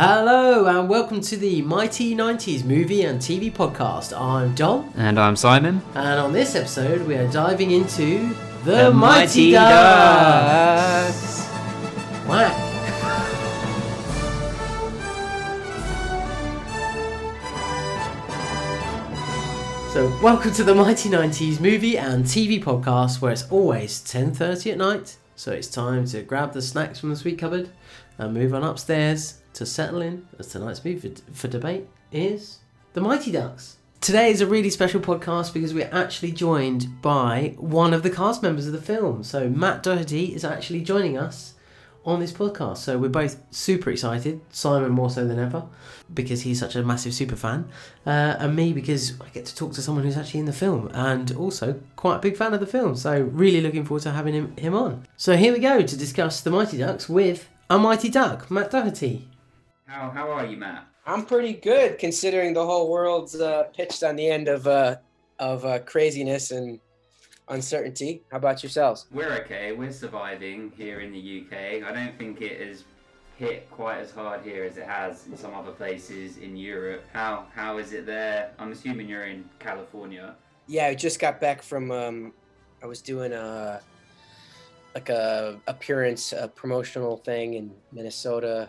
Hello and welcome to the Mighty 90s movie and TV podcast. I'm Dom, And I'm Simon. and on this episode, we are diving into The, Mighty, Ducks. Whack. So, welcome to the Mighty 90s movie and TV podcast where it's always 10:30 at night. So it's time to grab the snacks from the sweet cupboard and move on upstairs to settle in as tonight's movie for, for debate is The Mighty Ducks. Today is a really special podcast because we're actually joined by one of the cast members of the film. So Matt Doherty is actually joining us on this podcast. So we're both super excited. Simon more so than ever because he's such a massive super fan, uh, and me because I get to talk to someone who's actually in the film and also quite a big fan of the film. So really looking forward to having him, him on. So here we go to discuss the Mighty Ducks with a Mighty Duck, Matt Doherty. How, how are you, Matt? I'm pretty good considering the whole world's uh, pitched on the end of uh, of uh, craziness and uncertainty. How about yourselves? We're okay. We're surviving here in the UK. I don't think it has hit quite as hard here as it has in some other places in Europe. How how is it there? I'm assuming you're in California. Yeah, I just got back from. Um, I was doing a like a appearance, a promotional thing in Minnesota,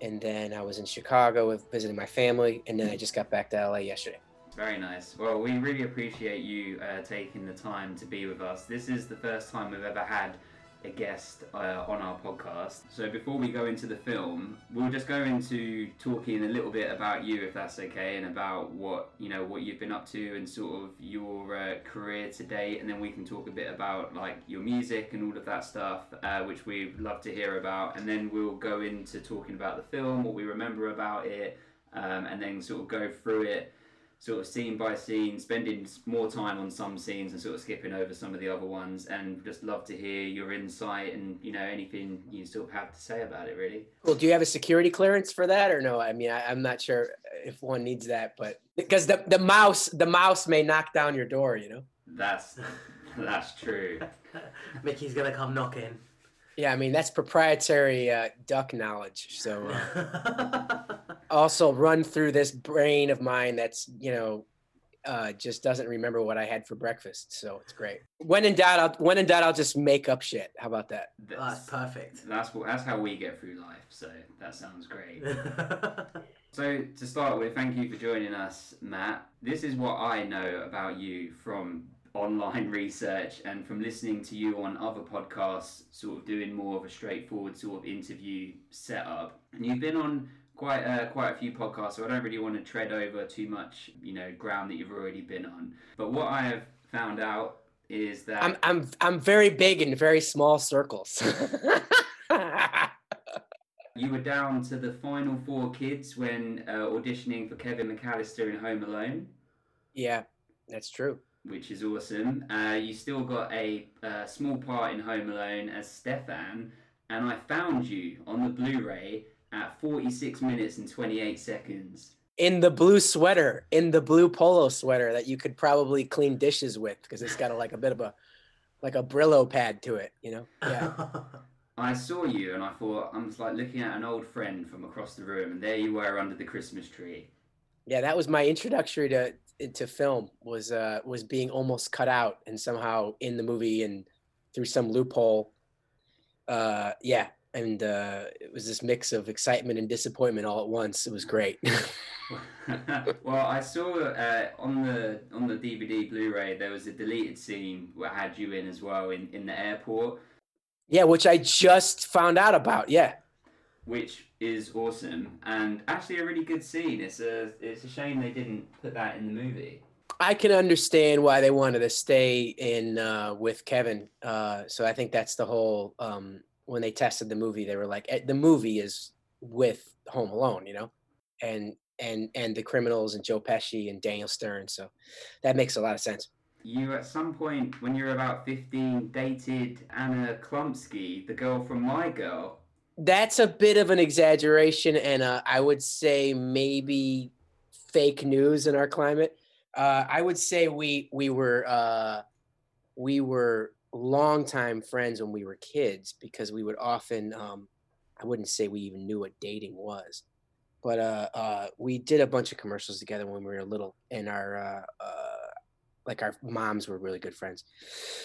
and then I was in Chicago with visiting my family, and then I just got back to LA yesterday. Very nice. Well, we really appreciate you uh, taking the time to be with us. This is the first time we've ever had a guest uh, on our podcast. So before we go into the film, we'll just go into talking a little bit about you, if that's okay, and about what you know what you've been up to and sort of your uh, career to date, and then we can talk a bit about like your music and all of that stuff, uh, which we'd love to hear about, and then we'll go into talking about the film, what we remember about it, um, and then sort of go through it sort of scene by scene, spending more time on some scenes and sort of skipping over some of the other ones, and just love to hear your insight and you know anything you sort of have to say about it. Really, Well, do you have a security clearance for that or no? I mean, I, I'm not sure if one needs that, but because the, the mouse the mouse may knock down your door, you know. that's that's true. Mickey's gonna come knocking. Yeah, I mean that's proprietary uh, duck knowledge. So uh, also run through this brain of mine that's you know uh, just doesn't remember what I had for breakfast. So it's great. When in doubt, I'll, when in doubt, I'll just make up shit. How about that? That's perfect. That's what that's how we get through life. So that sounds great. So to start with, thank you for joining us, Matt. This is what I know about you from online research and from listening to you on other podcasts, sort of doing more of a straightforward sort of interview setup. And you've been on quite uh, quite a few podcasts, so I don't really want to tread over too much, you know, ground that you've already been on. But what I have found out is that I'm I'm I'm very big in very small circles. You were down to the final four kids when uh, auditioning for Kevin McAllister in Home Alone, yeah, that's true. Which is awesome. Uh, you still got a uh, small part in Home Alone as Stefan, and I found you on the Blu-ray at 46 minutes and 28 seconds. In the blue sweater, in the blue polo sweater that you could probably clean dishes with because it's got a, like a bit of a like a Brillo pad to it, you know. Yeah. I saw you and I thought I was like looking at an old friend from across the room, and there you were under the Christmas tree. Yeah, that was my introductory to to film was uh was being almost cut out and somehow in the movie and through some loophole. Uh yeah, and uh it was this mix of excitement and disappointment all at once. It was great. well, I saw uh, on the on the DVD Blu-ray there was a deleted scene where I had you in as well in, in the airport, yeah, which I just found out about. Yeah. Which is awesome and actually a really good scene. It's a it's a shame they didn't put that in the movie. I can understand why they wanted to stay in uh, with Kevin. Uh, so I think that's the whole. Um, when they tested the movie, they were like, "Eh, the movie is with Home Alone, you know, and and and the criminals and Joe Pesci and Daniel Stern. So that makes a lot of sense. You at some point when you were about fifteen dated Anna Chlumsky, the girl from My Girl. That's a bit of an exaggeration, and uh, I would say maybe fake news in our climate. Uh, I would say we we were uh, we were longtime friends when we were kids because we would often um, I wouldn't say we even knew what dating was, but uh, uh, we did a bunch of commercials together when we were little, and our uh, uh, like our moms were really good friends.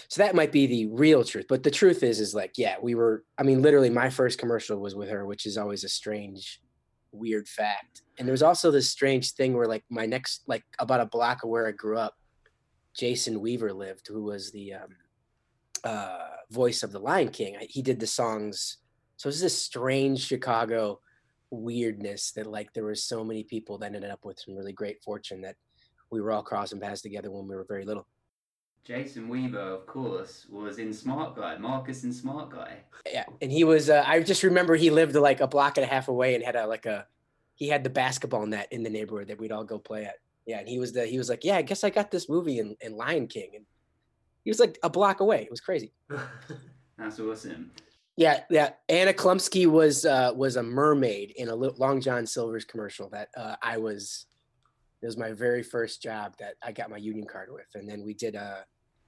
So that might be the real truth. But the truth is, is like, yeah, we were. I mean, literally, my first commercial was with her, which is always a strange, weird fact. And there was also this strange thing where, like, my next, like, about a block of where I grew up, Jason Weaver lived, who was the um, uh, voice of the Lion King. He did the songs. So it's this strange Chicago weirdness that like there was so many people that ended up with some really great fortune that we were all crossing paths together when we were very little. Jason Weaver, of course, was in Smart Guy, Marcus in Smart Guy. Yeah, and he was. Uh, I just remember he lived like a block and a half away and had a like a. He had the basketball net in the neighborhood that we'd all go play at. Yeah, and he was the. He was like, yeah, I guess I got this movie in, in Lion King, and he was like a block away. It was crazy. That's awesome. Yeah, yeah. Anna Chlumsky was uh, was a mermaid in a Long John Silver's commercial that uh, I was. It was my very first job that I got my union card with, and then we did uh,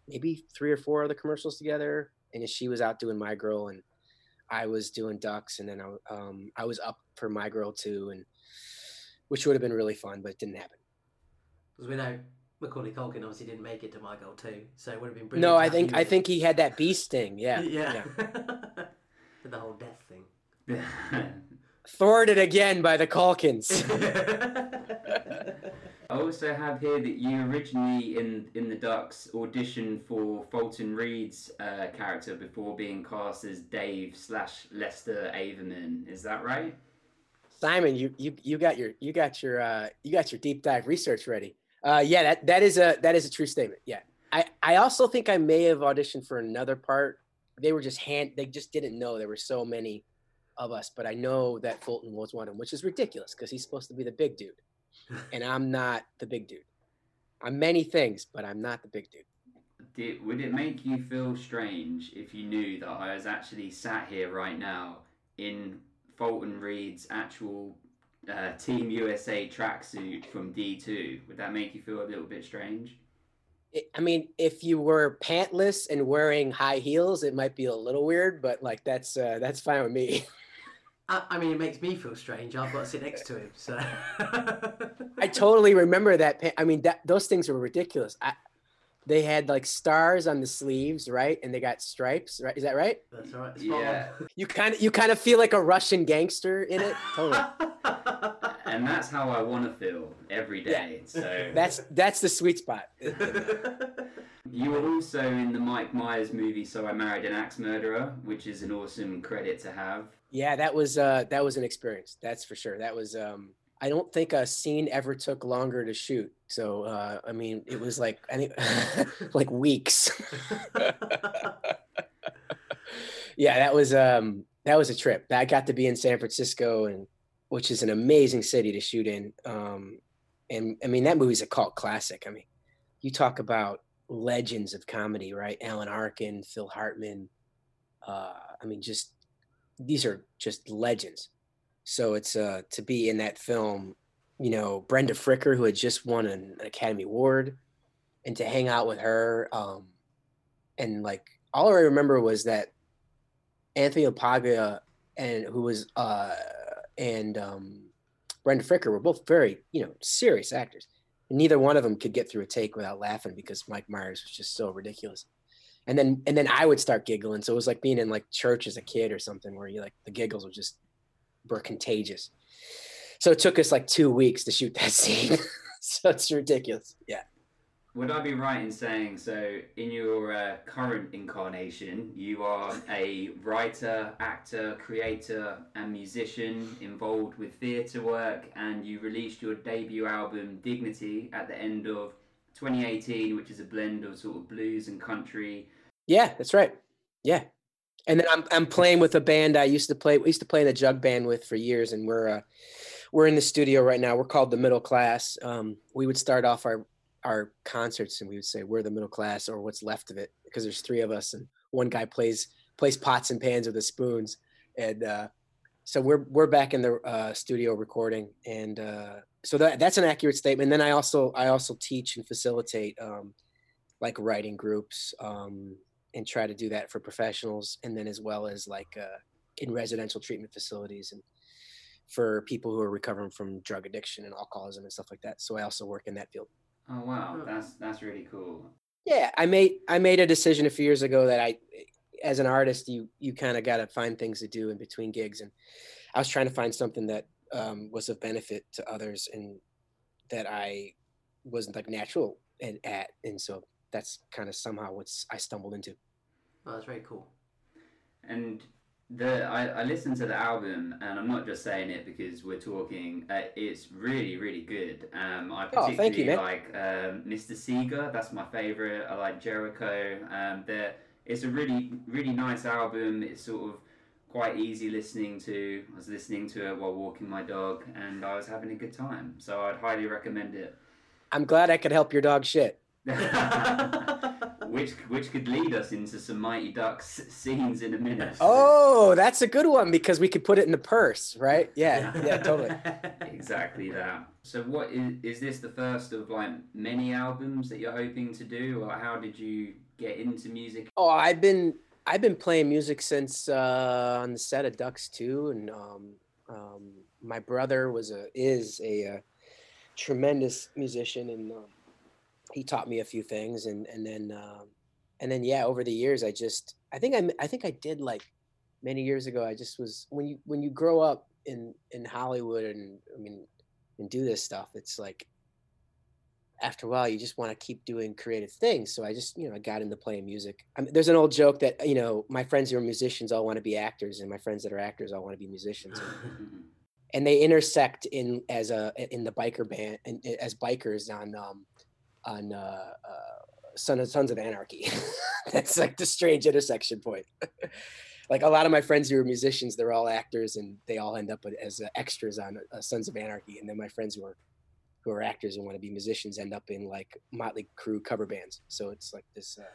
maybe three or four other commercials together. And she was out doing My Girl, and I was doing Ducks, and then I um, I was up for My Girl too, and which would have been really fun, but it didn't happen. Because we know Macaulay Culkin obviously didn't make it to My Girl too, so it would have been brilliant. No, I think I think he had that bee sting. Yeah, yeah, the whole death thing. Thwarted again by the Culkins. I also have here that you originally in in the Ducks auditioned for Fulton Reed's uh, character before being cast as Dave slash Lester Averman. Is that right? Simon, you you you got your you got your uh, you got your deep dive research ready. Uh, yeah, that that is a that is a true statement. Yeah, I I also think I may have auditioned for another part. They were just hand they just didn't know there were so many of us, but I know that Fulton was one of them, which is ridiculous because he's supposed to be the big dude, and I'm not the big dude. I'm many things, but I'm not the big dude. Did, would it make you feel strange if you knew that I was actually sat here right now in Fulton Reed's actual uh, Team USA tracksuit from D2? Would that make you feel a little bit strange? It, I mean, if you were pantless and wearing high heels, it might be a little weird, but like that's uh, that's fine with me. I, I mean, it makes me feel strange. I've got to sit next to him, so. I totally remember that. pa- I mean, that those things were ridiculous. I, they had like stars on the sleeves, right? And they got stripes, right? Is that right? That's all right. Spot Yeah. You kind of you kind of feel like a Russian gangster in it. Totally. And that's how I want to feel every day. So That's that's the sweet spot. You were also in the Mike Myers movie, So I Married an Axe Murderer, which is an awesome credit to have. Yeah, that was uh that was an experience. That's for sure. That was um I don't think a scene ever took longer to shoot. So uh I mean, it was like think like weeks. yeah, that was um that was a trip. I got to be in San Francisco and which is an amazing city to shoot in. Um and I mean that movie's a cult classic. I mean, you talk about legends of comedy, right? Alan Arkin, Phil Hartman. Uh I mean just these are just legends. So it's uh to be in that film, you know, Brenda Fricker, who had just won an, Academy Award, and to hang out with her. Um, and like all I remember was that Anthony LaPaglia and who was uh and um Brenda Fricker were both very, you know, serious actors. And neither one of them could get through a take without laughing because Mike Myers was just so ridiculous and then and then I would start giggling. So it was like being in like church as a kid or something where you like the giggles were just were contagious. So it took us like two weeks to shoot that scene. so it's ridiculous. Yeah. Would I be right in saying so? In your uh, current incarnation, you are a writer, actor, creator, and musician involved with theatre work, and you released your debut album "Dignity" at the end of 2018, which is a blend of sort of blues and country. Yeah, that's right. Yeah. And then I'm I'm playing with a band I used to play we used to play in a jug band with for years and we're uh we're in the studio right now. We're called the middle class. Um we would start off our our concerts and we would say we're the middle class or what's left of it because there's three of us and one guy plays plays pots and pans with the spoons and uh so we're we're back in the uh, studio recording and uh so that that's an accurate statement. then I also I also teach and facilitate um like writing groups um and try to do that for professionals and then as well as like uh, in residential treatment facilities and for people who are recovering from drug addiction and alcoholism and stuff like that. So I also work in that field. Oh wow, Oh. that's that's really cool. Yeah, I made I made a decision a few years ago that I, as an artist, you you kind of got to find things to do in between gigs, and I was trying to find something that um, was of benefit to others and that I wasn't like natural and at, and so that's kind of somehow what's I stumbled into. Oh, that's very cool. And the I, I listened to the album, and I'm not just saying it because we're talking. Uh, it's really, really good. Um, I Oh, particularly thank you, man. like um, Mr. Seeger. That's my favorite. I like Jericho. Um, it's a really, really nice album. It's sort of quite easy listening to. I was listening to it while walking my dog, and I was having a good time. So I'd highly recommend it. I'm glad I could help your dog shit. which which could lead us into some Mighty Ducks scenes in a minute. Oh, that's a good one because we could put it in the purse, right? Yeah, yeah, totally. exactly that. So, what is is this the first of like many albums that you're hoping to do, or how did you get into music? Oh, I've been I've been playing music since uh, on the set of Ducks too, and um, um, my brother was a is a, uh tremendous musician, and um, he taught me a few things, and and then um, and then yeah, over the years, I just I think I I think I did like many years ago. I just was when you when you grow up in in Hollywood, and I mean, and do this stuff, it's like after a while you just want to keep doing creative things so i just you know i got into playing music I mean, there's an old joke that you know my friends who are musicians all want to be actors and my friends that are actors all want to be musicians and they intersect in as a in the biker band and as bikers on um on uh, uh Son of Sons of Anarchy. That's like the strange intersection point. like a lot of my friends who are musicians, they're all actors and they all end up as uh, extras on uh, Sons of Anarchy. And then my friends who are who are actors and want to be musicians end up in like Motley Crue cover bands. So it's like this uh,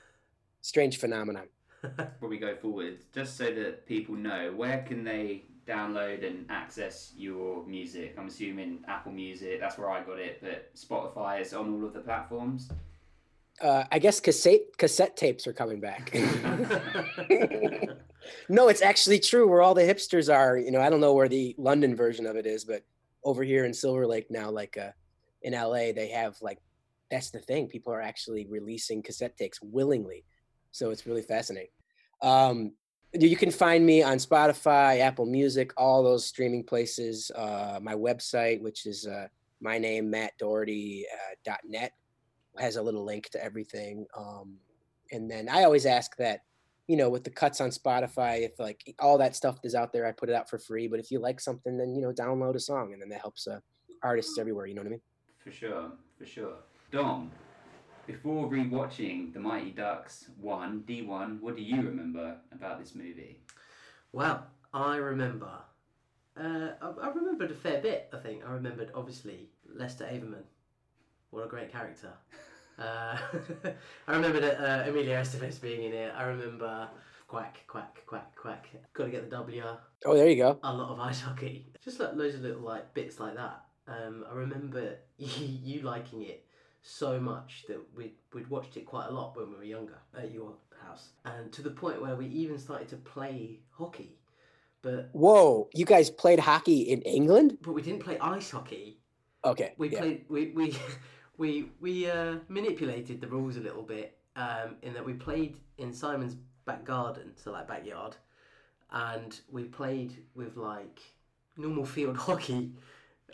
strange phenomenon. Before we go forward, just so that people know, where can they download and access your music? I'm assuming Apple Music, that's where I got it, but Spotify is on all of the platforms. Uh, I guess cassette cassette tapes are coming back. no, it's actually true. Where all the hipsters are, you know, I don't know where the London version of it is, but over here in Silver Lake now, like uh, in LA, they have like that's the thing. People are actually releasing cassette tapes willingly, so it's really fascinating. Um, you can find me on Spotify, Apple Music, all those streaming places. Uh, my website, which is uh, my name, Matt Doherty uh, dot net, has a little link to everything. Um, and then I always ask that, you know, with the cuts on Spotify, if like all that stuff is out there, I put it out for free. But if you like something, then you know, download a song, and then that helps uh, artists everywhere. You know what I mean? For sure, for sure. Dom, before rewatching The Mighty Ducks 1, D1, what do you remember about this movie? Well, I remember. Uh, I, I remembered a fair bit. I think I remembered obviously Lester Averman. What a great character. Uh, I remember that uh, Emilio Estevez being in it. I remember quack quack quack quack. Got to get the W. Oh, there you go. A lot of ice hockey. Just like loads of little like bits like that. Um, I remember you liking it so much that we'd, we'd watched it quite a lot when we were younger at your house. And to the point where we even started to play hockey. But Whoa, you guys played hockey in England? but we didn't play ice hockey. Okay. We yeah. played we we we we uh, manipulated the rules a little bit um, in that we played in Simon's back garden, so like backyard, and we played with like normal field hockey,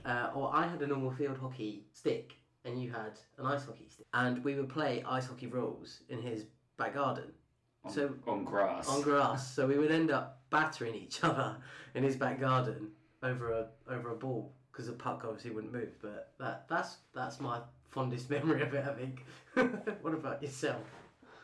uh, or I had a normal field hockey stick and you had an ice hockey stick, and we would play ice hockey rules in his back garden On, So- on grass. on grass. so we would end up battering each other in his back garden over a over a ball because the puck obviously wouldn't move. But that that's that's my fondest memory of it. I think. what about yourself?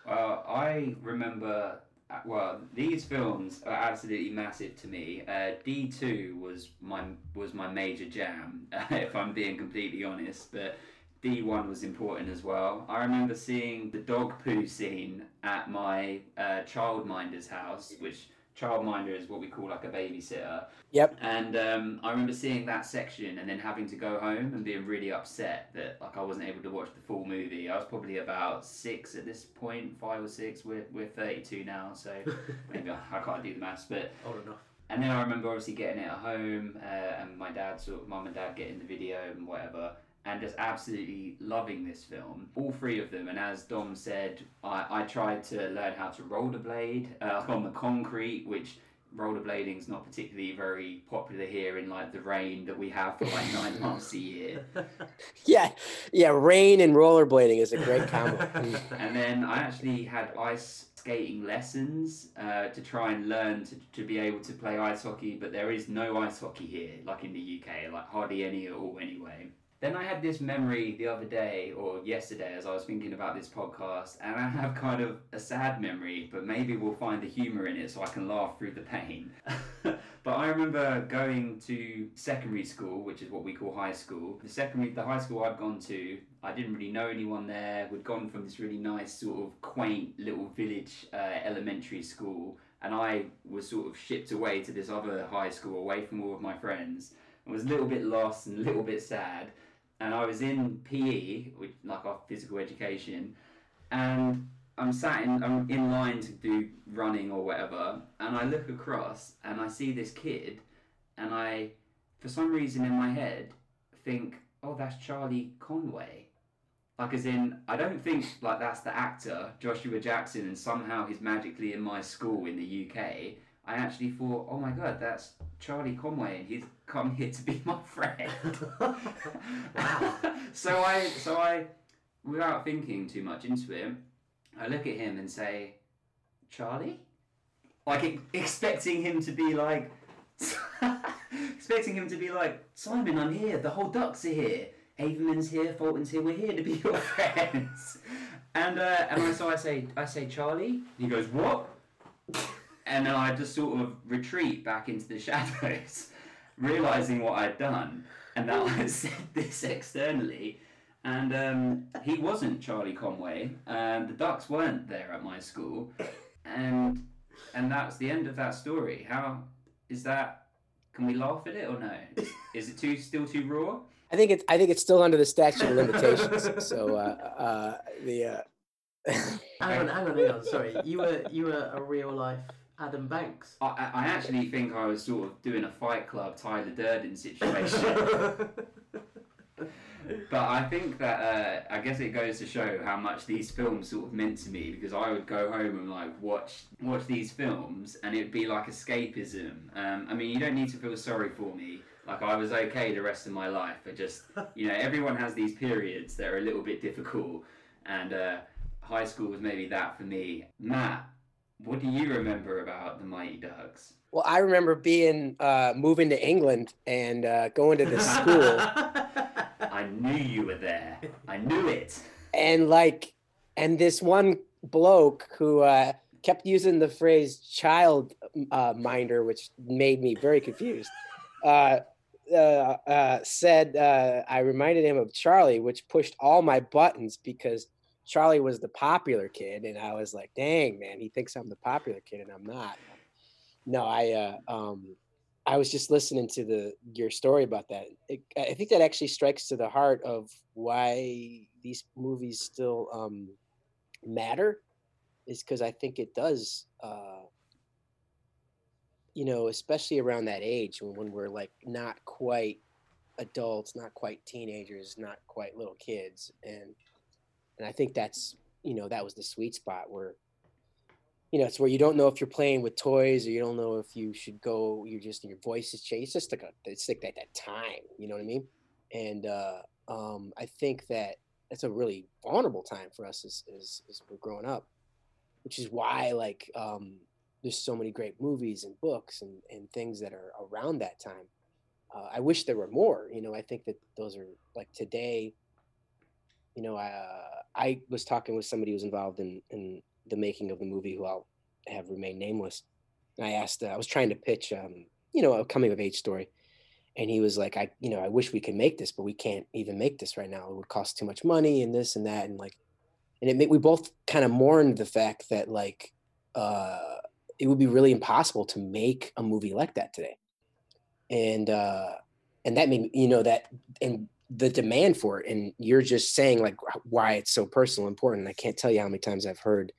Well, I remember. Uh, Well, these films are absolutely massive to me. Uh, D two was my was my major jam, if I'm being completely honest. But D one was important as well. I remember seeing the dog poo scene at my uh, childminder's house, which childminder is what we call like a babysitter. Yep. And um, I remember seeing that section and then having to go home and being really upset that like I wasn't able to watch the full movie. I was probably about six at this point, five or six. We're we're thirty two now, so maybe I, I can't do the maths, but Old enough. and then I remember obviously getting it at home, uh, and my dad, sort of mum and dad getting the video and whatever, and just absolutely loving this film. All three of them, and as Dom said, I, I tried to learn how to rollerblade uh, on the concrete, which rollerblading is not particularly very popular here in like the rain that we have for like nine months a year. Yeah, yeah. Rain and rollerblading is a great combo. and then I actually had ice skating lessons uh, to try and learn to, to be able to play ice hockey, but there is no ice hockey here, like in the UK, like hardly any at all anyway. Then I had this memory the other day or yesterday as I was thinking about this podcast, and I have kind of a sad memory, but maybe we'll find the humour in it so I can laugh through the pain. but I remember going to secondary school, which is what we call high school. The secondary, the high school I'd gone to, I didn't really know anyone there. We'd gone from this really nice sort of quaint little village uh, elementary school, and I was sort of shipped away to this other high school away from all of my friends. I was a little bit lost and a little bit sad and I was in PE, which like our physical education, and I'm sat in I'm in line to do running or whatever, and I look across and I see this kid, and I, for some reason in my head, think, oh, that's Charlie Conway. Like as in, I don't think like that's the actor Joshua Jackson, and somehow he's magically in my school in the UK. I actually thought, oh my god, that's Charlie Conway, and he's come here to be my friend. Wow. so I, so I, without thinking too much into it, I look at him and say, Charlie, like e- expecting him to be like, expecting him to be like, Simon, I'm here. The whole ducks are here. Averman's here. Fulton's here. We're here to be your friends. And uh, and I, so I say, I say, Charlie. He goes, what? And then I just sort of retreat back into the shadows, realizing what I'd done and that I had said this externally. And um, he wasn't Charlie Conway. Um, the Ducks weren't there at my school, and and that's the end of that story. How is that? Can we laugh at it or no? Is, is it too still too raw? I think it's I think it's still under the statute of limitations. so uh, uh, the uh, hang on, hang on, hang on. Sorry, you were you were a real life Adam Banks. I, I I actually think I was sort of doing a Fight Club Tyler Durden situation. But I think that uh, I guess it goes to show how much these films sort of meant to me because I would go home and like watch watch these films and it'd be like escapism. Um, I mean, you don't need to feel sorry for me. Like I was okay the rest of my life, but just you know, everyone has these periods that are a little bit difficult, and uh, high school was maybe that for me. Matt, what do you remember about the Mighty Ducks? well, I remember being uh, moving to England and uh, going to this school. I knew you were there. I knew it. and like and this one bloke who uh kept using the phrase child uh minder which made me very confused uh uh, uh said uh i reminded him of charlie which pushed all my buttons because charlie was the popular kid and i was like dang man he thinks i'm the popular kid and i'm not. No i uh um i was just listening to the your story about that. It, i think that actually strikes to the heart of why these movies still um matter is because i think it does uh you know especially around that age when, when we're like not quite adults not quite teenagers not quite little kids and and i think that's you know that was the sweet spot where you know, it's where you don't know if you're playing with toys or you don't know if you should go. You're just your voice is changed. It's just like a, it's like that that time. You know what I mean? And uh, um, I think that that's a really vulnerable time for us as as, as we're growing up, which is why like um, there's so many great movies and books and and things that are around that time. Uh, I wish there were more. You know, I think that those are like today. You know, I uh, I was talking with somebody who's involved in in the making of the movie who I'll have remain nameless. And I asked, uh, I was trying to pitch, um, you know, a coming of age story. And he was like, I, you know, I wish we could make this, but we can't even make this right now. It would cost too much money and this and that. And like, and it made, we both kind of mourned the fact that like, uh, it would be really impossible to make a movie like that today. And, uh, and that made me, you know, that, and the demand for it and you're just saying like why it's so personal important i can't tell you how many times i've heard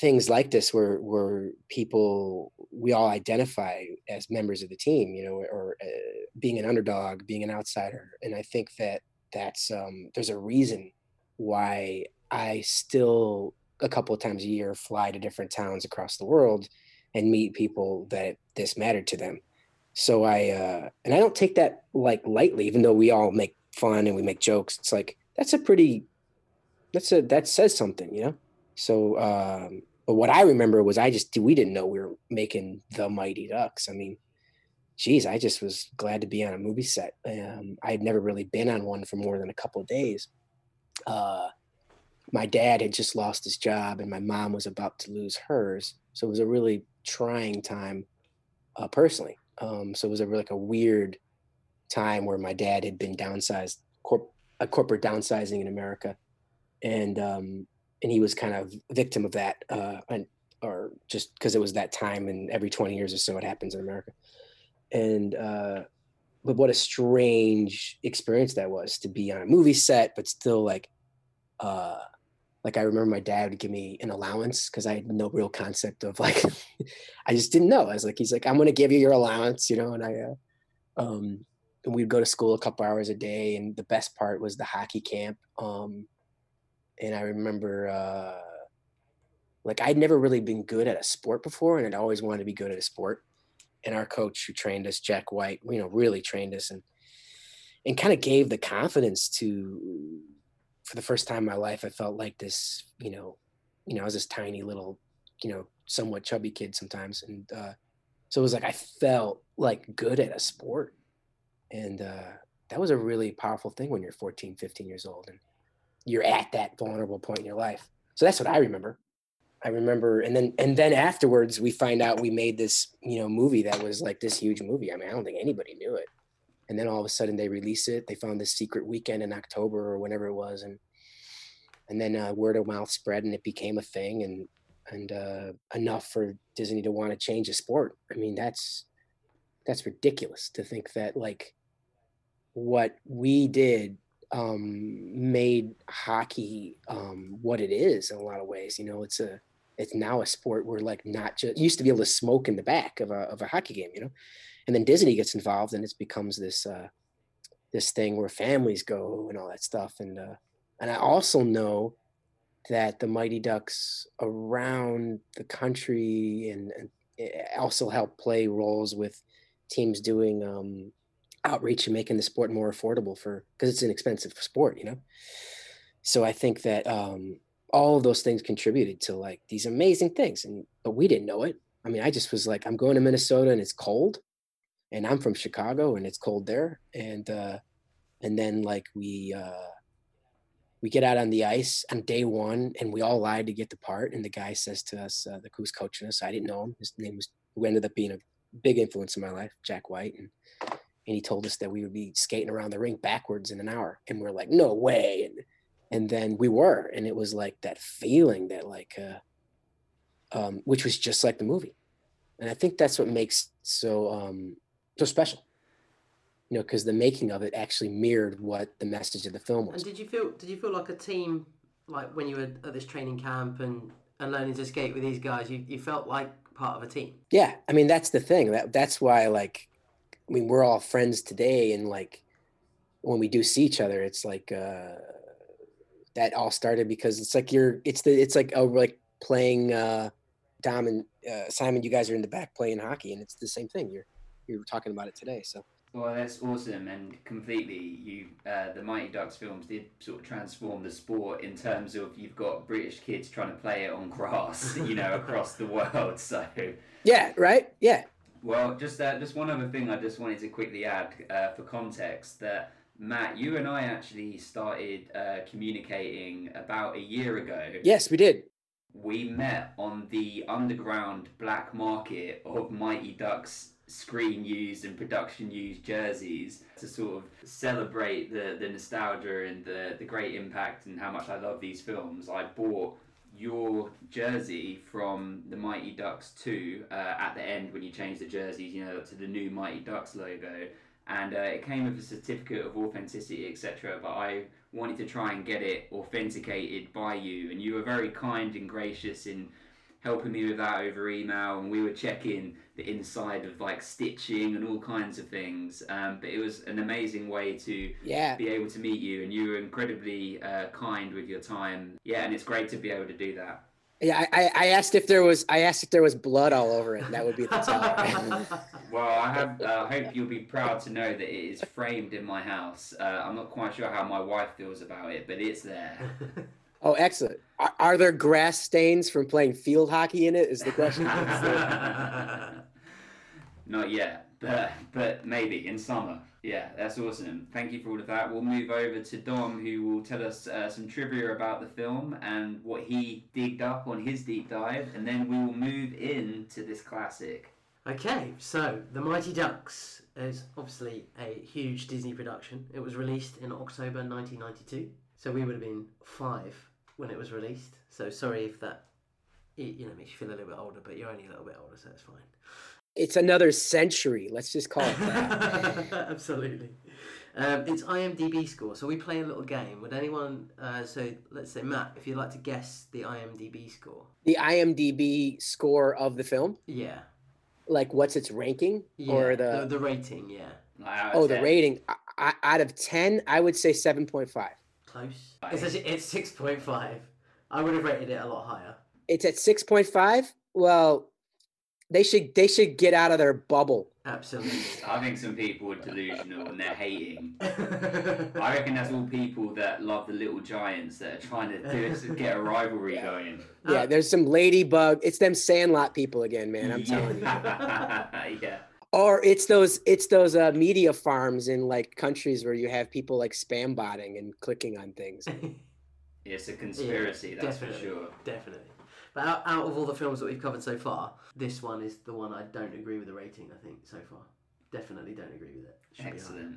things like this where where people we all identify as members of the team you know or uh, being an underdog being an outsider and i think that that's um, there's a reason why i still a couple of times a year fly to different towns across the world and meet people that this mattered to them so i uh, and i don't take that like lightly even though we all make fun and we make jokes it's like that's a pretty that's a that says something you know so, um, but what I remember was I just we didn't know we were making the Mighty Ducks. I mean, geez, I just was glad to be on a movie set. Um, I had never really been on one for more than a couple of days. Uh, my dad had just lost his job, and my mom was about to lose hers, so it was a really trying time uh, personally. Um, so it was a really like a weird time where my dad had been downsized, corp- a corporate downsizing in America, and um, and he was kind of victim of that, uh, and or just because it was that time, and every twenty years or so it happens in America. And uh, but what a strange experience that was to be on a movie set, but still like, uh, like I remember my dad would give me an allowance because I had no real concept of like, I just didn't know. I was like, he's like, I'm gonna give you your allowance, you know, and I, uh, um, and we'd go to school a couple hours a day, and the best part was the hockey camp. Um, and I remember uh, like I'd never really been good at a sport before, and I'd always wanted to be good at a sport. And our coach who trained us, Jack White, you know, really trained us and and kind of gave the confidence to for the first time in my life, I felt like this, you know, you know, I was this tiny little, you know, somewhat chubby kid sometimes. And uh, so it was like I felt like good at a sport. And uh, that was a really powerful thing when you're 14, 15 years old. And you're at that vulnerable point in your life. So that's what I remember. I remember, and then and then afterwards, we find out we made this you know movie that was like this huge movie. I mean, I don't think anybody knew it. And then all of a sudden, they release it. They found this secret weekend in October or whenever it was, and and then uh, word of mouth spread, and it became a thing, and and uh, enough for Disney to want to change the sport. I mean, that's that's ridiculous to think that like what we did um, made hockey um, what it is in a lot of ways. You know, it's a it's now a sport where like not just used to be able to smoke in the back of a of a hockey game, you know, and then Disney gets involved and it becomes this uh, this thing where families go and all that stuff. And uh, and I also know that the Mighty Ducks around the country and, and also help play roles with teams doing um, outreach and making the sport more affordable for because it's an expensive sport, you know. So I think that um, all of those things contributed to like these amazing things, and but we didn't know it. I mean, I just was like, I'm going to Minnesota and it's cold, and I'm from Chicago and it's cold there, and uh, and then like we uh, we get out on the ice on day one, and we all lied to get the part, and the guy says to us, uh, the who's coaching us, I didn't know him. His name was who ended up being a big influence in my life, Jack White, and and he told us that we would be skating around the rink backwards in an hour. And we are like no way. And and then we were. And it was like that feeling that like uh um which was just like the movie. And i think that's what makes so um so special you know because the making of it actually mirrored what the message of the film was and did you feel did you feel like a team like when you were at this training camp and and learning to skate with these guys you, you felt like part of a team yeah i mean that's the thing that that's why like I mean, we're all friends today, and like when we do see each other, it's like uh, that all started because it's like you're it's the it's like oh like playing uh, Dom and uh, Simon. You guys are in the back playing hockey, and it's the same thing. You're you're talking about it today, so. Well, that's awesome, and completely, you uh, the Mighty Ducks films did sort of transform the sport in terms of you've got British kids trying to play it on grass, you know, across the world. So yeah, right, yeah, well, just uh, just one other thing I just wanted to quickly add uh, for context that Matt, you and I actually started uh, communicating about a year ago. Yes, we did. We met on the underground black market of Mighty Ducks screen used and production used jerseys to sort of celebrate the, the nostalgia and the, the great impact and how much I love these films. I bought your jersey from the Mighty Ducks 2 uh, at the end when you changed the jerseys, you know, to the new Mighty Ducks logo. And uh, it came with a certificate of authenticity, etc. But I wanted to try and get it authenticated by you, and you were very kind and gracious in helping me with that over email, and we were checking the inside of like stitching and all kinds of things. Um, but it was an amazing way to Yeah. be able to meet you, and you were incredibly uh, kind with your time. Yeah, and it's great to be able to do that. Yeah, I, I- I asked if there was I asked if there was blood all over it. That would be the tell. Well, I have. Uh, hope you'll be proud to know that it is framed in my house. Uh, I'm not quite sure how my wife feels about it, but it's there. oh, excellent. Are, are there grass stains from playing field hockey in it? Is the question. Not yet, but but maybe in summer. Yeah, that's awesome. Thank you for all of that. We'll move over to Dom, who will tell us uh, some trivia about the film and what he digged up on his deep dive, and then we will move into this classic. Okay, so The Mighty Ducks is obviously a huge Disney production. It was released in October 1992, so we would have been five when it was released. So sorry if that, y- you know, makes you feel a little bit older, but you're only a little bit older, so it's fine. It's another century. Let's just call it that. Absolutely. Um, it's IMDb score. So we play a little game. Would anyone? Uh, so let's say Matt, if you'd like to guess the IMDb score. the IMDb score of the film, Yeah. like what's its ranking Yeah. or the, the, the rating? Yeah. Like, out oh the rating I, I, out of 10 i would say 7.5 Close. It's actually, it's six point five. I would have rated it a lot higher. it's at 6.5 well they should they should get out of their bubble Absolutely. I think some people are delusional and they're hating. I reckon that's all people that love the little giants that are trying to do is get a rivalry Yeah. going. yeah there's some ladybug it's them sandlot people again man i'm telling you yeah. Or it's those it's those uh, media farms in like countries where you have people like spam botting and clicking on things It's a conspiracy, that's for sure. Definitely. But out, out of all the films that we've covered so far, this one is the one I don't agree with the rating. I think so far, definitely don't agree with it. Should be. Excellent.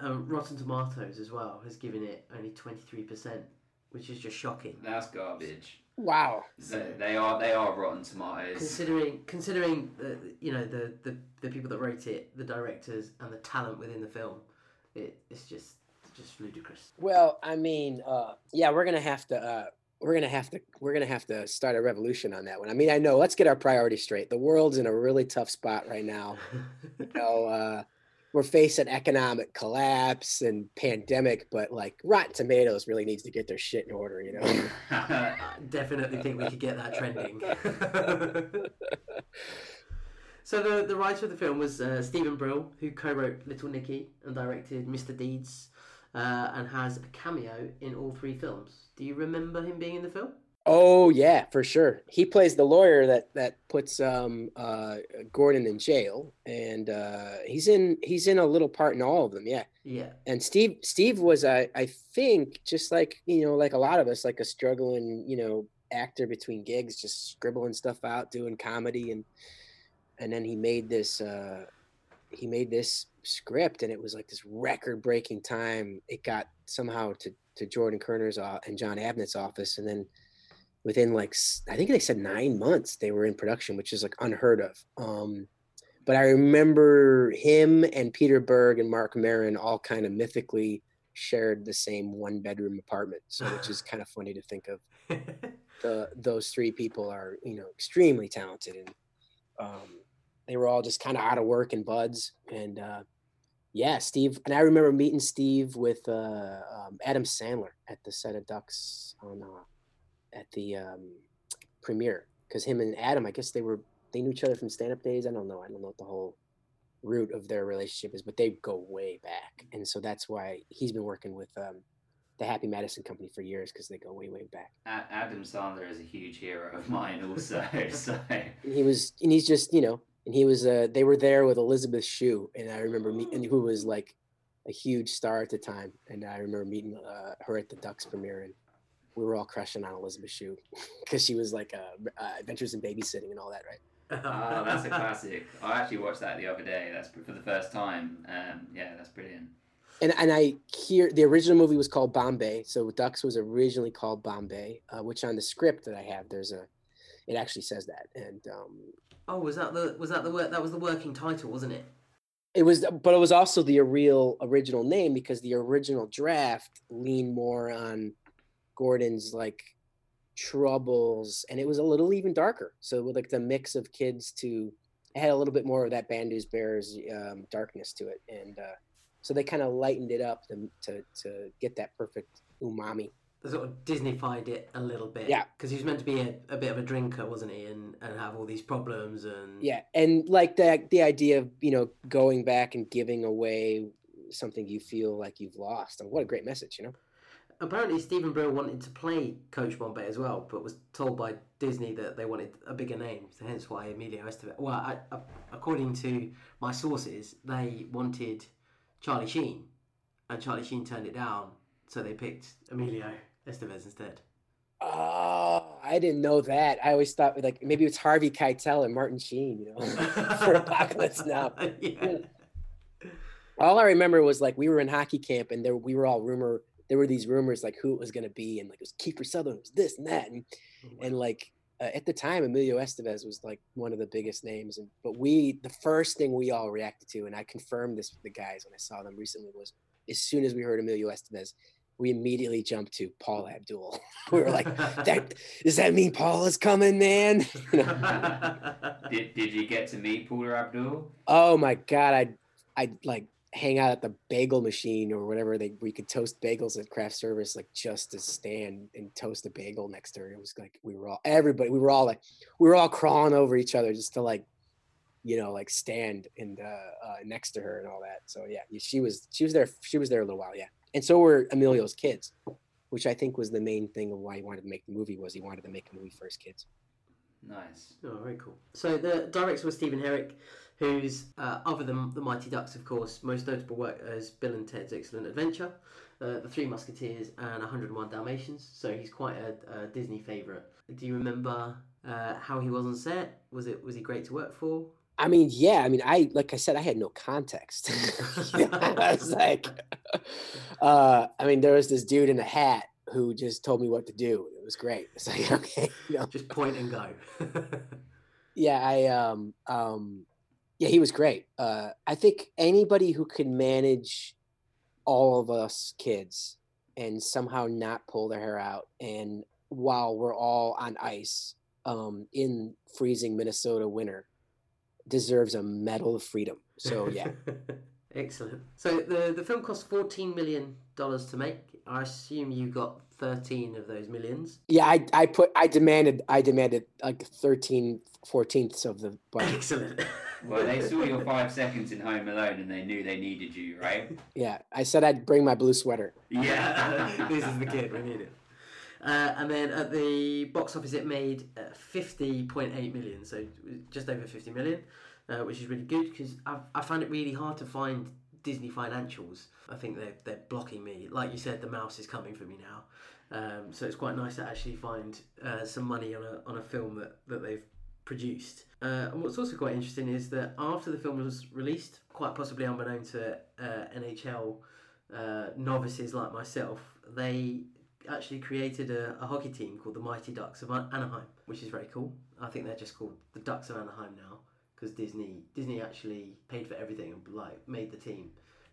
Um, Rotten Tomatoes as well has given it only twenty three percent, which is just shocking. That's garbage. Wow They, they are they are rotten tomatoes. Considering considering the you know the, the the people that wrote it, the directors, and the talent within the film, it, it's just just ludicrous. well i mean uh yeah we're gonna have to uh we're gonna have to we're gonna have to start a revolution on that one i mean i know let's get our priorities straight the world's in a really tough spot right now you know, uh, we're facing economic collapse and pandemic, but like Rotten Tomatoes really needs to get their shit in order, you know. Definitely think we could get that trending. so the the writer of the film was uh, Steven Brill, who co-wrote Little Nicky and directed Mr. Deeds, uh, and has a cameo in all three films. Do you remember him being in the film? Oh yeah, for sure. He plays the lawyer that that puts um, uh, Gordon in jail, and uh, he's in he's in a little part in all of them. Yeah, Yeah. and Steve Steve was I I think just like you know like a lot of us like a struggling you know actor between gigs, just scribbling stuff out, doing comedy, and and then he made this uh, he made this script, and it was like this record breaking time. It got somehow to to Jordan Kerner's uh, and Jon Avnet's office, and then within like I think they said nine months they were in production, which is like unheard of. Um, but I remember him and Peter Berg and Marc Maron all kind of mythically shared the same one bedroom apartment. So which is kind of funny to think of. The those three people are you know extremely talented and um, they were all just kind of out of work and buds and uh, yeah Steve and I remember meeting Steve with uh, um, Adam Sandler at the set of Ducks on uh, at the um, premiere because him and Adam I guess they were they knew each other from stand up days. I don't know. I don't know what the whole root of their relationship is, but they go way back. And so that's why he's been working with um, the Happy Madison Company for years because they go way, way back. Adam Sandler is a huge hero of mine, also. so And he was, and he's just, you know, and he was, uh, they were there with Elizabeth Shue. And I remember meeting, who was like a huge star at the time. And I remember meeting uh, her at the Ducks premiere. And we were all crushing on Elizabeth Shue because she was like uh, uh, Adventures in Babysitting and all that, right? Ah, that's a classic. I actually watched that the other day. That's for the first time. Um, yeah, that's brilliant. and and I hear the original movie was called Bombay. So Ducks was originally called Bombay, uh, which on the script that I have, there's a, it actually says that, and um, Oh, was that the was that the work that was the working title, wasn't it? it was, but it was also the real original name because the original draft leaned more on Gordon's like troubles, and it was a little even darker. So with like the mix of kids to it had a little bit more of that Bad News Bears um, darkness to it, and uh, so they kind of lightened it up to, to to get that perfect umami. Sort of Disneyfied it a little bit. Yeah. Because he was meant to be a, a bit of a drinker, wasn't he? And, and have all these problems and. Yeah, and like the the idea of you know going back and giving away something you feel like you've lost, and what a great message, you know. Apparently, Steven Brill wanted to play Coach Bombay as well, but was told by Disney that they wanted a bigger name, so hence why Emilio Estevez. Well, I, I, according to my sources, they wanted Charlie Sheen, and Charlie Sheen turned it down, so they picked Emilio Estevez instead. Oh, I didn't know that. I always thought like maybe it's Harvey Keitel and Martin Sheen, you know, for Apocalypse Now. yeah. All I remember was like we were in hockey camp and there we were all rumor. There were these rumors like who it was going to be and like it was Kiefer Sutherland, it was this and that, and and like uh, at the time Emilio Estevez was like one of the biggest names. And but we the first thing we all reacted to, and I confirmed this with the guys when I saw them recently, was as soon as we heard Emilio Estevez, we immediately jumped to Paula Abdul. we were like, that does that mean Paul is coming, man? Did, did you get to meet Paula Abdul? oh my god, I'd I'd like hang out at the bagel machine or whatever they we could toast bagels at craft service like just to stand and toast a bagel next to her. It was like we were all everybody we were all like we were all crawling over each other just to like you know like stand and uh, uh next to her and all that. So yeah, she was she was there she was there a little while, yeah. And so were Emilio's kids, which I think was the main thing of why he wanted to make the movie was he wanted to make a movie for his kids. Nice. Oh, very cool. So the director was Stephen Herek, who's uh, other than the Mighty Ducks, of course, most notable work as Bill and Ted's Excellent Adventure, uh, The Three Musketeers, and 101 Dalmatians. So he's quite a, a Disney favourite. Do you remember uh, how he was on set? Was it was he great to work for? I mean, yeah. I mean, I like I said, I had no context. I was like, uh, I mean, there was this dude in a hat who just told me what to do. It was great. It's like, okay, you know, Just point and go. yeah, I um um, yeah, he was great. Uh, I think anybody who can manage all of us kids and somehow not pull their hair out, and while we're all on ice, um, in freezing Minnesota winter, deserves a medal of freedom. So yeah. Excellent. So the the film cost fourteen million dollars to make. I assume you got thirteen of those millions. Yeah, I, I put I demanded I demanded like 13 14ths of the budget. Excellent. Well, they saw your five seconds in Home Alone and they knew they needed you, right? Yeah, I said I'd bring my blue sweater. Yeah. this is the kid. We need it. Uh, and then at the box office, it made uh, fifty point eight million, so just over fifty million, uh, which is really good because I I found it really hard to find Disney financials. I think they're they're blocking me. Like you said, the mouse is coming for me now. Um, so it's quite nice to actually find uh, some money on a on a film that, that they've produced. Uh, and what's also quite interesting is that after the film was released, quite possibly unbeknown to uh, NHL uh, novices like myself, they actually created a, a hockey team called the Mighty Ducks of Anaheim, which is very cool. I think they're just called the Ducks of Anaheim now because Disney Disney actually paid for everything and like made the team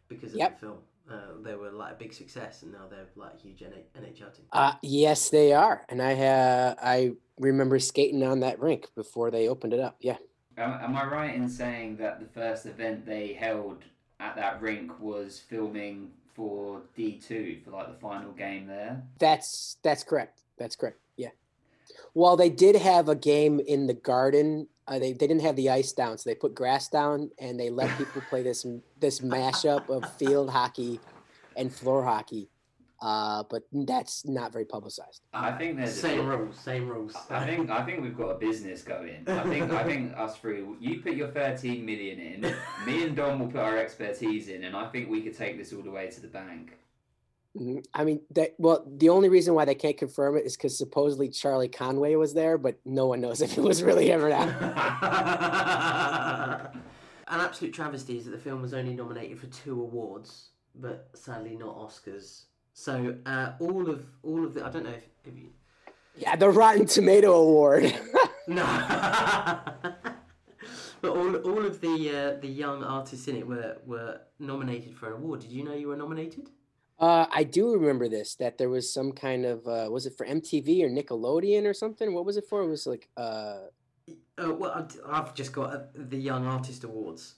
because of Yep. the film. Uh, they were like a big success, and now they're like a huge NHL team. Uh, yes, they are, and I ha- I remember skating on that rink before they opened it up. Yeah, Am, am I right in saying that the first event they held at that rink was filming for D2 for like the final game there? that's that's correct. That's correct. Yeah. Well, they did have a game in the garden. Uh, they, they didn't have the ice down, so they put grass down and they let people play this this mashup of field hockey and floor hockey. Uh, but that's not very publicized. I think there's a same rules, same rules. I think I think we've got a business going. I think I think us three. You put your thirteen million in. Me and Dom will put our expertise in, and I think we could take this all the way to the bank. Mhm. I mean, that well, the only reason why they can't confirm it is because supposedly Charlie Conway was there, but no one knows if it was really ever that. An absolute travesty is that the film was only nominated for two awards, but sadly not Oscars. So uh, all of all of the I don't know if, if you Yeah, the Rotten Tomato Award. no, but all all of the uh, the young artists in it were were nominated for an award. Did you know you were nominated? Uh, I do remember this that there was some kind of uh, was it for MTV or Nickelodeon or something? What was it for? It was like uh, Uh, well, I've- just got uh, the Young Artist Awards,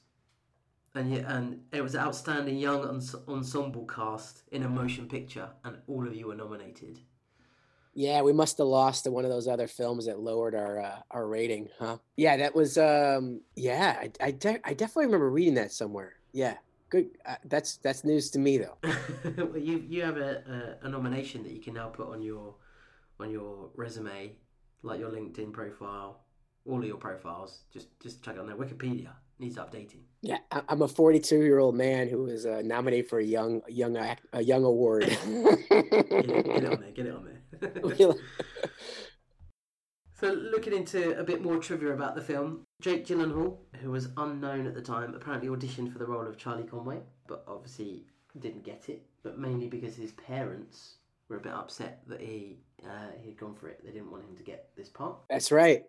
and yeah, and it was outstanding young ensemble cast in a motion picture, and all of you were nominated. yeah, we must have lost to one of those other films that lowered our uh, our rating, huh? Yeah, that was um, yeah, I I, de- I definitely remember reading that somewhere. Yeah, good. Uh, that's that's news to me though. well, you you have a, a a nomination that you can now put on your on your resume, like your LinkedIn profile, all of your profiles. Just just check it on there. Wikipedia needs updating. Yeah, I- I'm a 42 year old man who was uh, nominated for a young a young a young award. Get it, get it on there. Get it on there. So, looking into a bit more trivia about the film, Jake Gyllenhaal, who was unknown at the time, apparently auditioned for the role of Charlie Conway, but obviously didn't get it. But mainly because his parents were a bit upset that he uh, he had gone for it. They didn't want him to get this part. That's right.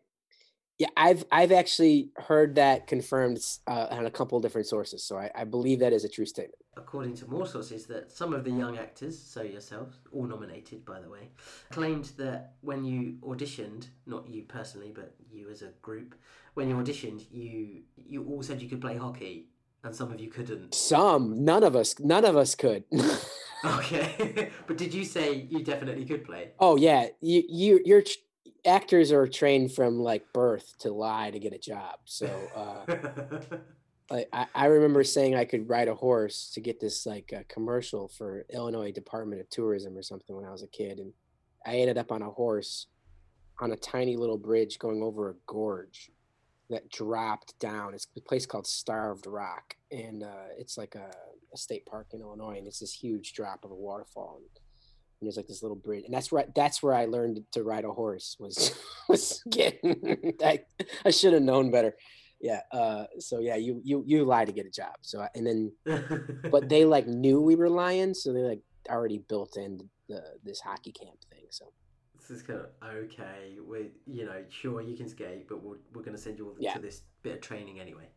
Yeah, I've I've actually heard that confirmed uh, on a couple different sources, so I, I believe that is a true statement. According to more sources, that some of the young actors, so yourselves, all nominated by the way, claimed that when you auditioned, not you personally, but you as a group, when you auditioned, you you all said you could play hockey, and some of you couldn't. Some, none of us, none of us could. Okay, but did you say you definitely could play? oh yeah, you you your tr- actors are trained from like birth to lie to get a job. So uh, like I, I remember saying I could ride a horse to get this like uh, commercial for Illinois Department of Tourism or something when I was a kid, and I ended up on a horse on a tiny little bridge going over a gorge that dropped down. It's a place called Starved Rock, and uh, it's like a, a state park in Illinois, and it's this huge drop of a waterfall. And, and there's like this little bridge, and that's where that's where I learned to ride a horse. Was was getting I, I should have known better. Yeah. Uh, so yeah, you you you lie to get a job. So I- and then but they like knew we were lying, so they like already built in the this hockey camp thing. So this is kind of okay. We, you know, sure you can skate, but we're, we're going to send you all Yeah. to this bit of training anyway.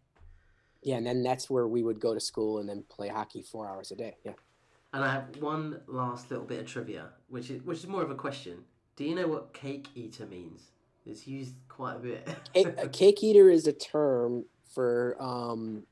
yeah, and then that's where we would go to school and then play hockey four hours a day. Yeah. And I have one last little bit of trivia, which is which is more of a question. Do you know what cake eater means? It's used quite a bit. Cake, a cake eater is a term for um,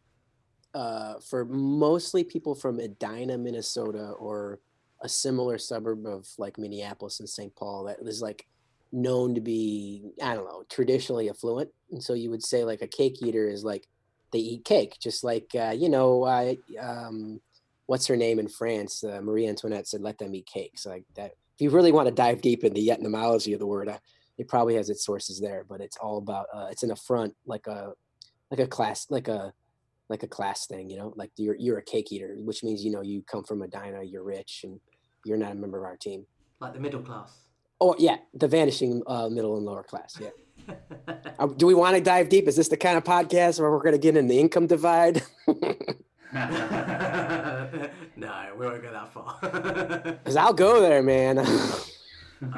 uh, for mostly people from Edina, Minnesota, or a similar suburb of like Minneapolis and St. Paul that is like known to be I don't know traditionally affluent, and so you would say like a cake eater is like they eat cake, just like uh, you know uh, um, what's her name in France? Uh, Marie Antoinette said, "Let them eat cakes." Like that. If you really want to dive deep into the etymology of the word, uh, it probably has its sources there, but it's all about uh, it's an affront, like a like a class, like a like a class thing, you know, like you're you're a cake eater, which means you know you come from a Medina, you're rich, and you're not a member of our team. like the middle class. Oh yeah, the vanishing uh, middle and lower class. Yeah. Uh, do we want to dive deep? Is this the kind of podcast where we're going to get in the income divide? no, we won't go that far. Because I'll go there, man.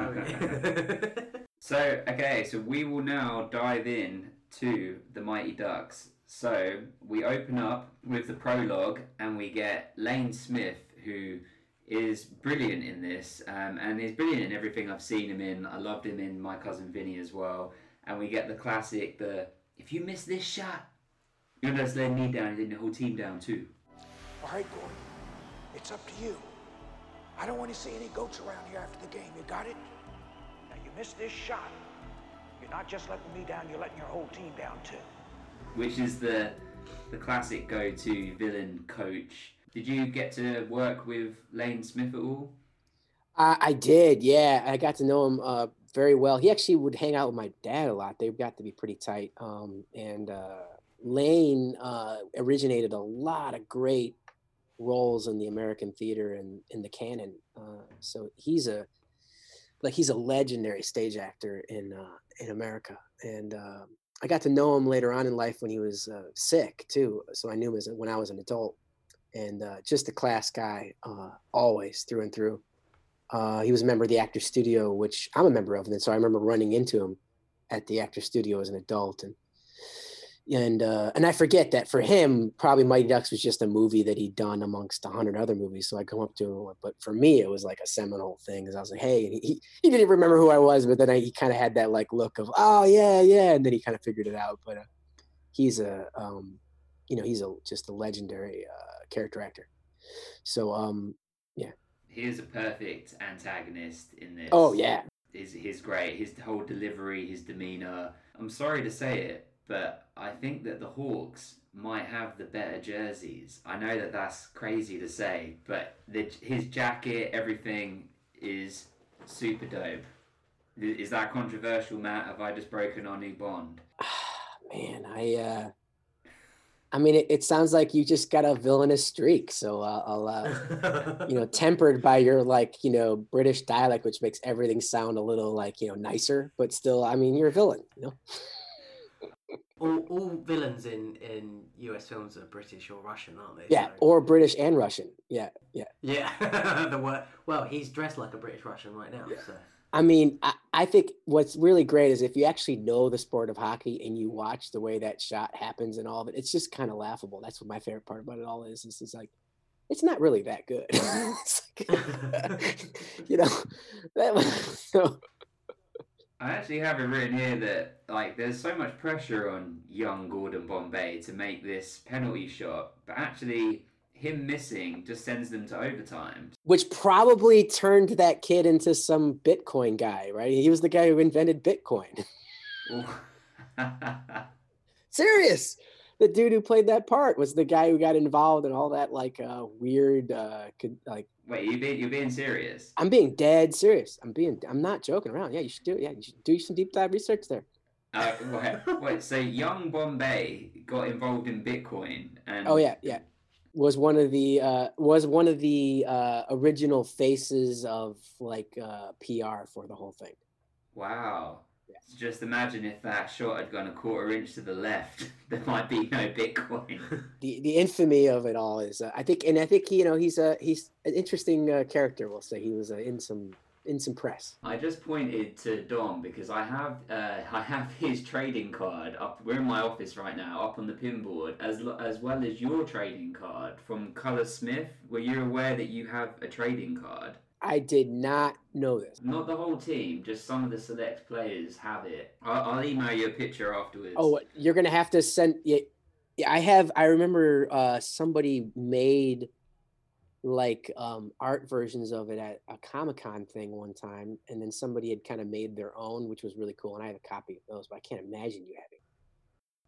Okay. So, okay, so we will now dive in to the Mighty Ducks. So, we open up with the prologue and we get Lane Smith, who is brilliant in this um, and is brilliant in everything I've seen him in. I loved him in My Cousin Vinny as well. And we get the classic, the if you miss this shot, you're not just letting me down, you're letting the whole team down too. All right, Gordon. It's up to you. I don't want to see any goats around here after the game. You got it? Now, you missed this shot. You're not just letting me down, you're letting your whole team down, too. Which is the the classic go-to villain coach. Did you get to work with Lane Smith at all? I, I did, yeah. I got to know him uh, very well. He actually would hang out with my dad a lot. They've got to be pretty tight. Um, and uh, Lane uh, originated a lot of great roles in the American theater and in the canon. Uh, so he's a like he's a legendary stage actor in uh, in America. And um I got to know him later on in life when he was uh, sick too. So I knew him as when I was an adult. And uh, just a class guy, uh, always through and through. Uh, he was a member of the Actor Studio, which I'm a member of, and so I remember running into him at the Actor Studio as an adult, and and uh, and I forget that for him, probably Mighty Ducks was just a movie that he'd done amongst a hundred other movies. So I come up to him, but for me, it was like a seminal thing. Because I was like, hey, and he he didn't remember who I was, but then I, he kind of had that like look of, oh yeah, yeah, and then he kind of figured it out. But uh, he's a, um, you know, he's a just a legendary uh, character actor. So um, yeah, he is a perfect antagonist in this. Oh yeah, he's he's great. His whole delivery, his demeanor. I'm sorry to say it, but I think that the Hawks might have the better jerseys. I know that that's crazy to say, but the, his jacket, everything is super dope. Is that controversial, Matt? Have I just broken our new bond? Man, I uh I mean, it, it sounds like you just got a villainous streak. So uh, I'll, uh, you know, tempered by your like, you know, British dialect, which makes everything sound a little like, you know, nicer, but still, I mean, you're a villain, you know? All, all villains in in US films are British or Russian, aren't they? Yeah, so. or British and Russian. Yeah, yeah. Yeah. the word, well, he's dressed like a British Russian right now. Yeah. So. I mean, I, I think what's really great is if you actually know the sport of hockey and you watch the way that shot happens and all of it, it's just kind of laughable. That's what my favorite part about it all is. Is it's like it's not really that good. like, you know, that, so I actually have it written here that like there's so much pressure on young Gordon Bombay to make this penalty shot, but actually him missing just sends them to overtime. Which probably turned that kid into some Bitcoin guy, right? He was the guy who invented Bitcoin. Serious the dude who played that part was the guy who got involved in all that like uh, weird uh, like. Wait, you being you being serious? I'm being dead serious. I'm being I'm not joking around. Yeah, you should do it. Yeah, you should do some deep dive research there. Uh, wait, wait, so young Bombay got involved in Bitcoin and oh yeah, yeah, was one of the uh, was one of the uh, original faces of like uh, PR for the whole thing. Wow. So just imagine if that shot had gone a quarter inch to the left, there might be no Bitcoin. The the infamy of it all is, uh, I think, and I think you know he's a he's an interesting uh, character. We'll say he was uh, in some in some press. I just pointed to Dom because I have uh, I have his trading card up. We're in my office right now, up on the pinboard, as as well as your trading card from Color Smith. Were you aware that you have a trading card? I did not know this. Not the whole team, just some of the select players have it. I'll, I'll email you a picture afterwards. Oh, you're gonna have to send. Yeah, yeah I have. I remember uh, somebody made like um, art versions of it at a Comic Con thing one time, and then somebody had kind of made their own, which was really cool. And I have a copy of those, but I can't imagine you having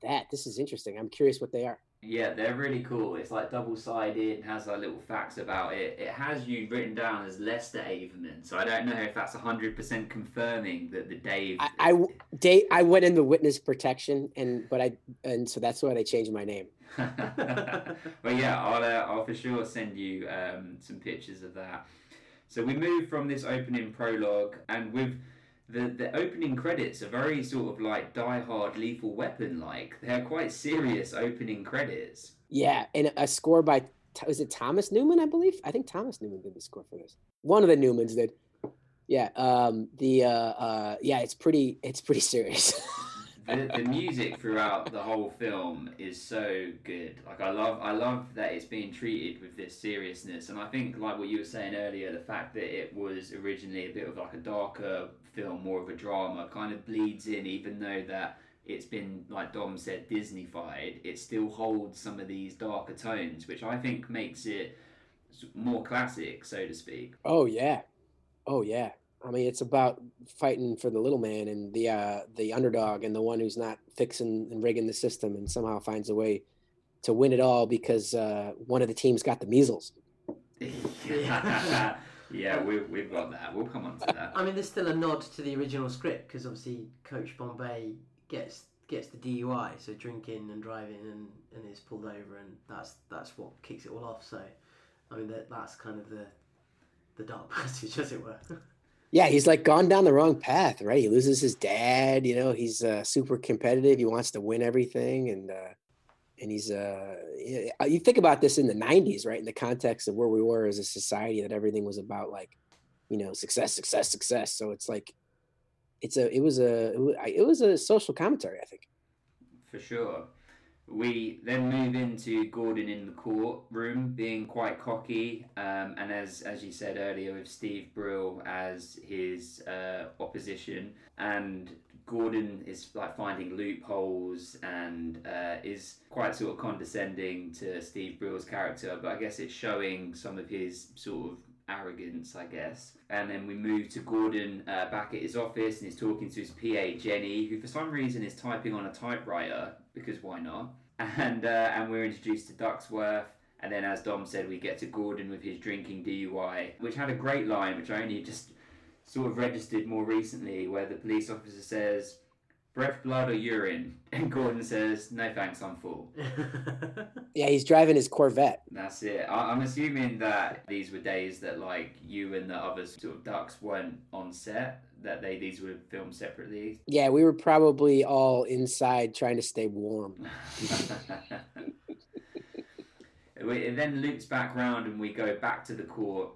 that. This is interesting. I'm curious what they are. Yeah, they're really cool. It's like double sided, has like little facts about it. It has you written down as Lester Averman, so I don't know if that's hundred percent confirming that the Dave. I, I Dave, I went in the witness protection, and but I and so that's why they changed my name. but yeah, I'll uh, I'll for sure send you um, some pictures of that. So we move from this opening prologue, and with the the opening credits are very sort of like Die Hard, Lethal Weapon like. They're quite serious opening credits. Yeah, and a score by was it Thomas Newman? I believe. I think Thomas Newman did the score for this. One of the Newmans did. Yeah. Um. The. Uh. uh yeah. It's pretty. It's pretty serious. the, the music throughout the whole film is so good. Like I love I love that it's being treated with this seriousness, and I think like what you were saying earlier, the fact that it was originally a bit of like a darker film, more of a drama, kind of bleeds in, even though that it's been like Dom said Disneyfied. It still holds some of these darker tones, which I think makes it more classic, so to speak. Oh yeah, oh yeah. I mean, it's about fighting for the little man and the uh, the underdog and the one who's not fixing and rigging the system and somehow finds a way to win it all because uh, one of the teams got the measles. yeah, yeah we, we've got that. We'll come on to that. I mean, there's still a nod to the original script because obviously Coach Bombay gets gets the DUI, so drinking and driving, and, and is pulled over, and that's that's what kicks it all off. So, I mean, that that's kind of the the dark passage, as it were. Yeah, he's like gone down the wrong path, right? He loses his dad. You know, he's uh, super competitive. He wants to win everything, and uh, and he's uh, you think about this in the '90s, right? In the context of where we were as a society, that everything was about like, you know, success, success, success. So it's like, it's a, it was a, it was a social commentary, I think. For sure. We then move into Gordon in the courtroom, being quite cocky, um, and as as you said earlier, with Steve Brill as his uh, opposition, and Gordon is like finding loopholes and uh, is quite sort of condescending to Steve Brill's character, but I guess it's showing some of his sort of arrogance, I guess. And then we move to Gordon uh, back at his office and he's talking to his PA Jenny, who for some reason is typing on a typewriter because why not? And uh, and we're introduced to Ducksworth. And then, as Dom said, we get to Gordon with his drinking DUI, which had a great line, which I only just sort of registered more recently, where the police officer says, breath, blood, or urine? And Gordon says, no thanks, I'm full. Yeah, he's driving his Corvette. That's it. I- I'm assuming that these were days that, like, you and the other sort of ducks weren't on set, that they these were filmed separately. Yeah, we were probably all inside trying to stay warm. We- it then loops back round and we go back to the court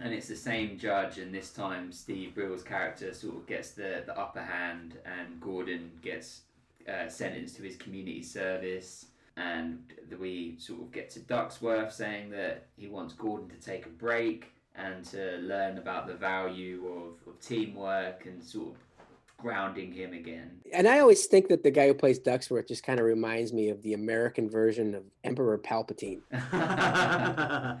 and it's the same judge and this time steve brill's character sort of gets the, the upper hand and gordon gets uh, sentenced to his community service and we sort of get to ducksworth saying that he wants gordon to take a break and to learn about the value of, of teamwork and sort of grounding him again And I always think that the guy who plays Ducksworth just kind of reminds me of the American version of Emperor Palpatine.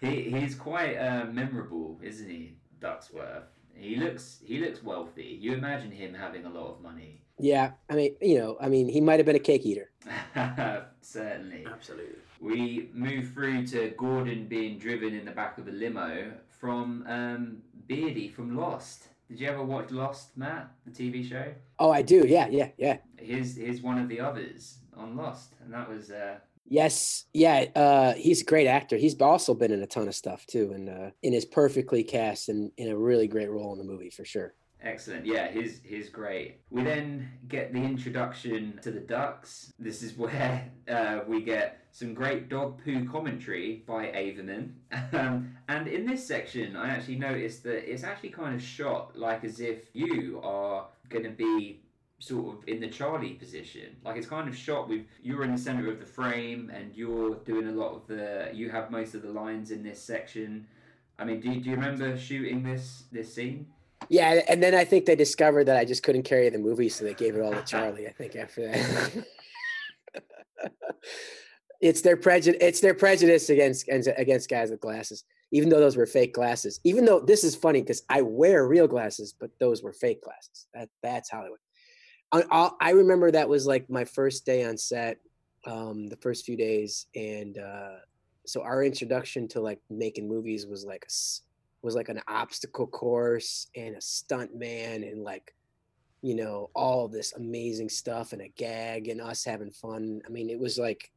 he he's quite uh, memorable, isn't he, Ducksworth? He looks he looks wealthy. You imagine him having a lot of money. Yeah, I mean, you know, I mean, he might have been a cake eater. Certainly. Absolutely. We move through to Gordon being driven in the back of a limo from um, Beardy from Lost. Did you ever watch Lost, Matt, the TV show? Oh, I do. Yeah, yeah, yeah. He's he's one of the others on Lost, and that was uh, Yes, yeah. Uh, he's a great actor. He's also been in a ton of stuff too, and uh, and is perfectly cast and in a really great role in the movie for sure. Excellent. Yeah, he's he's great. We then get the introduction to the ducks. This is where uh, we get some great dog poo commentary by Averman. Um, and in this section, I actually noticed that it's actually kind of shot like as if you are going to be sort of in the Charlie position. Like it's kind of shot with you're in the center of the frame and you're doing a lot of the. You have most of the lines in this section. I mean, do, do you remember shooting this this scene? Yeah, and then I think they discovered that I just couldn't carry the movie, so they gave it all to Charlie. I think after that. it's their prejudice. It's their prejudice against against guys with glasses, even though those were fake glasses. Even though this is funny because I wear real glasses, but those were fake glasses. That that's Hollywood. I, I- remember that was like my first day on set, um, the first few days, and uh, so our introduction to like making movies was like a was like an obstacle course and a stunt man and like you know all this amazing stuff and a gag and us having fun. I mean it was like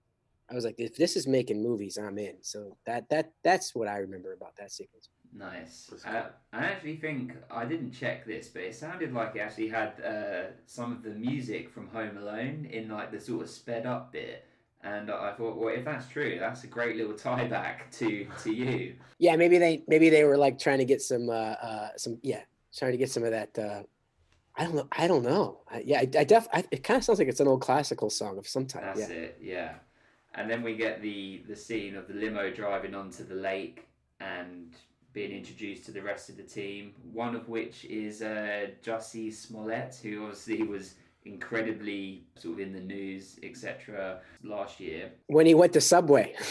i was like if this is making movies i'm in. So that that that's what i remember about that sequence Nice. That's Uh, I actually think I didn't check this, but it sounded like it actually had uh, some of the music from Home Alone in like the sort of sped up bit. And I I thought, well, if that's true, that's a great little tie back to to you. yeah maybe they maybe they were like trying to get some uh uh some yeah trying to get some of that uh i don't know i don't know I, yeah i, I def I, it kind of sounds like it's an old classical song of some type That's yeah it, yeah. And then we get the the scene of the limo driving onto the lake and being introduced to the rest of the team. One of which is uh, Jussie Smollett, who obviously was incredibly sort of in the news, etc. last year. when he went to Subway.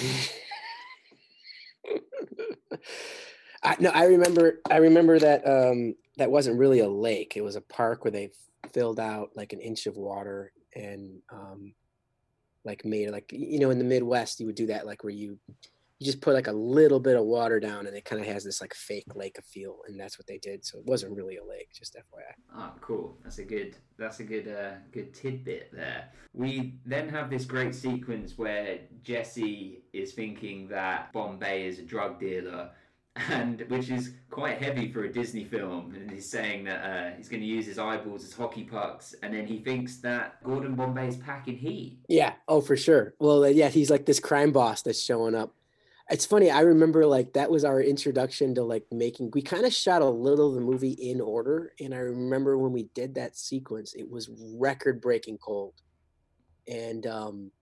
I, no, I remember. I remember that um, that wasn't really a lake. It was a park where they filled out like an inch of water and um, like made like you know in the Midwest you would do that like where you you just put like a little bit of water down and it kind of has this like fake lake feel and that's what they did. So it wasn't really a lake, just FYI. Ah, cool. That's a good. That's a good. Uh, good tidbit there. We then have this great sequence where Jesse is thinking that Bombay is a drug dealer, and which is quite heavy for a Disney film. And he's saying that uh, he's going to use his eyeballs as hockey pucks, and then he thinks that Gordon Bombay is packing heat. Yeah. Oh, for sure. Well, uh, yeah, he's like this crime boss that's showing up. It's funny. I remember like that was our introduction to like making. We kind of shot a little of the movie in order, and I remember when we did that sequence, it was record breaking cold, and um,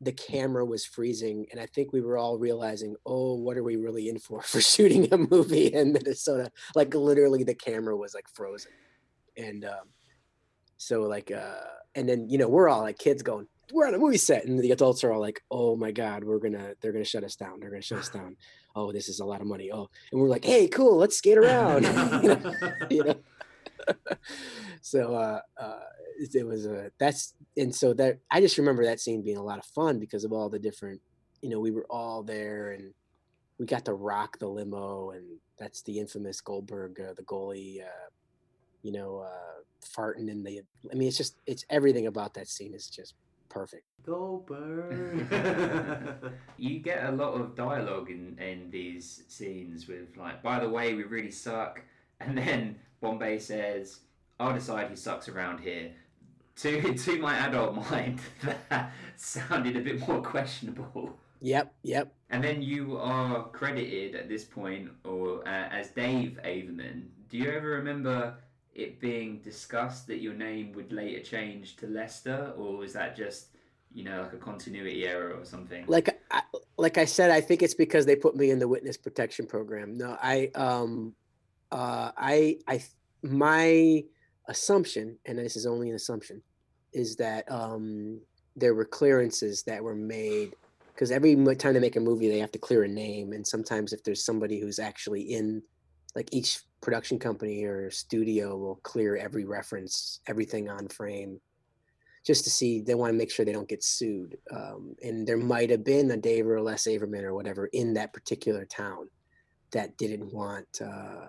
the camera was freezing, and I think we were all realizing, oh, what are we really in for for shooting a movie in Minnesota? Like literally, the camera was like frozen, and um, so like, uh, and then you know we're all like kids going, we're on a movie set, and the adults are all like, oh my god, we're gonna they're gonna shut us down, they're gonna shut us down. Oh, this is a lot of money. Oh, and we're like, hey, cool, let's skate around. you know, you know? so uh, uh, it was a that's and so that I just remember that scene being a lot of fun because of all the different, you know, we were all there and we got to rock the limo and that's the infamous Goldberg, uh, the goalie, uh, you know, uh, farting in the. I mean, it's just it's everything about that scene is just perfect. Goldberg. you get a lot of dialogue in, in these scenes with like, by the way, we really suck, and then Bombay says, "I'll decide who sucks around here." To to my adult mind, that sounded a bit more questionable. Yep, yep. And then you are credited at this point, or uh, as Dave Averman. Do you ever remember it being discussed that your name would later change to Lester, or was that just you know like a continuity error or something? Like I, like I said, I think it's because they put me in the witness protection program. No, I um uh I I my assumption, and this is only an assumption, is that um there were clearances that were made because every time they make a movie, they have to clear a name, and sometimes if there's somebody who's actually in like each production company or studio will clear every reference, everything on frame, just to see they want to make sure they don't get sued. Um, and there might have been a Dave or a Les Averman or whatever in that particular town that didn't want uh,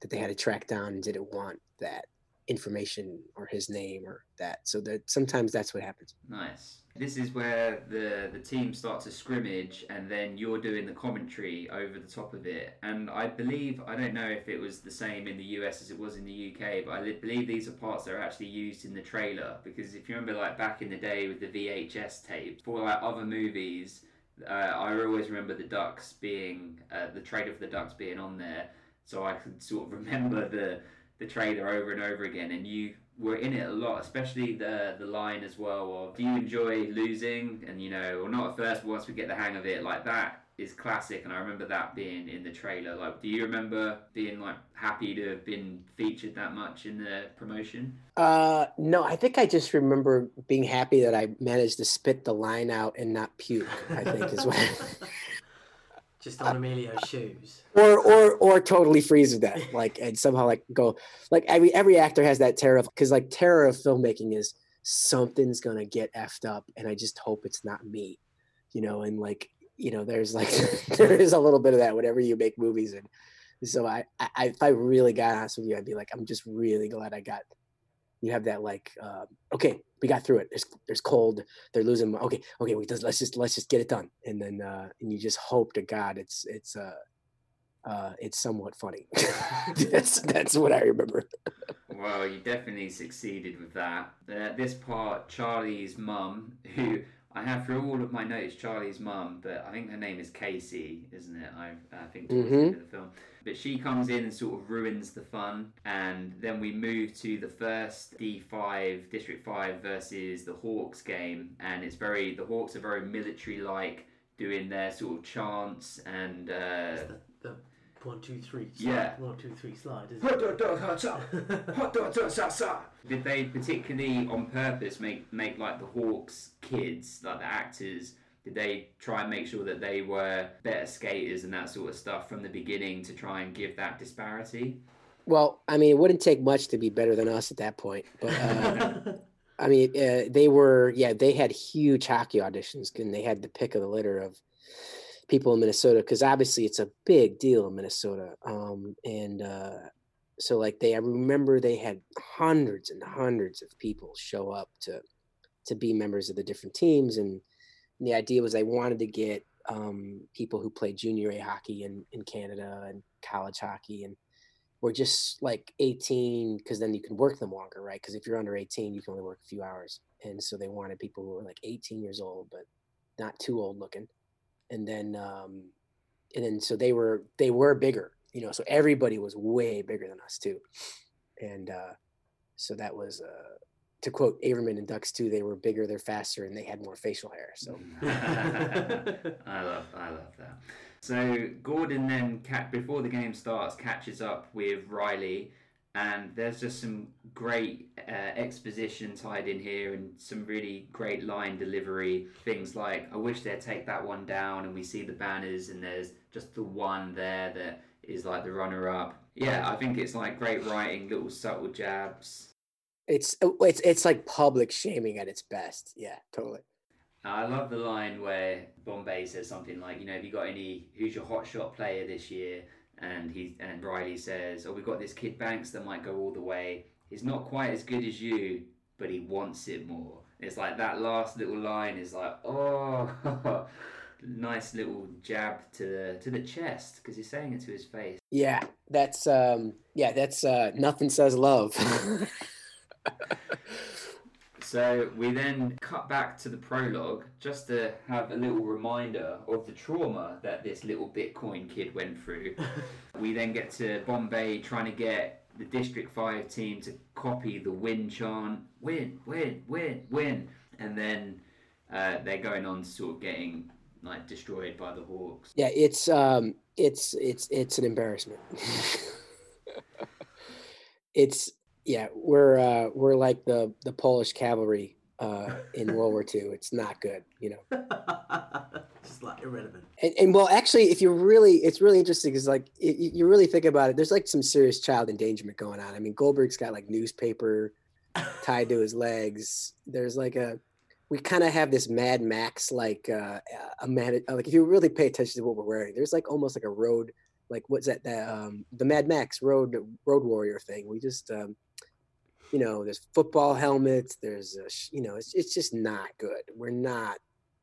that they had to track down and didn't want that information or his name or that. So that sometimes that's what happens. Nice. This is where the the team starts to scrimmage, and then you're doing the commentary over the top of it. And I believe I don't know if it was the same in the US as it was in the UK, but I believe these are parts that are actually used in the trailer. Because if you remember, like back in the day with the VHS tape for like other movies, uh, I always remember the Ducks being uh, the trailer for the Ducks being on there, so I could sort of remember the the trailer over and over again. And you were in it a lot, especially the the line as well of do you enjoy losing? And you know or not at first but once we get the hang of it like that is classic and I remember that being in the trailer. Like do you remember being like happy to have been featured that much in the promotion? Uh no I think I just remember being happy that I managed to spit the line out and not puke I think is what just on Emilio's shoes. Or or or totally freeze with that. Like and somehow like go like every every actor has that terror of because like terror of filmmaking is something's gonna get effed up and I just hope it's not me. You know, and like, you know, there's like there is a little bit of that whenever you make movies and so I, I if I really got honest with you, I'd be like, I'm just really glad I got you have that like uh, okay we got through it. There's there's cold. They're losing okay okay we just let's just let's just get it done. And then uh and you just hope to god it's it's uh uh it's somewhat funny. That's that's what i remember. Well you definitely succeeded with that. Uh, this part charlie's mum who I have through all of my notes Charlie's mum, but I think her name is Casey, isn't it? I, I think towards mm-hmm. the end of the film. But she comes in and sort of ruins the fun, and then we move to the first D5 District Five versus the Hawks game, and it's very the Hawks are very military-like, doing their sort of chants and. Uh, the, the one two three slide. yeah. One two three slide did they particularly on purpose make make like the hawks kids like the actors did they try and make sure that they were better skaters and that sort of stuff from the beginning to try and give that disparity? Well i mean it wouldn't take much to be better than us at that point but uh, i mean uh, they were yeah they had huge hockey auditions and they had the pick of the litter of people in Minnesota because obviously it's a big deal in Minnesota. Um, and uh, so like they, I remember they had hundreds and hundreds of people show up to to be members of the different teams, and the idea was they wanted to get um, people who played junior A hockey in in Canada and college hockey and were just like 18 because then you can work them longer right because if you're under 18 you can only work a few hours and so they wanted people who were like 18 years old but not too old looking and then um, and then so they were they were bigger, you know. So everybody was way bigger than us too, and uh, so that was uh, to quote Averman and Ducks too, they were bigger, they're faster, and they had more facial hair. So I love, I love that. So Gordon then, before the game starts, catches up with Riley, and there's just some great uh, exposition tied in here, and some really great line delivery. Things like, "I wish they'd take that one down," and we see the banners, and there's just the one there that is like the runner-up. Yeah, I think it's like great writing, little subtle jabs. it's oh, it's it's like public shaming at its best. Yeah, totally. I love the line where Bombay says something like, you know, have you got any? Who's your hot shot player this year? And he and Riley says, oh, we've got this kid Banks that might go all the way. He's not quite as good as you, but he wants it more. It's like that last little line is like, oh, nice little jab to the to the chest because he's saying it to his face. Yeah, that's um yeah, that's uh nothing says love. So we then cut back to the prologue just to have a little reminder of the trauma that this little Bitcoin kid went through. we then get to Bombay trying to get the District 5 team to copy the win chant win, win, win, win. And then uh, they're going on to sort of getting like destroyed by the Hawks. yeah, it's um it's it's it's an embarrassment. it's yeah, we're uh we're like the the Polish cavalry uh in World War II. It's not good, you know. Just like irrelevant. And, and well, actually, if you really, it's really interesting because like it, you- you really think about it, there's like some serious child endangerment going on. I mean, Goldberg's got like newspaper tied to his legs. There's like a, we kind of have this Mad Max like uh, a mad like if you really pay attention to what we're wearing, there's like almost like a road like what's that the um the Mad Max road road warrior thing. We just um you know there's football helmets. There's a, you know it's it's just not good. We're not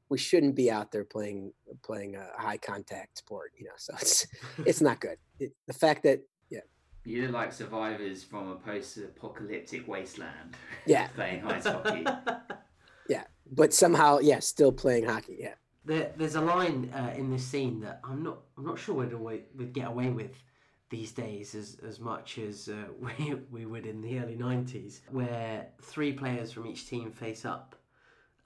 we shouldn't be out there playing playing a high contact sport. You know so it's it's not good. It, the fact that yeah, You look like survivors from a post-apocalyptic wasteland Yeah. playing ice hockey. Yeah, but somehow yeah still playing hockey yeah. There, there's a line uh, in this scene that I'm not I'm not sure we'd, away, we'd get away with these days as, as much as uh, we, we would in the early 90s, where three players from each team face up,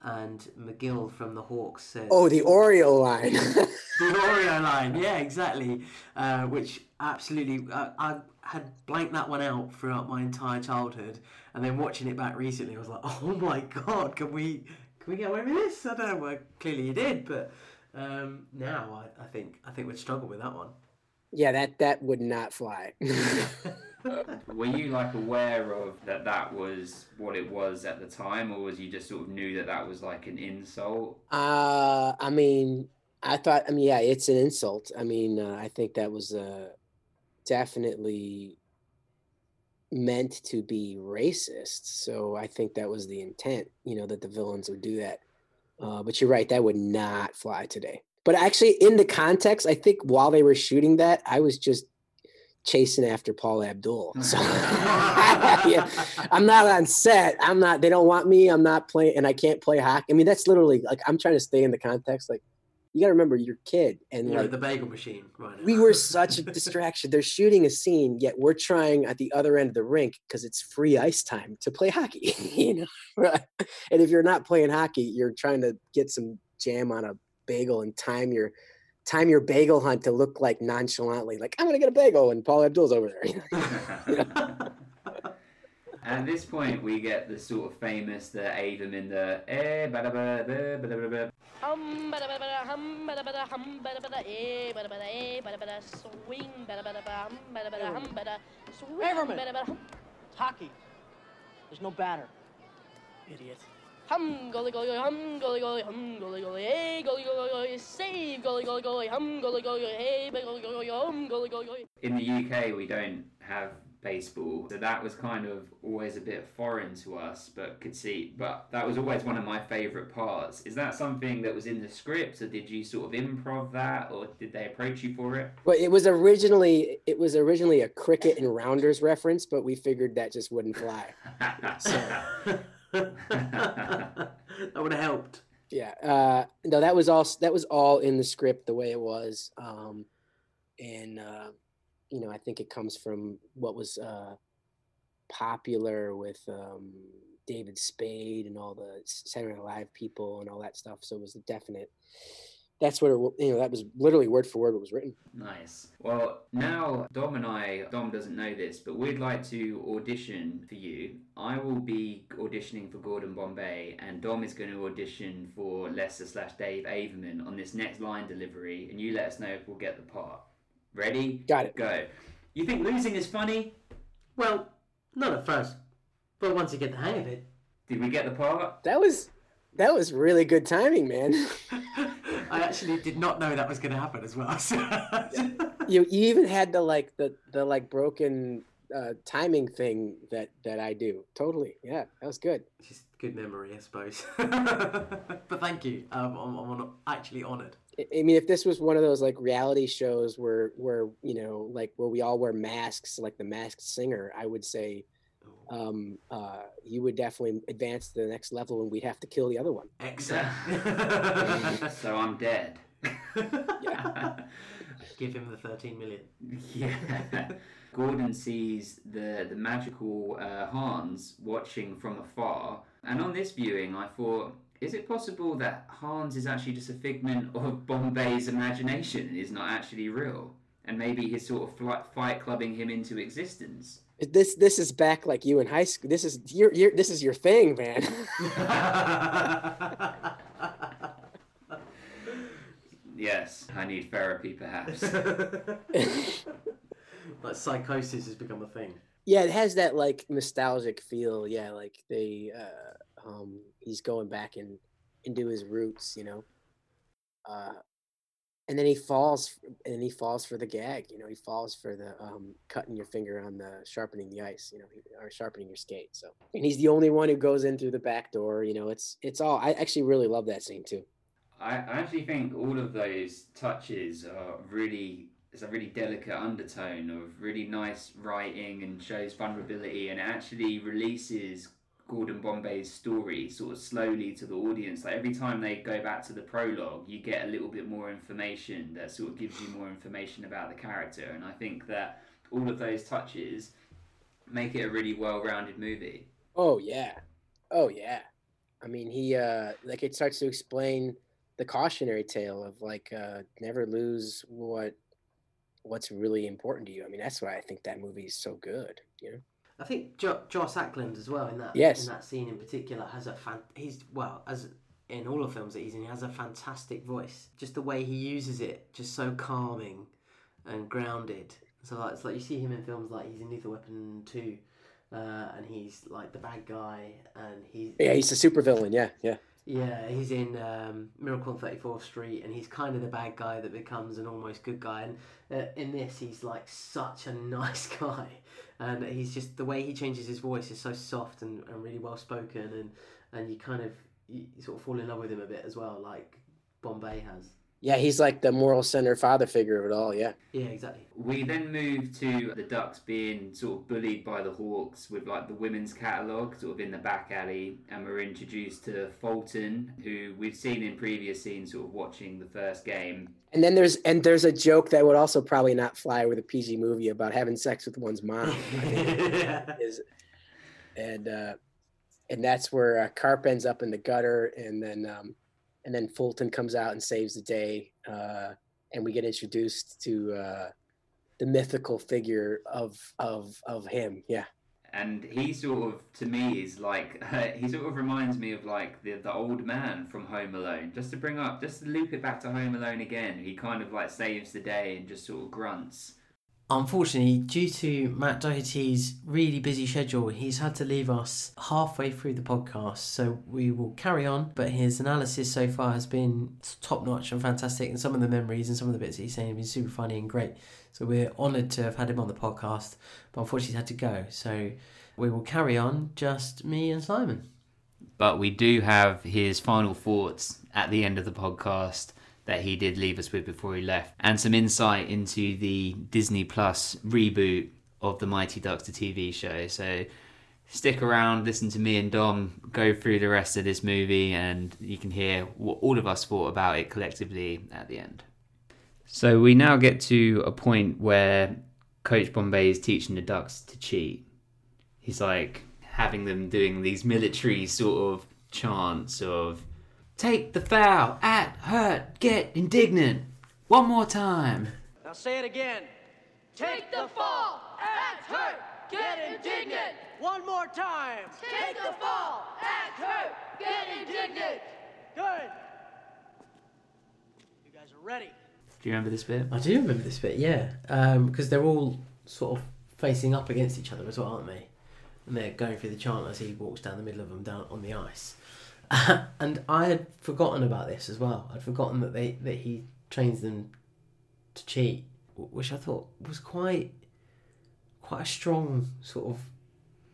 and McGill from the Hawks says, Oh, the Oreo line. the Oreo line, yeah, exactly. Uh, which absolutely, uh, I had blanked that one out throughout my entire childhood, and then watching it back recently, I was like, oh my god, can we can we get away with this? I don't know. Well, clearly you did, but um, now I, I think I think we'd struggle with that one. Yeah, that that would not fly. Were you like aware of that that was what it was at the time, or was you just sort of knew that that was like an insult? Uh, I mean, I thought, I mean, yeah, it's an insult. I mean, uh, I think that was uh, definitely meant to be racist. So I think that was the intent, you know, that the villains would do that. Uh, but you're right, that would not fly today. But actually, in the context, I think while they were shooting that, I was just chasing after Paula Abdul. So yeah, I'm not on set. I'm not. They don't want me. I'm not playing, and I can't play hockey. I mean, that's literally like I'm trying to stay in the context. Like, you got to remember, you're kid, and You're like the bagel machine, right? we were such a distraction. They're shooting a scene, yet we're trying at the other end of the rink because it's free ice time to play hockey. you know, right? and if you're not playing hockey, you're trying to get some jam on a bagel and time your time your bagel hunt to look like nonchalantly, like I'm gonna get a bagel, and Paula Abdul's over there. At this point, we get the sort of famous the Avon in the eh. Hum hum hum eh eh swing hum hum swing hum hockey. There's no batter. Idiot. Hum goalie goalie goalie, hum goalie goalie hum goalie goalie eh goalie goalie goalie save goalie goalie goalie hum goalie goalie hey ba- goalie goalie goalie hum goalie goalie goalie In the UK, we don't have baseball, so that was kind of always a bit foreign to us. But could see, but that was always one of my favourite parts. Is that something that was in the script, or did you sort of improv that, or did they approach you for it? Well, it was originally it was originally a cricket and rounders reference, but we figured that just wouldn't fly. That would have helped. yeah uh no that was all that was all in the script the way it was um and uh you know i think it comes from what was uh popular with um David Spade and all the Saturday Night Live people and all that stuff. So it was a definite. That's what it, you know. That was literally word for word what was written. Nice. Well, now Dom and I, Dom doesn't know this, but we'd like to audition for you. I will be auditioning for Gordon Bombay, and Dom is going to audition for Lester slash Dave Averman on this next line delivery, and you let us know if we'll get the part. Ready? Got it. Go. You think losing is funny? Well, not at first, but once you get the hang of it. Did we get the part? That was that was really good timing, man. I actually did not know that was going to happen as well. So. you you even had the like the the like broken uh, timing thing that that I do. Totally, yeah, that was good. Just good memory, I suppose. but thank you. Um, I'm, I'm actually honoured. I I mean, if this was one of those like reality shows where where you know like where we all wear masks, like the Masked Singer, I would say um, uh, you would definitely advance to the next level, and we'd have to kill the other one. Excellent. so I'm dead. Give him the 13 million. Yeah. Gordon sees the the magical uh, Hans watching from afar, and on this viewing, I thought, is it possible that Hans is actually just a figment of Bombay's imagination and is not actually real? And maybe he's sort of flight, fight clubbing him into existence. This this is back like you in high school. This is your your this is your thing, man. Yes, I need therapy, perhaps. like psychosis has become a thing. yeah, it has that like nostalgic feel. Yeah, like they uh um he's going back and into his roots, you know. Uh and then he falls and he falls for the gag, you know, he falls for the um cutting your finger on the sharpening the ice, you know, or sharpening your skate. So and he's the only one who goes in through the back door, you know, it's it's all I actually really love that scene too. I I actually think all of those touches are really it's a really delicate undertone of really nice writing and shows vulnerability and actually releases Gordon Bombay's story sort of slowly to the audience. Like every time they go back to the prologue, you get a little bit more information that sort of gives you more information about the character. And I think that all of those touches make it a really well-rounded movie. Oh yeah. Oh yeah. I mean, he uh like it starts to explain the cautionary tale of like uh never lose what what's really important to you. I mean, that's why I think that movie is so good, you know. I think jo- Joss Ackland as well in that Yes. in that scene in particular has a fan. He's well as in all the films that he's in, he has a fantastic voice. Just the way he uses it, just so calming and grounded. So like it's like you see him in films like he's in Lethal Weapon two, uh, and he's like the bad guy, and he's Yeah, he's a supervillain, yeah, yeah. Yeah, he's in um, Miracle on 34th Street, and he's kind of the bad guy that becomes an almost good guy. And uh, in this, he's like such a nice guy, Uh, and he's just the way he changes his voice is so soft and, and really well spoken, and and you kind of you sort of fall in love with him a bit as well, like Bombay has. Yeah, he's like the moral center father figure of it all, yeah. Yeah, exactly. We then move to the Ducks being sort of bullied by the Hawks with like the women's catalogue sort of in the back alley, and we're introduced to Fulton, who we've seen in previous scenes sort of watching the first game. And then there's and there's a joke that would also probably not fly with a PG movie about having sex with one's mom. I think is and uh and that's where uh, Carp ends up in the gutter and then um and then Fulton comes out and saves the day uh and we get introduced to uh the mythical figure of of of him yeah And he sort of, to me, is like he sort of reminds me of like the the old man from Home Alone. Just to bring up, just to loop it back to Home Alone again. He kind of like saves the day and just sort of grunts. Unfortunately, due to Matt Doherty's really busy schedule, he's had to leave us halfway through the podcast. So we will carry on, but his analysis so far has been top notch and fantastic, and some of the memories and some of the bits that he's saying have been super funny and great. So we're honoured to have had him on the podcast, but unfortunately, he's had to go. So we will carry on, just me and Simon. But we do have his final thoughts at the end of the podcast that he did leave us with before he left, and some insight into the Disney Plus reboot of the Mighty Ducks the TV show. So stick around, listen to me and Dom go through the rest of this movie, and you can hear what all of us thought about it collectively at the end. So we now get to a point where Coach Bombay is teaching the Ducks to cheat. He's like, having them doing these military sort of chants of take the foul, act hurt, get indignant. One more time. Now say it again. Take the fall, act hurt, get indignant. One more time. Take the fall, act hurt, get indignant. Good. You guys are ready. Do you remember this bit? I do remember this bit, yeah, um, because they're all sort of facing up against each other as well, aren't they? And they're going through the chant as he walks down the middle of them down on the ice. and I had forgotten about this as well. I'd forgotten that they that he trains them to cheat, which I thought was quite quite a strong sort of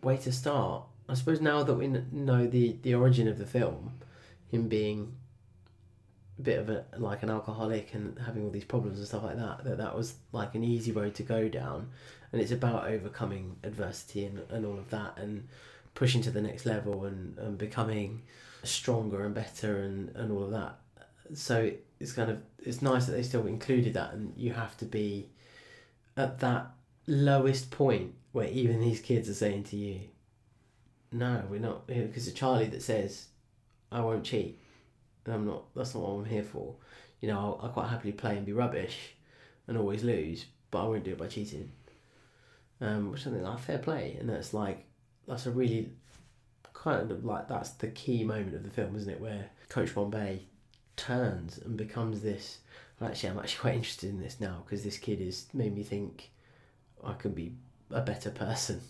way to start. I suppose now that we know the the origin of the film, him being a bit of a like an alcoholic and having all these problems and stuff like that, that that was like an easy road to go down, and it's about overcoming adversity and, and all of that and pushing to the next level and, and becoming stronger and better and, and all of that. So it's kind of it's nice that they still included that and you have to be at that lowest point where even these kids are saying to you, no, we're not because it's Charlie that says, I won't cheat. And I'm not. That's not what I'm here for. You know, I'll, I'll quite happily play and be rubbish, and always lose, but I won't do it by cheating. Um, which I think like fair play, and that's like that's a really kind of like that's the key moment of the film, isn't it? Where Coach Bombay turns and becomes this. Well, actually, I'm actually quite interested in this now because this kid has made me think I can be a better person.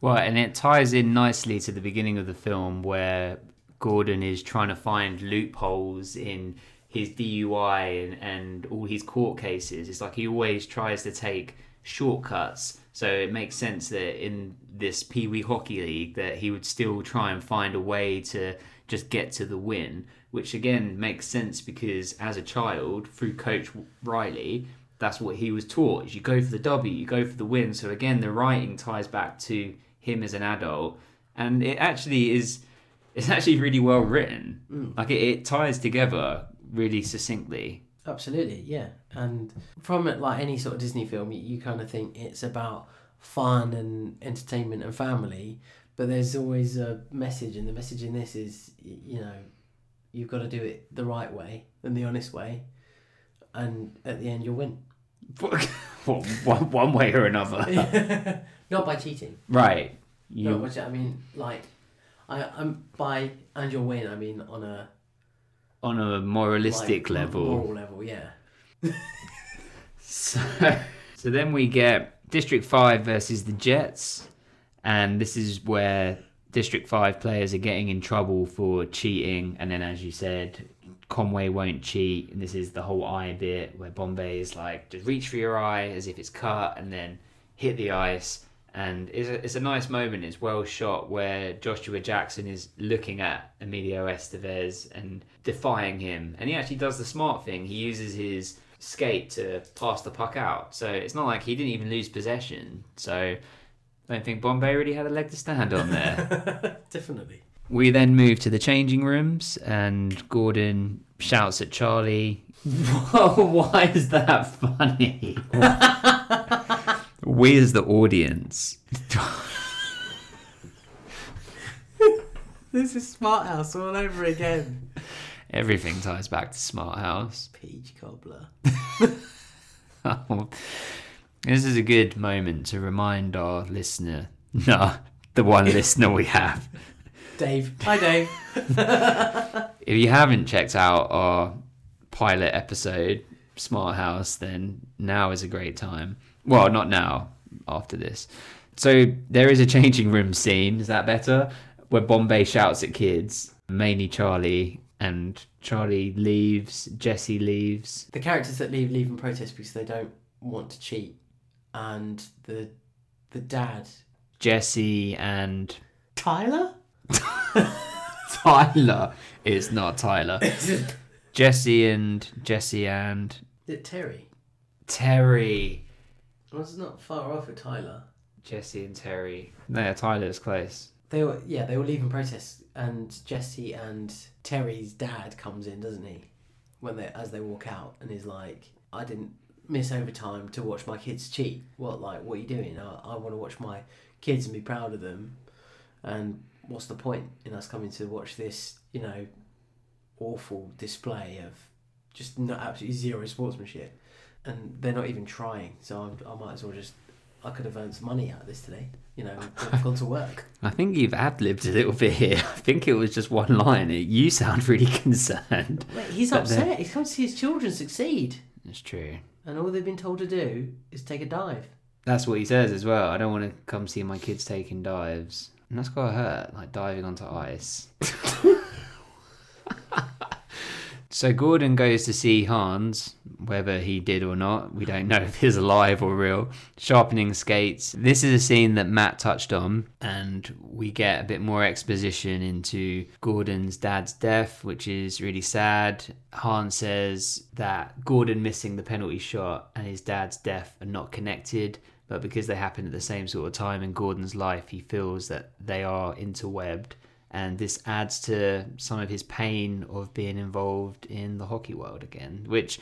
Well, and it ties in nicely to the beginning of the film where Gordon is trying to find loopholes in his DUI and, and all his court cases. It's like he always tries to take shortcuts. So it makes sense that in this Pee Wee Hockey League that he would still try and find a way to just get to the win, which again makes sense because as a child, through Coach Riley, that's what he was taught. Is you go for the W, you go for the win. So again, the writing ties back to him as an adult, and it actually is. It's actually really well written. Mm. Like it, it ties together really succinctly. Absolutely, yeah. And from it, like any sort of Disney film, you, you kind of think it's about fun and entertainment and family, but there's always a message, and the message in this is, you know, you've got to do it the right way and the honest way, and at the end you'll win. Well, one, one way or another. Not by cheating. right. You, No, which I mean, like, I, I'm by and you'll win. I mean, on a on a moralistic like, level. moral level, yeah. So, so then we get District 5 versus the Jets. And this is where District 5 players are getting in trouble for cheating. And then, as you said, Conway won't cheat. And this is the whole eye bit where Bombay is like, just reach for your eye as if it's cut and then hit the ice. And it's a, it's a nice moment. It's well shot where Joshua Jackson is looking at Emilio Estevez and defying him. And he actually does the smart thing. He uses his skate to pass the puck out. So it's not like he didn't even lose possession. So I don't think Bombay really had a leg to stand on there. Definitely. we then move to the changing rooms and Gordon shouts at Charlie, Why is that funny? we as the audience. This is Smart House all over again. Everything ties back to Smart House. Peach cobbler. this is a good moment to remind our listener, no, the one listener we have. Dave. Hi, Dave. If you haven't checked out our pilot episode, Smart House, then now is a great time. Well, not now, after this. So there is a changing room scene, is that better? Where Bombay shouts at kids, mainly Charlie, and Charlie leaves, Jesse leaves. the characters that leave leave in protest because they don't want to cheat, and the the dad Jesse and Tyler. Tyler. It's not Tyler. Jesse and Jesse and Is it Terry? Terry. Well, it's not far off with Tyler. Jesse and Terry. No, Tyler's close. They were yeah they all leave in protest, and Jesse and Terry's dad comes in, doesn't he? When they as they walk out, and he's like, "I didn't miss overtime to watch my kids cheat. What like what are you doing? I, I want to watch my kids and be proud of them." And what's the point in us coming to watch this, you know, awful display of just not absolutely zero sportsmanship? And they're not even trying. So I'm, I might as well just. I could have earned some money out of this today, you know, I've gone to work. I think you've ad libbed a little bit here. I think it was just one line. You sound really concerned. Mate, he's upset. He's come to see his children succeed. That's true. And all they've been told to do is take a dive. That's what he says as well. I don't want to come see my kids taking dives. And that's gotta hurt, like diving onto ice. so Gordon goes to see Hans, whether he did or not. We don't know if he's alive or real. Sharpening skates. This is a scene that Matt touched on, and we get a bit more exposition into Gordon's dad's death, which is really sad. Hans says that Gordon missing the penalty shot and his dad's death are not connected but because they happen at the same sort of time in Gordon's life, he feels that they are interwebbed. And this adds to some of his pain of being involved in the hockey world again, which,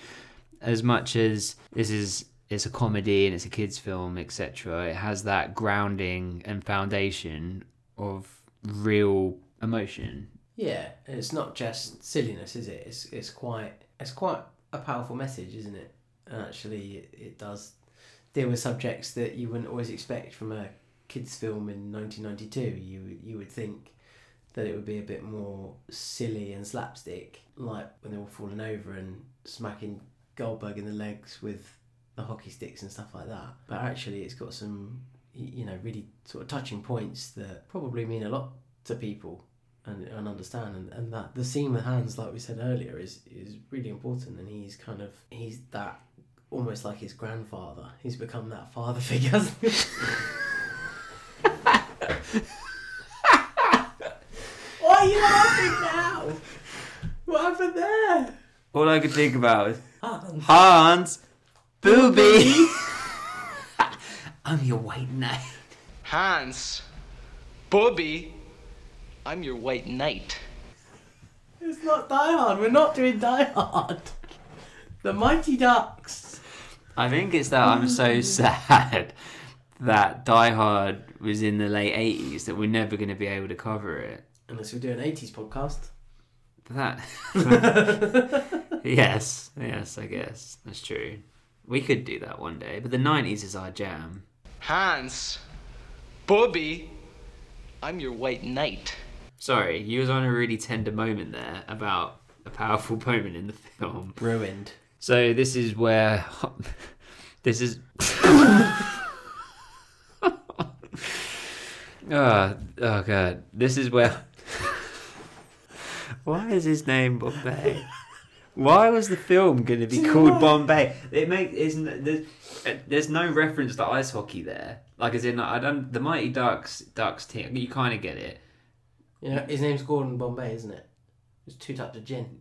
as much as this is it's a comedy and it's a kids' film, etc., it has that grounding and foundation of real emotion. Yeah, and it's not just silliness, is it? It's it's quite it's quite a powerful message, isn't it? And actually, it, it does deal with subjects that you wouldn't always expect from a kids' film in 1992. You you would think that it would be a bit more silly and slapstick, like when they were falling over and smacking Goldberg in the legs with the hockey sticks and stuff like that. But actually, it's got some you know really sort of touching points that probably mean a lot to people and, and understand. And, and that the scene with Hans like we said earlier is is really important. And he's kind of he's that almost like his grandfather. He's become that father figure hasn't he? why are you laughing now what happened there All I could think about was Hans Hans, booby. I'm your white knight. Hans, Bobby, I'm your white knight. it's not Die Hard we're not doing Die Hard the Mighty Ducks I think it's that I'm so mm. sad that Die Hard was in the late 80s that we're never going to be able to cover it. Unless we do an 80s podcast That. yes, yes, I guess. That's true. We could do that one day, but the 90s is our jam. Hans, Bobby, I'm your white knight. Sorry, you was on a really tender moment there about a powerful moment in the film. ruined So this is where this is. oh, oh god, this is where. Why is his name Bombay? Why was the film going to be called Bombay? It makes isn't there's, uh, there's no reference to ice hockey there. Like as in I don't the Mighty Ducks Ducks team. You kind of get it. You know, his name's Gordon Bombay, isn't it? It's two types of gin.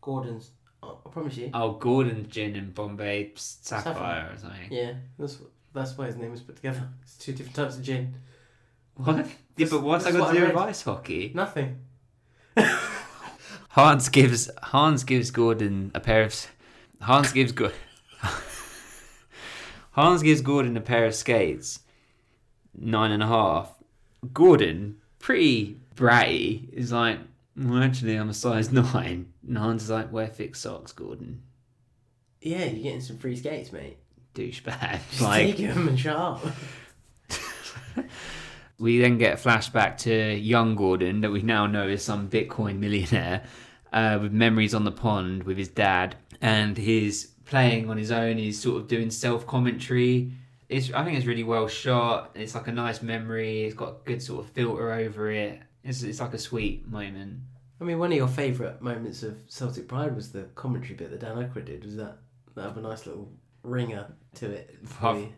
Gordon's. Oh, I promise you. Oh, Gordon Gin and Bombay Sapphire, Sapphire. or something. Yeah, that's that's why his name was put together. It's two different types of gin. What? Yeah, but what's that got to do with ice hockey? Nothing. Hans gives Hans gives Gordon a pair of Hans gives Go- Hans gives Gordon a pair of skates, nine and a half. Gordon, pretty bratty, is like, well, actually, I'm a size nine. And Hans is like, wear thick socks, Gordon. Yeah, you're getting some free skates, mate. Douchebag. Just Like, take them and shut up. We then get a flashback to young Gordon, that we now know is some Bitcoin millionaire, uh, with memories on the pond with his dad, and he's playing on his own. He's sort of doing self commentary. It's I think it's really well shot. It's like a nice memory. It's got a good sort of filter over it. It's it's like a sweet moment. I mean, one of your favourite moments of Celtic Pride was the commentary bit that Dan Aykroyd did. Was that that have a nice little ringer to it?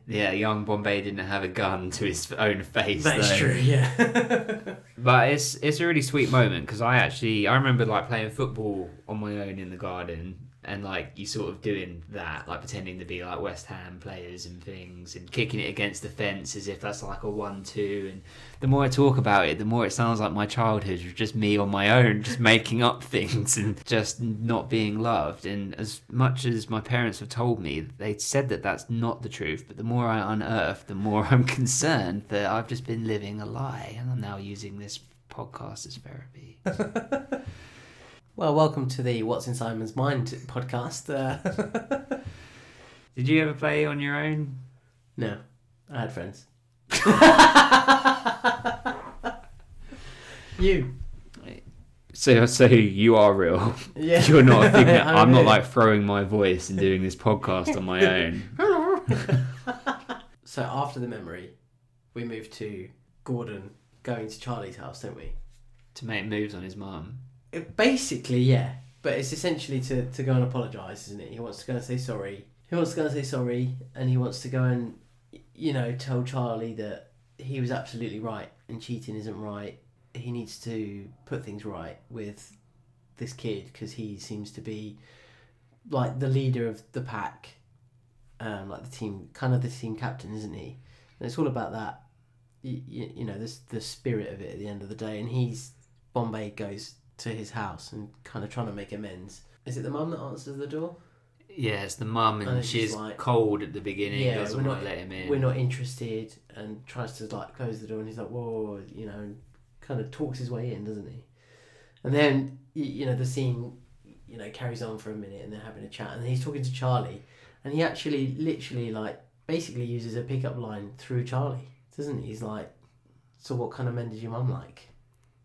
Yeah, young Bombay didn't have a gun to his own face. That is true. Yeah. But it's it's a really sweet moment because I actually I remember like playing football on my own in the garden and like you sort of doing that, like pretending to be like West Ham players and things, and kicking it against the fence as if that's like a one-two. And the more I talk about it, the more it sounds like my childhood was just me on my own, just making up things and just not being loved. And as much as my parents have told me, they said that that's not the truth. But the more I unearth, the more I'm concerned that I've just been living a lie, and I'm now using this podcast as therapy. Well, welcome to the What's in Simon's Mind podcast. Uh, Did you ever play on your own? no, I had friends. you. So, so you are real. Yeah. You're not a figment. I'm I'm not like throwing my voice and doing this podcast on my own. So after the memory, we moved to Gordon going to Charlie's house, don't we? To make moves on his mum. Basically, yeah. But it's essentially to, to go and apologise, isn't it? He wants to go and say sorry. He wants to go and say sorry, and he wants to go and, you know, tell Charlie that he was absolutely right and cheating isn't right. He needs to put things right with this kid because he seems to be like the leader of the pack, um, like the team, kind of the team captain, isn't he? And it's all about that, you, you, you know, this the spirit of it at the end of the day. And he's Bombay goes to his house and kind of trying to make amends. Is it the mum that answers the door? Yeah, it's the mum, And and she's like- cold at the beginning. Yeah, doesn't we're want to let him in. We're not interested, and tries to like close the door, and he's like, "Whoa," you know, and kind of talks his way in, doesn't he? And then you know the scene, you know, carries on for a minute, and they're having a chat, and he's talking to Charlie, and he actually, literally, like, basically uses a pickup line through Charlie, doesn't he? He's like, "So what kind of men did your mum like?"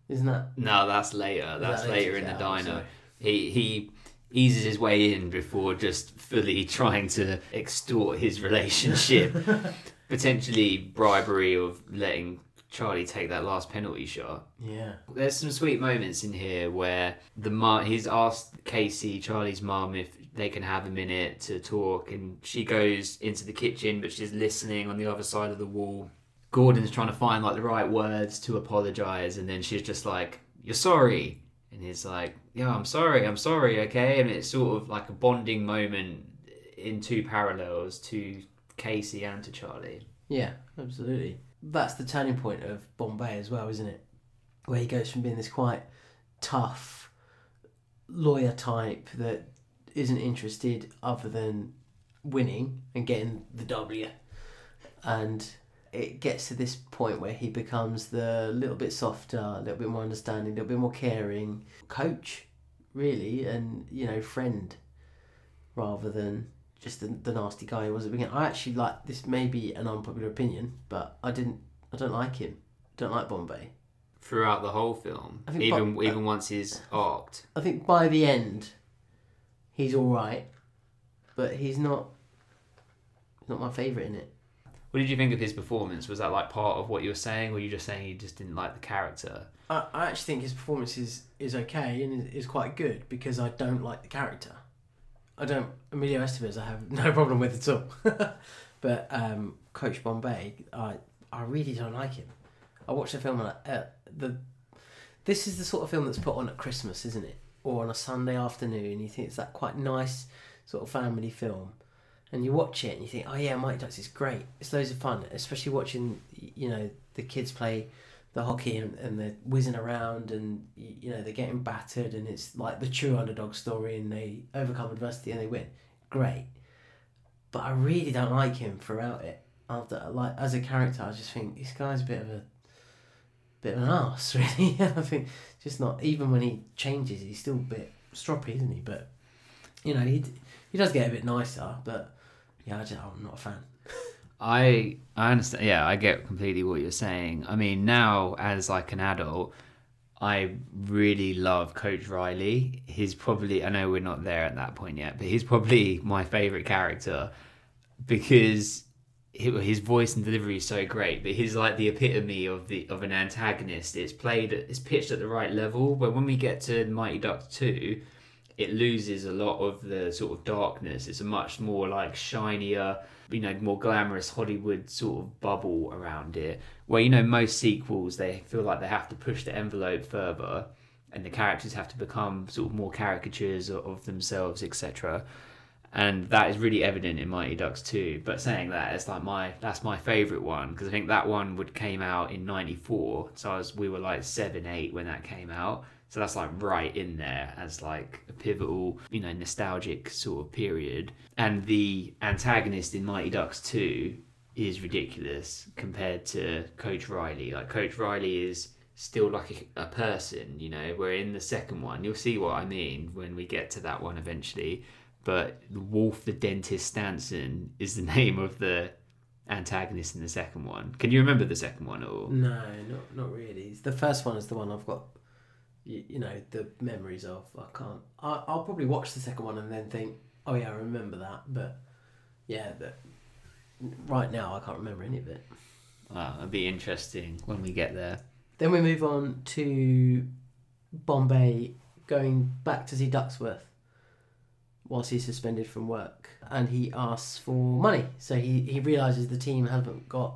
Isn't that? No, that's later. That's that later in the diner. sorry. He he eases his way in before just fully trying to extort his relationship. Potentially bribery of letting Charlie take that last penalty shot. Yeah. There's some sweet moments in here where the mum he's asked Casey, Charlie's mom, if they can have a minute to talk, and she goes into the kitchen, but she's listening on the other side of the wall. Gordon's trying to find like the right words to apologize, and then she's just like, "You're sorry," and he's like, "Yeah, I'm sorry, I'm sorry, okay." And it's sort of like a bonding moment in two parallels to Casey and to Charlie. Yeah, absolutely. That's the turning point of Bombay as well, isn't it? Where he goes from being this quite tough lawyer type that isn't interested other than winning and getting the W. And it gets to this point where he becomes the little bit softer, a little bit more understanding, a little bit more caring coach, really, and, you know, friend rather than just the, the nasty guy he was at the beginning. I actually like this may be an unpopular opinion, but I didn't I don't like him. don't like Bombay. Throughout the whole film, I think even even once he's arced. I think by the end he's alright. But he's not he's not my favourite in it. What did you think of his performance? Was that like part of what you were saying, or were you just saying you just didn't like the character? I, I actually think his performance is, is okay and is, quite good because I don't like the character. I don't Emilio Estevez I have no problem with at all. but um, Coach Bombay, I I really don't like him. I watched the film I, uh, the this is the sort of film that's put on at Christmas, isn't it? Or on a Sunday afternoon. You think it's that quite nice sort of family film. And you watch it and you think, oh yeah, Mighty Ducks is great. It's loads of fun, especially watching, you know, the kids play the hockey and, and they're whizzing around and you know they're getting battered and it's like the true underdog story and they overcome adversity and they win. Great. But i really don't like him throughout it. After like as a character i just think this guy's a bit of a bit of an ass really. I think just not even when he changes he's still a bit stroppy isn't he? But you know he, he does get a bit nicer but yeah I just, i'm not a fan I I understand. Yeah, I get completely what you're saying. I mean, now as like an adult, I really love Coach Riley. He's probably I know we're not there at that point yet, but he's probably my favorite character because his voice and delivery is so great. But he's like the epitome of the of an antagonist. It's played, it's pitched at the right level. But when we get to Mighty Ducks two, it loses a lot of the sort of darkness. It's a much more like shinier, you know, more glamorous Hollywood sort of bubble around it. Where you know most sequels they feel like they have to push the envelope further, and the characters have to become sort of more caricatures of, themselves, etc. And that is really evident in Mighty Ducks 2. But saying that, it's like my that's my favorite one because I think that one would came out in '94, so I was we were like seven, eight when that came out. So that's like right in there as like a pivotal, you know, nostalgic sort of period. And the antagonist in Mighty Ducks 2 is ridiculous compared to Coach Riley. Like Coach Riley is still like a, a person, you know, where in the second one, you'll see what I mean when we get to that one eventually. But Wolf the Dentist Stansson is the name of the antagonist in the second one. Can you remember the second one all? No, not not really. The first one is the one I've got. You, you know the memories of. I can't. I, I'll probably watch the second one and then think, oh yeah, I remember that. But yeah, but right now I can't remember any of it. Wow, it'd be interesting when we get there. Then we move on to Bombay going back to see Ducksworth whilst he's suspended from work and he asks for money. So he, he realizes the team haven't got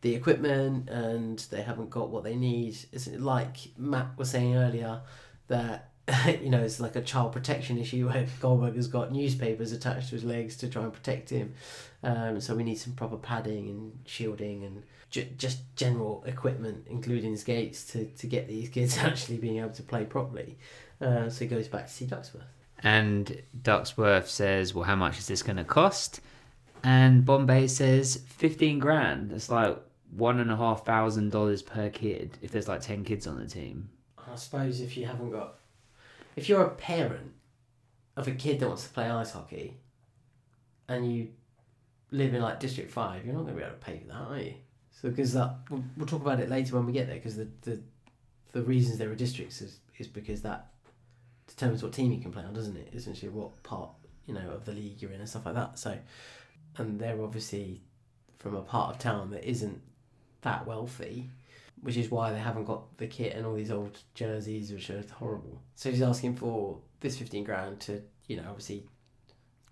the equipment and they haven't got what they need. It's like Matt was saying earlier that you know it's like a child protection issue where Goldberg has got newspapers attached to his legs to try and protect him. Um, so we need some proper padding and shielding and ju- just general equipment, including skates, to, to get these kids actually being able to play properly. Uh, so he goes back to see Ducksworth. And Ducksworth says, Well, how much is this going to cost? And Bombay says, 15 grand. It's like one and a half thousand dollars per kid if there's like 10 kids on the team. I suppose if you haven't got, if you're a parent of a kid that wants to play ice hockey, and you live in like District Five, you're not going to be able to pay for that, are you? So because that we'll, we'll talk about it later when we get there, because the, the the reasons there are districts is is because that determines what team you can play on, doesn't it? Essentially, what part you know of the league you're in and stuff like that. So, and they're obviously from a part of town that isn't that wealthy, which is why they haven't got the kit and all these old jerseys, which are horrible. So he's asking for this fifteen grand to, you know, obviously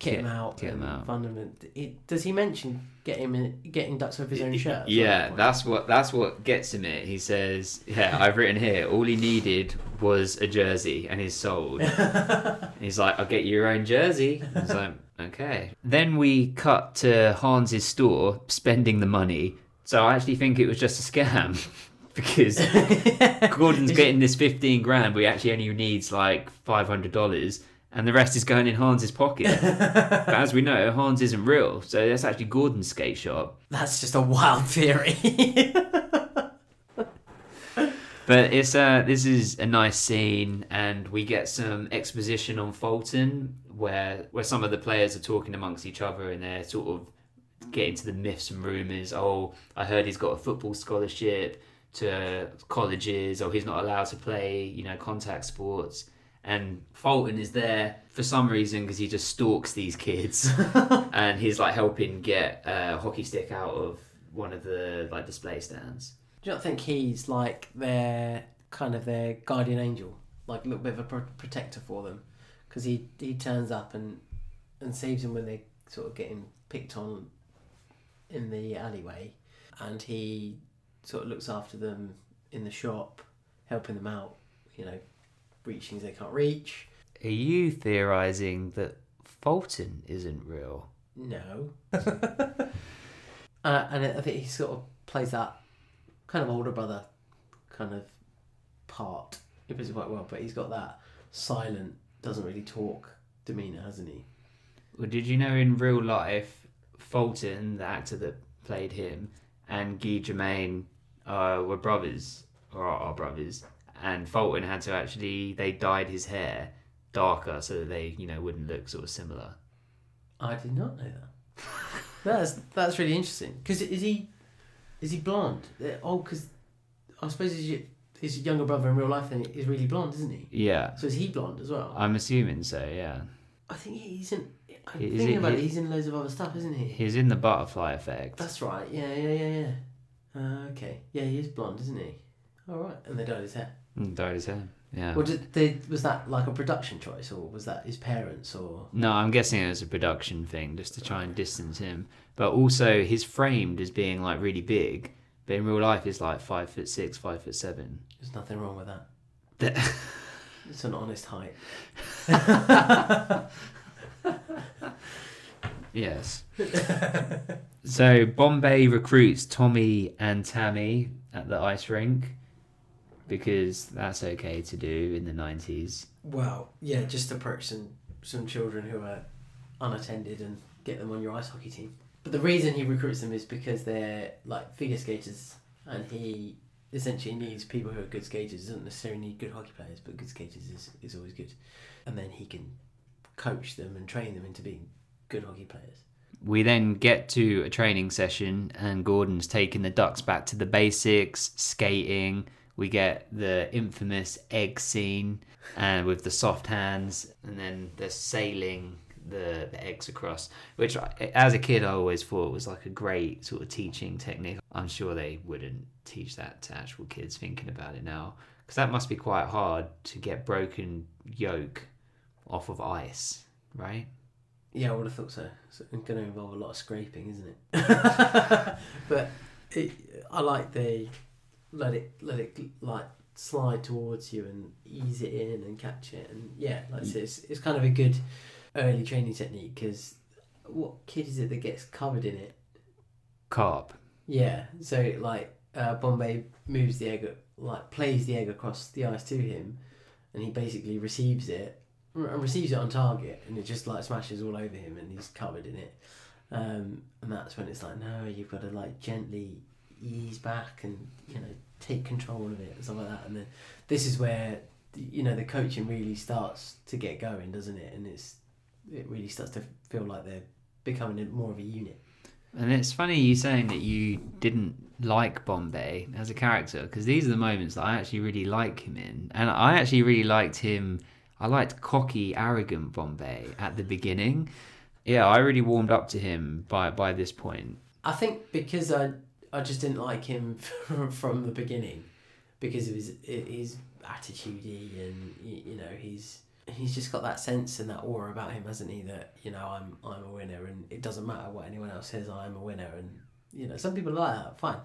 kit, Kit- him out kit him out. fund him. And he, does he mention getting him in, getting Ducks with his own shirt? as well at Yeah, that that's what that's what gets him it. He says, "Yeah, I've written here. All he needed was a jersey, and he's sold." he's like, "I'll get you your own jersey." He's like, "Okay." Then we cut to Hans's store spending the money. So I actually think it was just a scam because Gordon's getting this fifteen grand, but he actually only needs like five hundred dollars. And the rest is going in Hans's pocket. but as we know, Hans isn't real, so that's actually Gordon's skate shop. That's just a wild theory. But it's uh this is a nice scene and we get some exposition on Fulton where where some of the players are talking amongst each other and they're sort of getting to the myths and rumours. Oh, I heard he's got a football scholarship to colleges, or he's not allowed to play, you know, contact sports. And Fulton is there for some reason because he just stalks these kids, and he's like helping get a hockey stick out of one of the like display stands. Do you not think he's like their kind of their guardian angel, like a little bit of a pro- protector for them? Because he he turns up and and saves them when they sort of getting picked on in the alleyway, and he sort of looks after them in the shop, helping them out. You know, reaching things they can't reach. Are you theorizing that Fulton isn't real? No. uh, and I think he sort of plays that kind of older brother kind of part. He plays it quite well, but he's got that silent, doesn't really talk demeanour, hasn't he? Well, did you know in real life, Fulton, the actor that played him, and Guy Germaine uh, were brothers, or are brothers, and Fulton had to actually, they dyed his hair darker so that they, you know, wouldn't look sort of similar. I did not know that. that's that's really interesting. Because is he is he blonde? Uh, Oh, because I suppose his, his younger brother in real life then is really blonde, isn't he? Yeah, So is he blonde as well? I'm assuming so, yeah. I think he's in. I'm Is thinking it- about it. He's in loads of other stuff, isn't he? He's in the butterfly effect. That's right. Yeah, yeah, yeah, yeah. Uh, okay. Yeah, he is blonde, isn't he? All right. And they dyed his hair. Dyed his hair. Yeah. Well, did they, was that like a production choice, or was that his parents, or? No, I'm guessing it was a production thing just to try and distance him. But also, he's framed as being like really big, but in real life, he's like five foot six, five foot seven. There's nothing wrong with that. That- It's an honest height. Yes. so Bombay recruits Tommy and Tammy at the ice rink because that's okay to do in the 90s. Well, yeah, just approach some some children who are unattended and get them on your ice hockey team. But the reason he recruits them is because they're like figure skaters, and he essentially needs people who are good skaters. Doesn't necessarily need good hockey players, but good skaters is, is always good. And then he can coach them and train them into being good hockey players. We then get to a training session, and Gordon's taking the Ducks back to the basics, skating. We get the infamous egg scene, and with the soft hands, and then they're sailing the, the eggs across. Which, as a kid, I always thought was like a great sort of teaching technique. I'm sure they wouldn't teach that to actual kids. Thinking about it now, because that must be quite hard to get broken yolk off of ice, right? Yeah, I would have thought so. so it's going to involve a lot of scraping, isn't it? but it, I like the let it let it like slide towards you and ease it in and catch it, and yeah, like said, it's it's kind of a good early training technique because what kid is it that gets covered in it? Carp. Yeah, so like uh, Bombay moves the egg, like plays the egg across the ice to him, and he basically receives it and receives it on target, and it just like smashes all over him, and he's covered in it. Um, and that's when it's like, no, you've got to like gently ease back and you know take control of it and stuff like that. And then this is where you know the coaching really starts to get going, doesn't it? And it's it really starts to feel like they're becoming a- more of a unit. And it's funny you saying that you didn't like Bombay as a character because these are the moments that I actually really like him in. And I actually really liked him. I liked cocky, arrogant Bombay at the beginning. Yeah, I really warmed up to him by by this point. I think because I I just didn't like him from, from the beginning because of his his attitudey and you know he's he's just got that sense and that aura about him hasn't he that you know I'm I'm a winner and it doesn't matter what anyone else says I'm a winner and you know some people like that fine.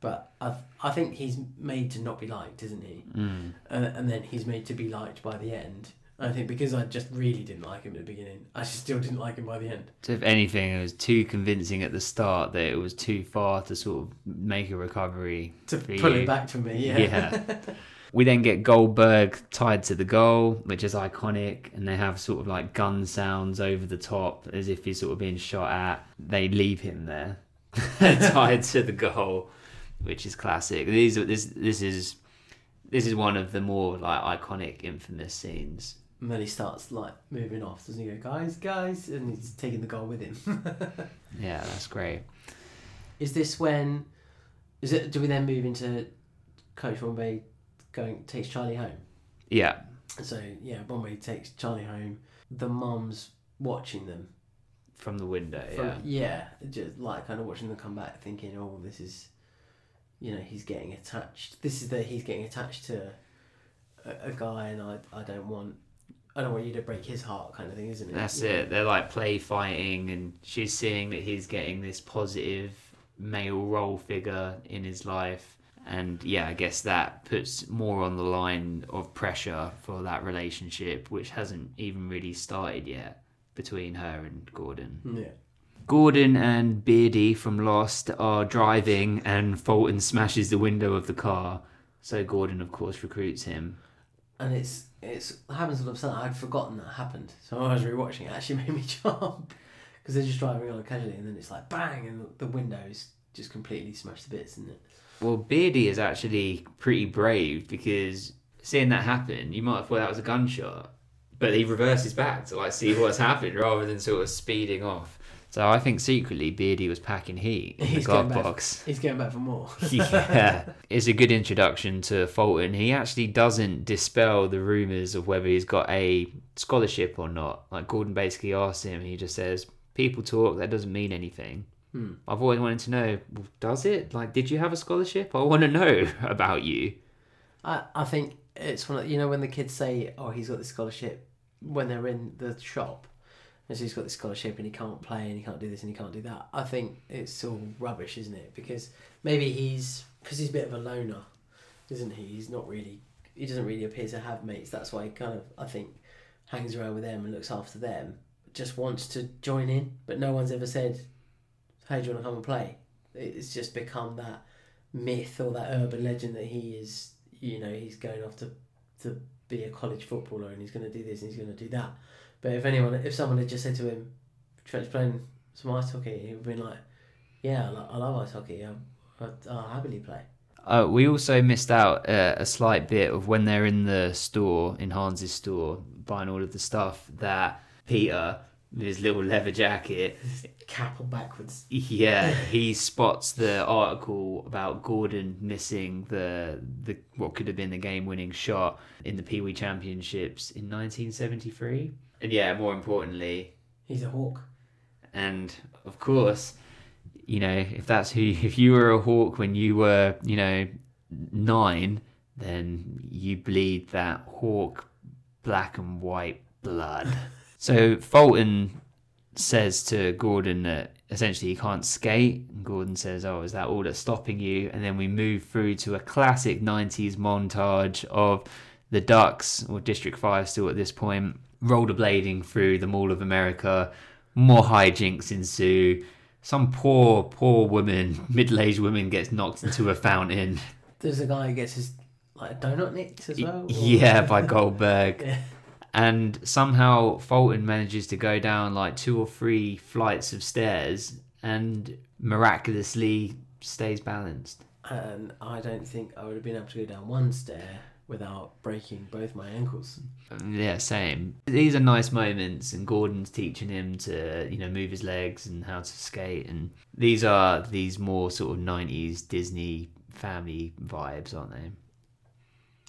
But I I think he's made to not be liked isn't he? Mm. and, and then he's made to be liked by the end I think because I just really didn't like him at the beginning I just still didn't like him by the end So if anything, it was too convincing at the start that it was too far to sort of make a recovery to pull you. it back for me yeah Yeah. We then get Goldberg tied to the goal, which is iconic, and they have sort of like gun sounds over the top as if he's sort of being shot at. They leave him there, tied to the goal, which is classic. These are- this this is this is one of the more like iconic, infamous scenes. And then he starts like moving off, doesn't he? Go, guys, guys, and he's taking the goal with him. Yeah, that's great. is this when? Is it? Do we then move into Coach Bombay going takes Charlie home? Yeah, So yeah, Bombay takes Charlie home. The mum's watching them. from the window. From, yeah. yeah, just like kind of watching them come back, thinking, oh, this is, you know, he's getting attached. This is that he's getting attached to a, a guy, and I, I don't want, I don't want you to break his heart, kind of thing, isn't it? That's know? it. They're like play fighting, and she's seeing that he's getting this positive male role figure in his life. And yeah, I guess that puts more on the line of pressure for that relationship, which hasn't even really started yet between her and Gordon. Yeah. Gordon and Beardy from Lost are driving, and Fulton smashes the window of the car. So Gordon, of course, recruits him. and it's it's happens all of a sudden. I'd forgotten that happened, so I was rewatching it. Actually, made me jump because they're just driving on casually, and then it's like bang, and the windows just completely smashed to bits, isn't it? Well, Beardy is actually pretty brave because seeing that happen, you might have thought that was a gunshot, but he reverses back to like see what's happened rather than sort of speeding off. So I think secretly Beardy was packing heat in the He's glove going back- box. He's going back for more. yeah, it's a good introduction to Fulton. He actually doesn't dispel the rumors of whether he's got a scholarship or not. Like Gordon basically asks him, he just says, "People talk. That doesn't mean anything." Hmm. I've always wanted to know, well, does it? Like, did you have a scholarship? I want to know about you. I I think it's one of you know when the kids say, "Oh, he's got this scholarship," when they're in the shop, and so he's got this scholarship and he can't play and he can't do this and he can't do that. I think it's all rubbish, isn't it? Because maybe he's because he's a bit of a loner, isn't he? He's not really he doesn't really appear to have mates. That's why he kind of I think hangs around with them and looks after them. Just wants to join in, but no one's ever said, "Hey, do you want to come and play?" It's just become that myth or that urban legend that he is. You know, he's going off to to be a college footballer and he's going to do this and he's going to do that. But if anyone, if someone had just said to him, "Trent's playing some ice hockey," he would have been like, "Yeah, I, love ice hockey. I'll, I'll, I'll happily play." Uh, we also missed out uh, a slight bit of when they're in the store, in Hans's store, buying all of the stuff that Peter, with his little leather jacket, Cap on backwards. yeah, he spots the article about Gordon missing the the what could have been the game winning shot in the Pee Wee Championships in 1973. And yeah, more importantly, He's a hawk. and of course, you know, if that's who, if you were a hawk when you were, you know, nine, then you bleed that hawk black and white blood. so Fulton says to Gordon that essentially he can't skate. And Gordon says, Oh, is that all that's stopping you? And then we move through to a classic 90s montage of the Ducks, or District 5 still at this point, rollerblading through the Mall of America. More hijinks ensue. Some poor, poor woman, middle aged woman, gets knocked into a fountain. There's a guy who gets his like donut nicked as well. or- Yeah, by Goldberg. Yeah. And somehow Fulton manages to go down like two or three flights of stairs and miraculously stays balanced. And I don't think I would have been able to go down one stair without breaking both my ankles. Yeah, same. These are nice moments, and Gordon's teaching him to, you know, move his legs and how to skate. And these are these more sort of 90s Disney family vibes, aren't they?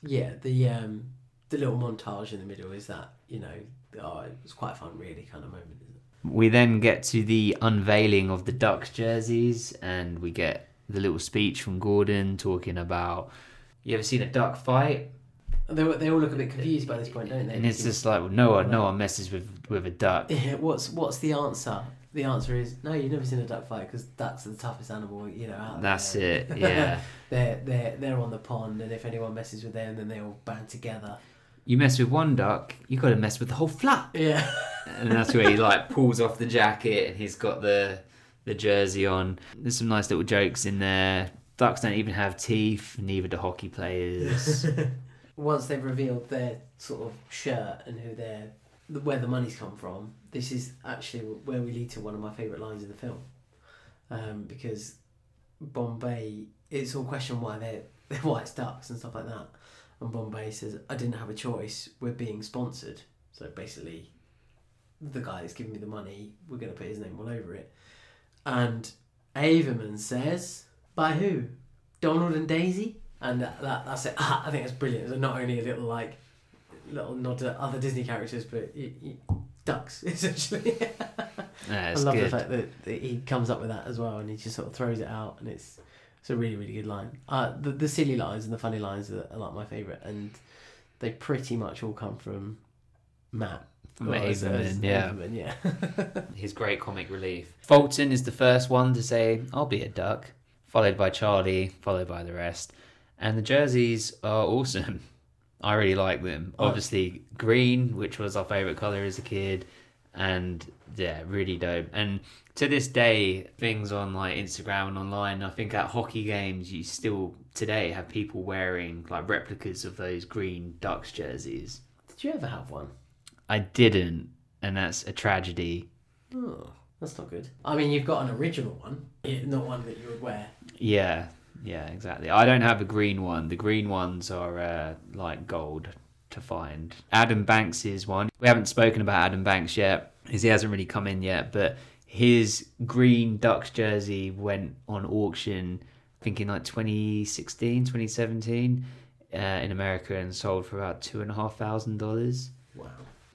Yeah, the um the little montage in the middle is that you know oh it was quite fun really kind of moment. Isn't it? We then get to the unveiling of the Ducks jerseys, and we get the little speech from Gordon talking about. You ever seen a duck fight? They they all look a bit confused by this point, don't they? And it's just like, well, no one, no one messes with with a duck. Yeah, what's what's the answer? The answer is no. You've never seen a duck fight because ducks are the toughest animal you know out That's there. it, yeah. they're they're they're on the pond, and if anyone messes with them, then they all band together. You mess with one duck, you got to mess with the whole flock. Yeah. and that's where he like pulls off the jacket and he's got the the jersey on. There's some nice little jokes in there. Ducks don't even have teeth, neither do hockey players. Once they've revealed their sort of shirt and who they're where the money's come from, this is actually where we lead to one of my favourite lines in the film, um, because Bombay it's all question why they're they're white ducks and stuff like that, and Bombay says I didn't have a choice. We're being sponsored, so basically, the guy that's giving me the money, we're going to put his name all over it, and Averman says by who? Donald and Daisy, and that, that that's it. I think that's brilliant. So not only a little like little nod to other Disney characters, but y y ducks essentially. Yeah, I it's love the fact that, that he comes up with that as well, and he just sort of throws it out, and it's it's a really really good line. Uh, the the silly lines and the funny lines are, are like my favorite, and they pretty much all come from Matt. From Or as- as yeah. Averman, yeah. His great comic relief. Fulton is the first one to say, I'll be a duck, followed by Charlie, followed by the rest. And the jerseys are awesome. I really like them. Oh. Obviously, green, which was our favourite colour as a kid, and yeah, really dope. And to this day, things on like Instagram and online, I think at hockey games, you still today have people wearing like replicas of those green Ducks jerseys. Did you ever have one? I didn't, and that's a tragedy. Oh, that's not good. I mean, you've got an original one, not one that you would wear. Yeah, yeah, exactly. I don't have a green one. The green ones are uh, like gold to find. Adam Banks's one. We haven't spoken about Adam Banks yet, as he hasn't really come in yet. But his green Ducks jersey went on auction, I think in like 2016, 2017, uh, in America, and sold for about two and a half thousand dollars. Wow,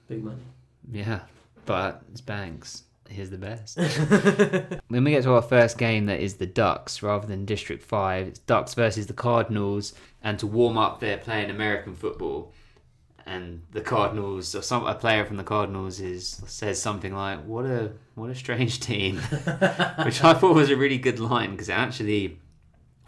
big money. Yeah, but it's Banks. He's the best. when we get to our first game, that is the Ducks rather than District 5, it's Ducks versus the Cardinals. And to warm up, they're playing American football. And the Cardinals, or some a player from the Cardinals, is says something like, "What a what a strange team," which I thought was a really good line because it actually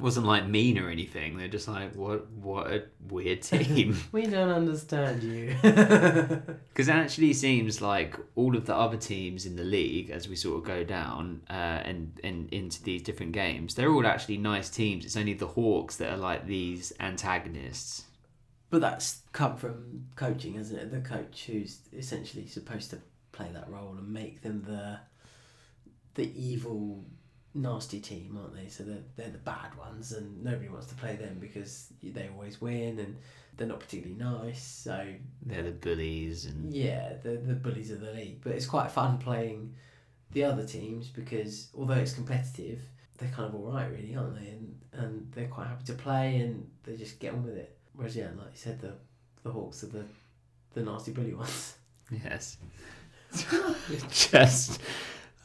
wasn't like mean or anything. They're just like, what what a weird team. We don't understand you. Because it actually seems like all of the other teams in the league, as we sort of go down uh, and and into these different games, they're all actually nice teams. It's only the Hawks that are like these antagonists. but that's come from coaching, isn't it? The coach who's essentially supposed to play that role and make them the the evil, nasty team, aren't they? So they're they're the bad ones, and nobody wants to play them because they always win and they're not particularly nice. So They're the bullies and yeah, they're the bullies of the league. But it's quite fun playing the other teams because although it's competitive, they're kind of all right, really, aren't they? And and they're quite happy to play and they just get on with it. Whereas yeah, like you said, the the Hawks are the the nasty bully ones. yes, just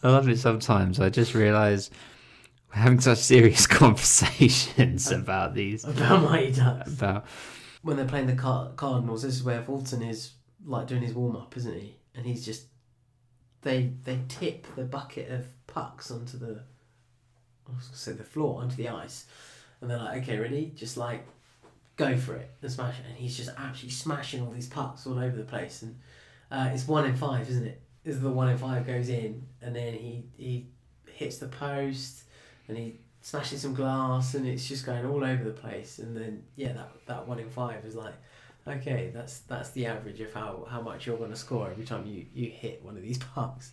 I love it. Sometimes I just realise we're having such serious conversations about these About Mighty Ducks. about When they're playing the Car- Cardinals, this is where Fulton is like doing his warm up, isn't he? And he's just they they tip the bucket of pucks onto the I was gonna say the floor onto the ice, and they're like, okay, ready, just like go for it and smash it. And he's just absolutely smashing all these pucks all over the place, and uh, it's one in five, isn't it? Is the one in five goes in, and then he he hits the post, and he smashes some glass, and it's just going all over the place. And then yeah, that that one in five is like, okay, that's that's the average of how, how much you're going to score every time you, you hit one of these pucks.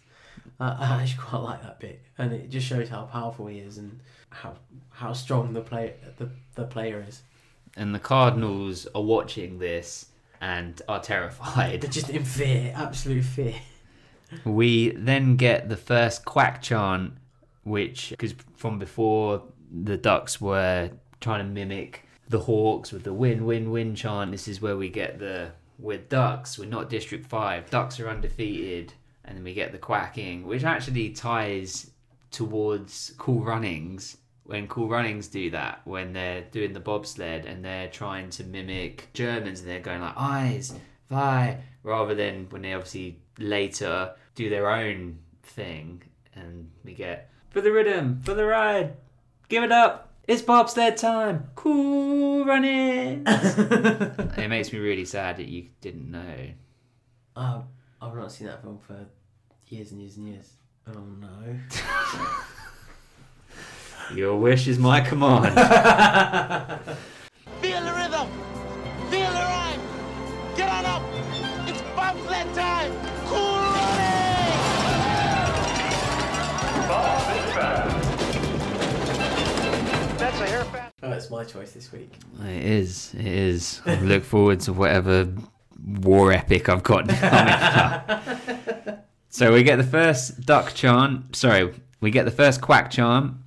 Uh, I actually quite like that bit, and it just shows how powerful he is and how how strong the play the, the player is. and the Cardinals are watching this and are terrified. They're just in fear, absolute fear. We then get the first quack chant, which because from before the Ducks were trying to mimic the Hawks with the win win win chant. This is where we get the we're Ducks, we're not District Five. Ducks are undefeated, and then we get the quacking, which actually ties towards Cool Runnings. When Cool Runnings do that, when they're doing the bobsled and they're trying to mimic Germans and they're going like eyes, vi, rather than when they obviously later do their own thing and we get for the rhythm, for the ride, give it up, it's Bob's bobsled time, cool running. it makes me really sad that you didn't know. Oh, I've not seen that film for years and years and years. Oh no. Your wish is my command. Feel the rhythm. Feel the rhyme. Get on up. It's Bob's bobsled time. Cool running. That's a hairpin. Oh, it's my choice this week. it is, it is. I look forward to whatever war epic I've got coming up. So we get the first duck charm. Sorry, we get the first quack charm,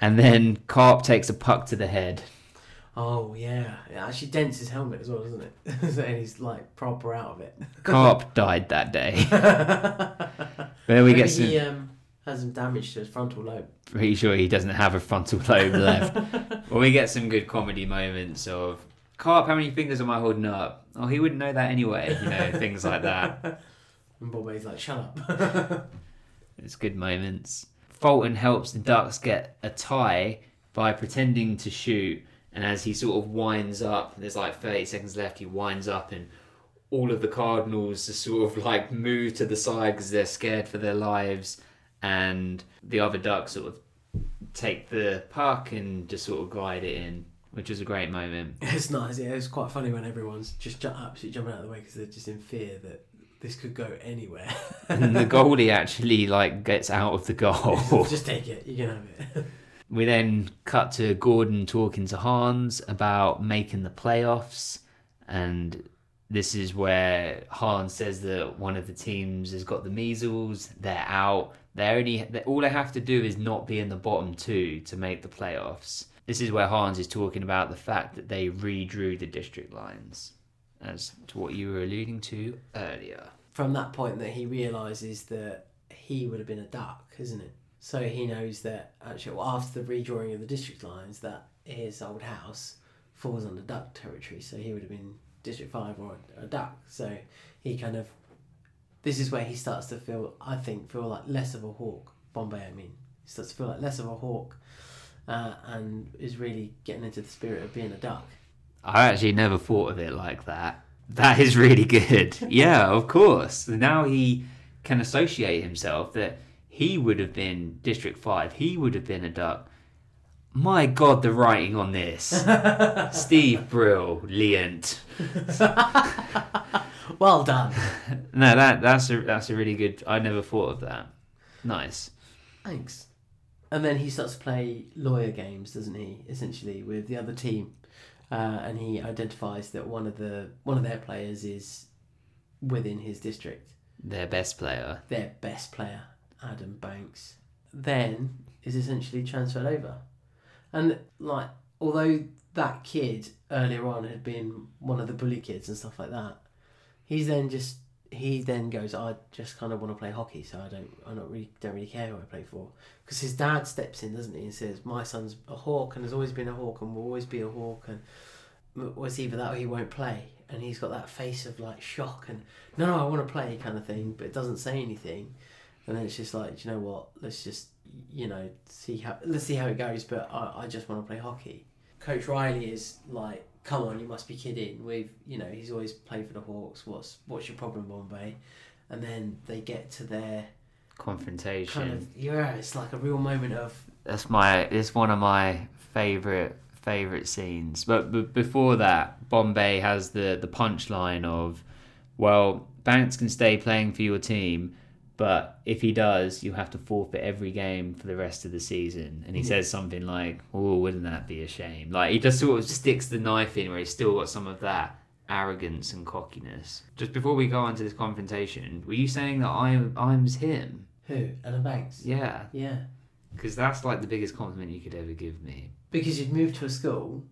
and then Karp takes a puck to the head. Oh yeah, it actually dents his helmet as well, doesn't it? and he's like proper out of it. Karp died that day. Then we Maybe get some. he um, has some damage to his frontal lobe. Pretty sure he doesn't have a frontal lobe left. well, we get some good comedy moments of Karp. How many fingers am I holding up? Oh, he wouldn't know that anyway. You know, things like that. And Bobby's like, shut up. It's good moments. Fulton helps the Ducks get a tie by pretending to shoot, and as he sort of winds up, there's like 30 seconds left, he winds up, and all of the Cardinals just sort of like move to the side because they're scared for their lives, and the other Ducks sort of take the puck and just sort of glide it in, which was a great moment. it's nice. Yeah, it's quite funny when everyone's just ju- absolutely jumping out of the way because they're just in fear that this could go anywhere. And the goalie actually like gets out of the goal. just take it. You can have it. We then cut to Gordon talking to Hans about making the playoffs, and this is where Hans says that one of the teams has got the measles. They're out. They only they, all they have to do is not be in the bottom two to make the playoffs. This is where Hans is talking about the fact that they redrew the district lines, as to what you were alluding to earlier. From that point, that he realizes that he would have been a duck, isn't it? So he knows that actually, well, after the redrawing of the district lines, that his old house falls under duck territory. So he would have been district five or a duck. So he kind of this is where he starts to feel, I think, feel like less of a hawk. Bombay, I mean, he starts to feel like less of a hawk, uh, and is really getting into the spirit of being a duck. I actually never thought of it like that. That is really good. yeah, of course. Now he can associate himself that he would have been District 5, he would have been a duck. My god, the writing on this. Steve brilliant. Well done. No, that that's a that's a really good. I never thought of that. Nice. Thanks. And then he starts to play lawyer games, doesn't he? Essentially with the other team, uh, and he identifies that one of the one of their players is within his district. Their best player. Their best player, Adam Banks, then is essentially transferred over, and like although that kid earlier on had been one of the bully kids and stuff like that, he's then just he then goes, I just kind of want to play hockey, so I don't, I don't really, don't really care who I play for. Because his dad steps in, doesn't he, and says, my son's a hawk and has always been a hawk and will always be a hawk, and was either that or he won't play. And he's got that face of like shock and no, no, I want to play kind of thing, but it doesn't say anything. And then it's just like, you know what? Let's just, you know, see how let's see how it goes. But I, I just want to play hockey. Coach Riley is like, come on, you must be kidding. We've, you know, he's always played for the Hawks. What's what's your problem, Bombay? And then they get to their Confrontation. kind of yeah, it's like a real moment of That's my. It's one of my favorite favorite scenes. But, but before that, Bombay has the the punchline of, well, Banks can stay playing for your team, but if he does, you have to forfeit every game for the rest of the season. And he Yeah. says something like, "Oh, wouldn't that be a shame?" Like he just sort of sticks the knife in where he's still got some of that arrogance and cockiness. Just before we go on to this confrontation, were you saying that I'm Im's him? who Adam Banks. Yeah, Yeah, because that's like the biggest compliment you could ever give me. because you'd moved to a school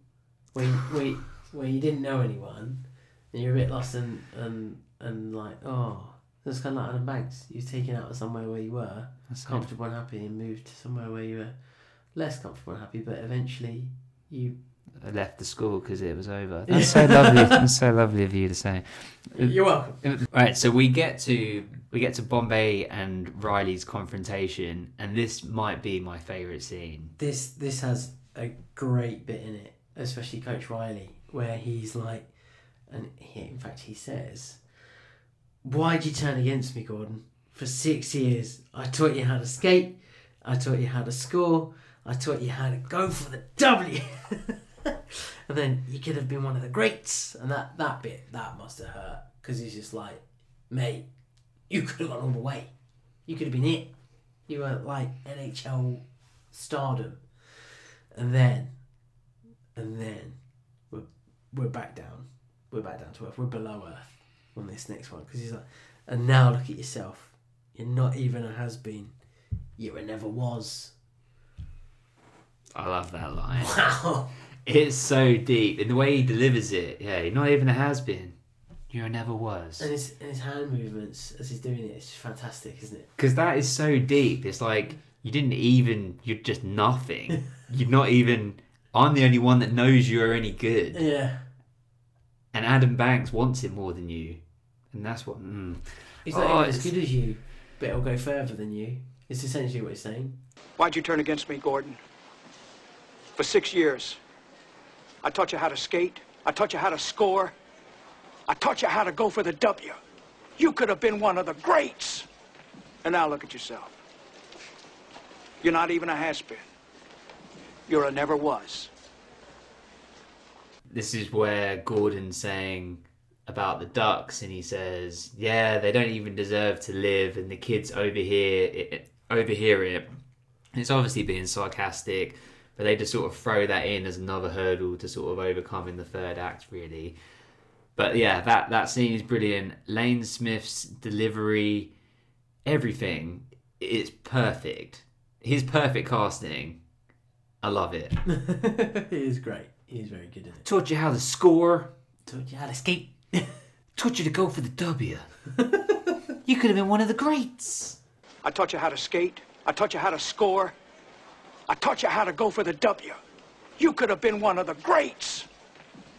where you, where where you didn't know anyone, and you're a bit lost and and and like oh. It's kind of like Adam Banks. You was taken out of somewhere where you were That's comfortable and happy, and moved to somewhere where you were less comfortable and happy. But eventually, you I left the school because it was over. That's so lovely. That's so lovely of you to say. you're welcome. Uh, right, so we get to we get to Bombay and Riley's confrontation, and this might be my favourite scene. this this has a great bit in it, especially Coach Riley, where he's like, and he, in fact he says, "Why'd you turn against me, Gordon? For six years, I taught you how to skate, I taught you how to score, I taught you how to go for the W." and then you could have been one of the greats, and that that bit that must have hurt because he's just like, mate, you could have gone all the way, you could have been it, you were like NHL stardom. And then and then we're, we're back down. We're back down to earth. We're below earth on this next one because he's like and now look at yourself you're not even a has-been you a never was I love that line. wow It's so deep, and the way he delivers it. Yeah, you're not even a has been. You never was. and his, and his hand movements as he's doing it it's just fantastic isn't it Because that is so deep. It's like you didn't even. You're just nothing. you're not even. I'm the only one that knows you are any good. yeah And Adam Banks wants it more than you, and that's what. Mm. he's not Oh, even as good as you but it'll go further than you it's essentially what he's saying Why'd you turn against me, Gordon? For six years. I taught you how to skate. I taught you how to score. I taught you how to go for the W. You could have been one of the greats. And now look at yourself. You're not even a has-been. You're a never was. this is where Gordon's saying about the ducks, and he says, "Yeah, they don't even deserve to live," and the kids overhear it, overhear it. It's obviously being sarcastic, but they just sort of throw that in as another hurdle to sort of overcome in the third act, really. But yeah, that that scene is brilliant. Lane Smith's delivery, everything, it's perfect. His perfect casting. I love it. he is great he's very good at it Taught you how to score. taught you how to skate Taught you to go for the W. you could have been one of the greats. I taught you how to skate. I taught you how to score. I taught you how to go for the W. You could have been one of the greats.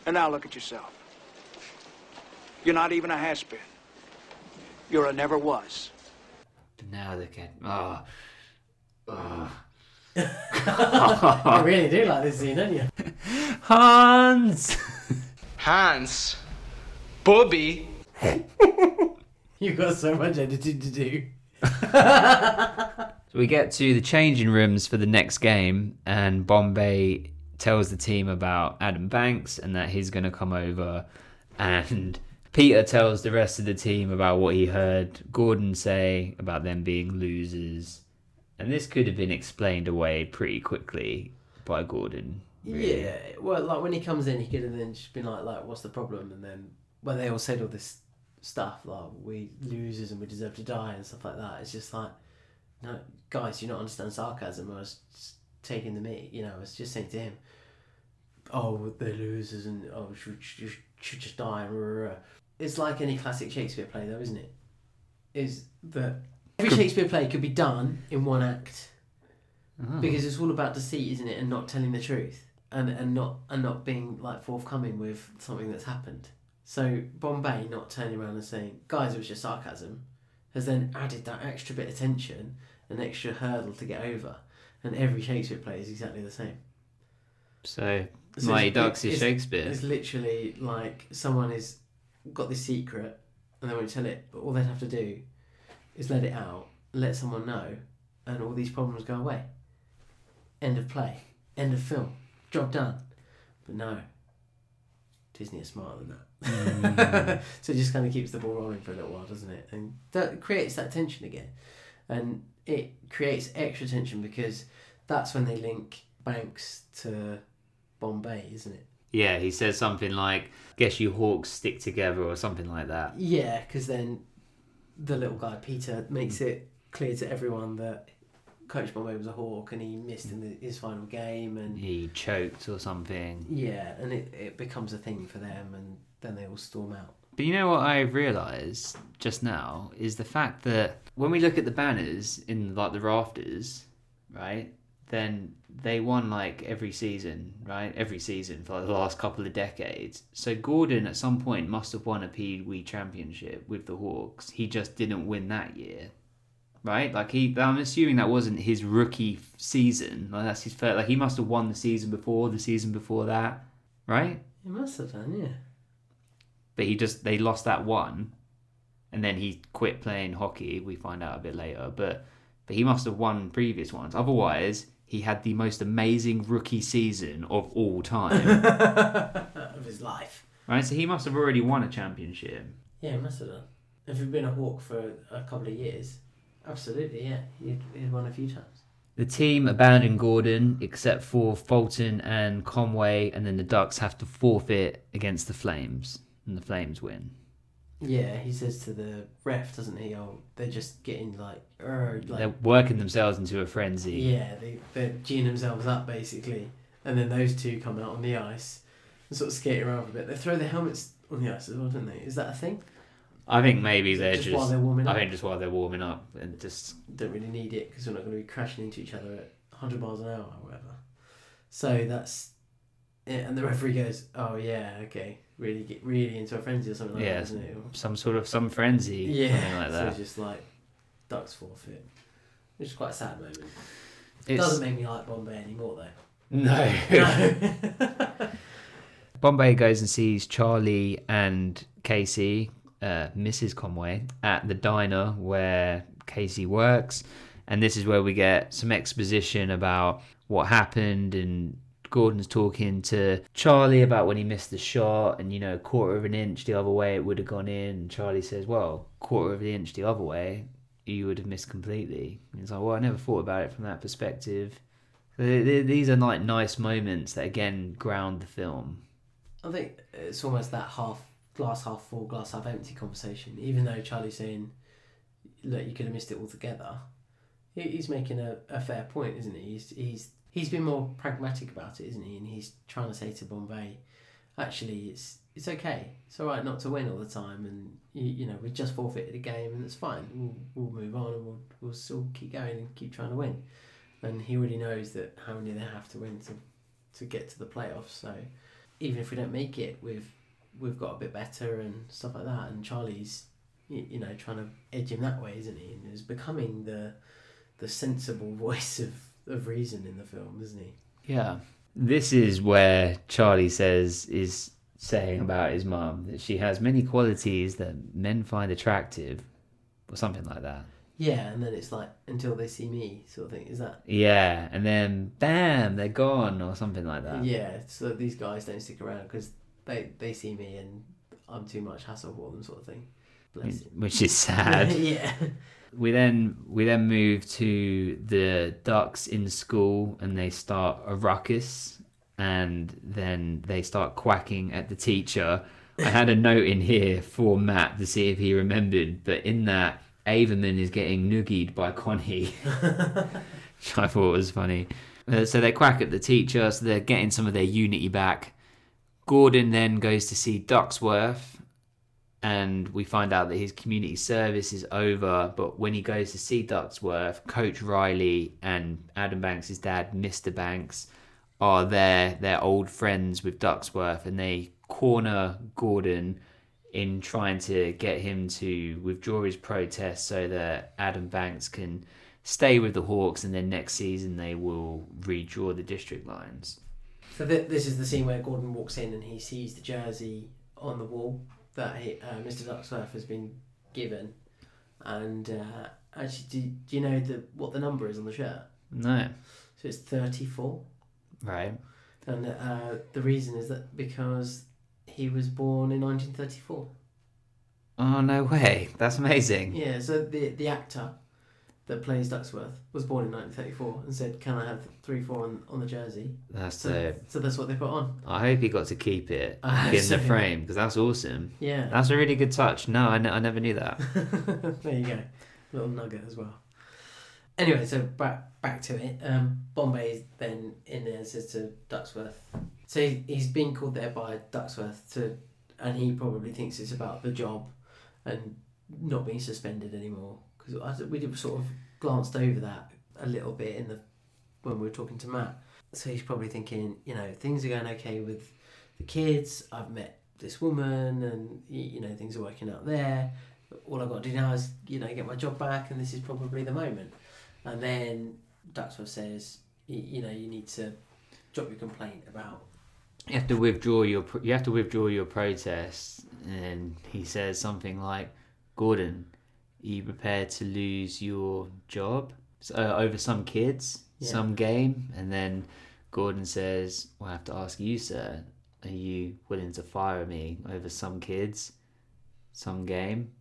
And now look at yourself. You're not even a has-been. You're a never was. But now look at ah, ah. I really do like this scene, don't you? Hans! Hans. Bobby. You've got so much editing to do. So we get to the changing rooms for the next game, and Bombay tells the team about Adam Banks and that he's going to come over. And Peter tells the rest of the team about what he heard Gordon say about them being losers. And this could have been explained away pretty quickly by Gordon. really. Yeah, well, like when he comes in, he could have then just been like, like, what's the problem? And then when they all said all this stuff, like we losers and we deserve to die and stuff like that, it's just like, no, guys, you don't understand sarcasm. I was taking the meat, you know. I was just saying to him, oh, they're losers and oh, should should, should just die. rah, rah, rah." It's like any classic Shakespeare play, though, isn't it? Is that every Shakespeare play could be done in one act Oh. because it's all about deceit, isn't it, and not telling the truth, and and not and not being like forthcoming with something that's happened. So Bombay not turning around and saying, "Guys, it was just sarcasm," has then added that extra bit of tension, an extra hurdle to get over, and every Shakespeare play is exactly the same. So, So Mighty Ducks is Shakespeare. It's literally like someone has got this secret and they won't tell it, but all they'd have to do is let it out, let someone know, and all these problems go away. End of play. End of film. Job done. But no. Disney is smarter than that. Mm. so it just kind of keeps the ball rolling for a little while, doesn't it? And that creates that tension again. And it creates extra tension because that's when they link Banks to Bombay, isn't it? Yeah, he says something like, guess you hawks stick together or something like that. Yeah, because then the little guy Peter makes it clear to everyone that Coach Bombay was a hawk and he missed in the, his final game, and He choked or something. yeah, and it, it becomes a thing for them, and then they will storm out. But you know what I've realised just now is the fact that when we look at the banners in like the rafters, right? Then they won like every season, right? Every season for like, the last couple of decades. So Gordon at some point must have won a Pee Wee championship with the Hawks. He just didn't win that year. Right? Like he I'm assuming that wasn't his rookie season. Like that's his first like he must have won the season before, the season before that. Right? He must have done, yeah. But he just they lost that one and then he quit playing hockey we find out a bit later but but he must have won previous ones otherwise he had the most amazing rookie season of all time of his life. right so he must have already won a championship Yeah, he must have done. If he'd been a hawk for a couple of years, absolutely, yeah, he'd, he'd won a few times. the team abandoned gordon except for fulton and conway and then the ducks have to forfeit against the flames and the flames win Yeah, he says to the ref, doesn't he? Oh, they're just getting like, er, like they're working themselves into a frenzy Yeah, they, they're geeing themselves up basically. And then those two come out on the ice and sort of skate around for a bit. They throw their helmets on the ice as well, don't they? Is that a thing? I think maybe they're just just, while they're warming I up? think just while they're warming up and just Don't really need it because we're not going to be crashing into each other at 100 miles an hour or whatever. So that's. it. and the referee goes, oh yeah, okay. Really get really into a frenzy or something like yeah, that, isn't it? some sort of some frenzy, Yeah, something like so that. it's just like ducks forfeit. Which is quite a sad moment. It's- Doesn't make me like Bombay anymore though. No. No. Bombay goes and sees Charlie and Casey, uh, Mrs. Conway, at the diner where Casey works, and this is where we get some exposition about what happened and. Gordon's talking to Charlie about when he missed the shot, and you know, quarter of an inch the other way it would have gone in. And Charlie says, "Well, quarter of the inch the other way, you would have missed completely." And he's like, "Well, I never thought about it from that perspective." So th- th- these are like nice moments that again ground the film. I think it's almost that half glass half full, glass half empty conversation. Even though Charlie's saying, "Look, you could have missed it altogether," he, he's making a, a fair point, isn't he? He's he's he's been more pragmatic about it, isn't he? And he's trying to say to Bombay, actually, it's it's okay. It's all right not to win all the time, and you, you know we just forfeited a game, and it's fine. We'll we'll move on, and we'll we'll still keep going and keep trying to win. And he already knows that how many they have to win to to get to the playoffs. So even if we don't make it, we've we've got a bit better and stuff like that. And Charlie's, you, know, trying to edge him that way, isn't he? And is becoming the the sensible voice of of reason in the film, isn't he? Yeah. This is where Charlie says is saying about his mum that she has many qualities that men find attractive, or something like that. Yeah, and then it's like until they see me, sort of thing. Is that? Yeah, and then bam, they're gone, or something like that. Yeah. So these guys don't stick around because they they see me and I'm too much hassle for them, sort of thing. Bless him. Which is sad. yeah. We then we then move to the ducks in school and they start a ruckus and then they start quacking at the teacher. I had a note in here for matt to see if he remembered but in that averman is getting noogied by connie which i thought was funny. Uh, so they quack at the teacher so they're getting some of their unity back. Gordon then goes to see ducksworth and we find out that his community service is over. But when he goes to see Ducksworth, Coach Riley and Adam Banks' dad, Mr. Banks, are there. They're old friends with Ducksworth, and they corner Gordon in trying to get him to withdraw his protest so that Adam Banks can stay with the Hawks, and then next season they will redraw the district lines. So th- this is the scene where Gordon walks in and he sees the jersey on the wall that he, uh, Mr. Ducksworth has been given, and uh, actually, do, do you know the what the number is on the shirt? No, So it's thirty four, right? and uh, the reason is that because he was born in nineteen thirty four. Oh no way! That's amazing. Yeah, so the the actor that plays Ducksworth was born in nineteen thirty four and said, "Can I have three four on, on the jersey?" That's So, so that's what they put on. I hope he got to keep it in so. the frame because that's awesome. Yeah. That's a really good touch. No, I, I never knew that. there you go, little nugget as well. Anyway, so back back to it. Um, Bombay then in there says to Ducksworth. So he, he's been called there by Ducksworth to, and he probably thinks it's about the job, and not being suspended anymore. Because we did sort of glanced over that a little bit in the when we were talking to Matt. So he's probably thinking, you know, things are going okay with the kids. I've met this woman, and you know, things are working out there. All I've got to do now is, you know, get my job back, and this is probably the moment. And then Ducksworth says, you know, you need to drop your complaint about. You have to withdraw your. You have to withdraw your protest, and he says something like, "Gordon, you prepared to lose your job so, uh, over some kids, Yeah. some game?" And then Gordon says, "Well, I have to ask you, sir. Are you willing to fire me over some kids, some game?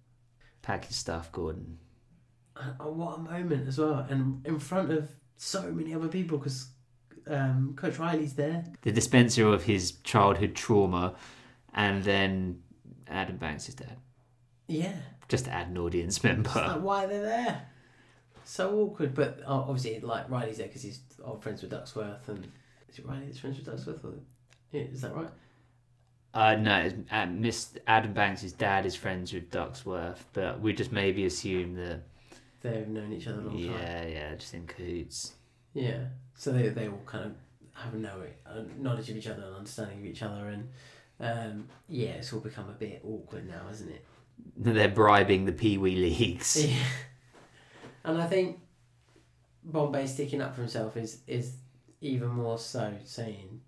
Pack your stuff, Gordon." And and what a moment as well, and in front of so many other people because um, Coach Riley's there. the dispenser of his childhood trauma, and then Adam Banks is dead. Yeah, Just to add an audience It's like, member. why they're there? So awkward, but uh, obviously, like Riley's there because he's old friends with Ducksworth, and is it Riley that's friends with Ducksworth? Or, yeah, is that right? Uh, no, uh, Miss Adam Banks' dad is friends with Ducksworth, but we just maybe assume that. They've known each other a long time. Yeah, yeah, just in cahoots. Yeah. So they they all kind of have a know uh, knowledge of each other and understanding of each other, and um, yeah, it's all become a bit awkward now, isn't it? They're bribing the Pee Wee leagues. Yeah. And I think Bombay sticking up for himself is is even more so saying,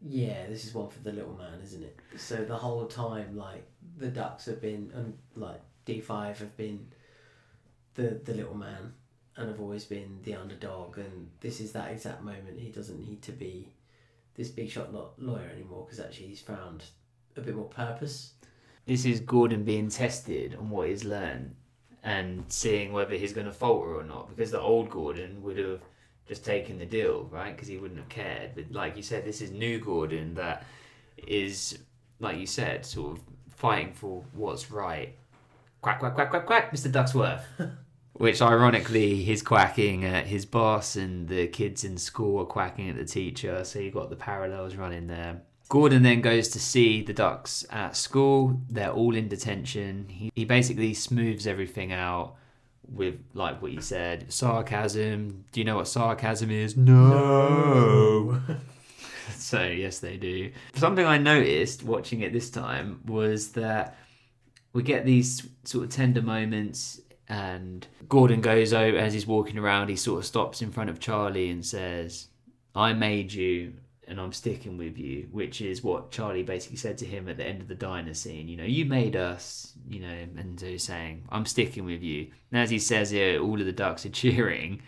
yeah, this is one for the little man, isn't it? So the whole time, like the Ducks have been, and like D five have been, the the little man, and have always been the underdog, and this is that exact moment. He doesn't need to be this big shot lawyer anymore because actually he's found a bit more purpose. This is Gordon being tested on what he's learned and seeing whether he's going to falter or not. Because the old Gordon would have just taken the deal, right? Because he wouldn't have cared. But like you said, this is new Gordon that is, like you said, sort of fighting for what's right. Quack, quack, quack, quack, quack, Mr. Ducksworth. Which, ironically, he's quacking at his boss, and the kids in school are quacking at the teacher. So you've got the parallels running there. Gordon then goes to see the Ducks at school. They're all in detention. He, he basically smooths everything out with, like what you said, sarcasm. Do you know what sarcasm is? No. so, yes, they do. Something I noticed watching it this time was that we get these sort of tender moments And Gordon goes over as he's walking around. He sort of stops in front of Charlie and says, "I made you." And I'm sticking with you, which is what Charlie basically said to him at the end of the diner scene. You know, you made us, you know, and he's saying, I'm sticking with you. And as he says it, all of the ducks are cheering.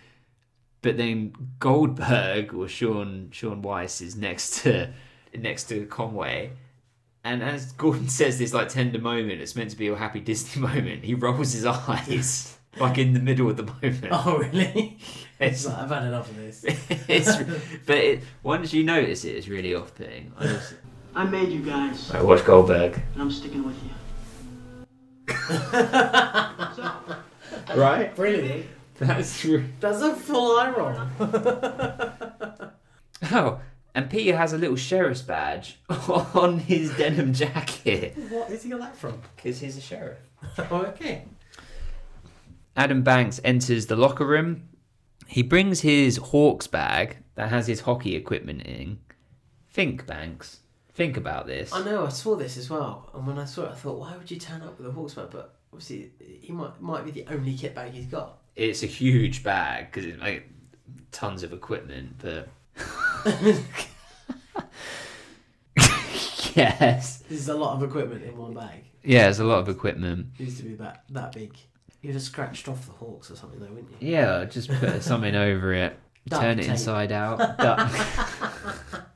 But then Goldberg or Shaun Shaun Weiss is next to next to Conway. And as Gordon says this like tender moment, it's meant to be a happy Disney moment, he rolls his eyes like in the middle of the moment. Oh, really? It's- It's like, I've had enough of this. it's, but it, once you notice it, it's really off putting. I just I made you guys, I watch Goldberg. and I'm sticking with you. Right? Brilliant. That's true. That's a full eye roll. Oh, and Peter has a little sheriff's badge on his denim jacket what is he got that from? because he's a sheriff. Oh, okay. Adam Banks enters the locker room. He brings his Hawks bag that has his hockey equipment in. Think, Banks. Think about this. I know. I saw this as well, and when I saw it, I thought, why would you turn up with a horseman? But obviously, he might might be the only kit bag he's got. It's a huge bag because it's like tons of equipment, but. yes. This is a lot of equipment in one bag. Yeah, there's a lot of equipment. It used to be that that big. You'd have scratched off the hawks or something, though, wouldn't you? Yeah, just put something over it. Duct turn it tape. inside out. Duck.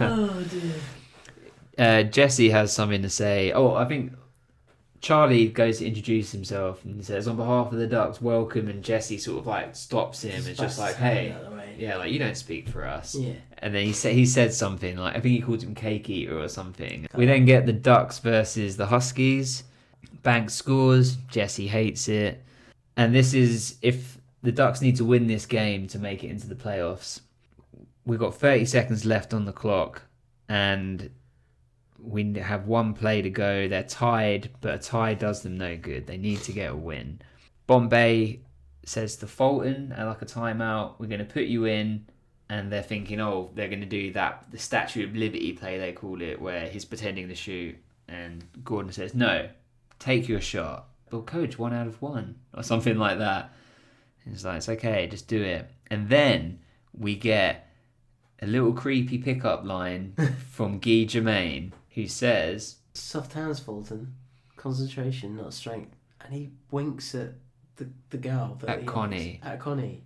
oh dear. uh, Jesse has something to say. Oh, I think Charlie goes to introduce himself and says, "On behalf of the Ducks, welcome." And Jesse sort of like stops him. It's just like, "Hey, Out of the way. yeah, like you don't speak for us." Yeah. And then he said he said something like I think he called him cake eater or something. We then get the Ducks versus the Huskies. Banks scores. Jesse hates it, and this is if the Ducks need to win this game to make it into the playoffs. We've got 30 seconds left on the clock, and we have one play to go. They're tied, but a tie does them no good. They need to get a win. Bombay says to Fulton at like a timeout, "We're going to put you in." and they're thinking, oh, they're going to do that the Statue of Liberty play they call it, where he's pretending to shoot, and Gordon says, no, take your shot. But coach, one out of one or something like that. And he's like, it's okay, just do it. And then we get a little creepy pickup line from Guy Germaine who says, Soft hands, Fulton. Concentration, not strength. And he winks at the the girl that At Connie. at Connie,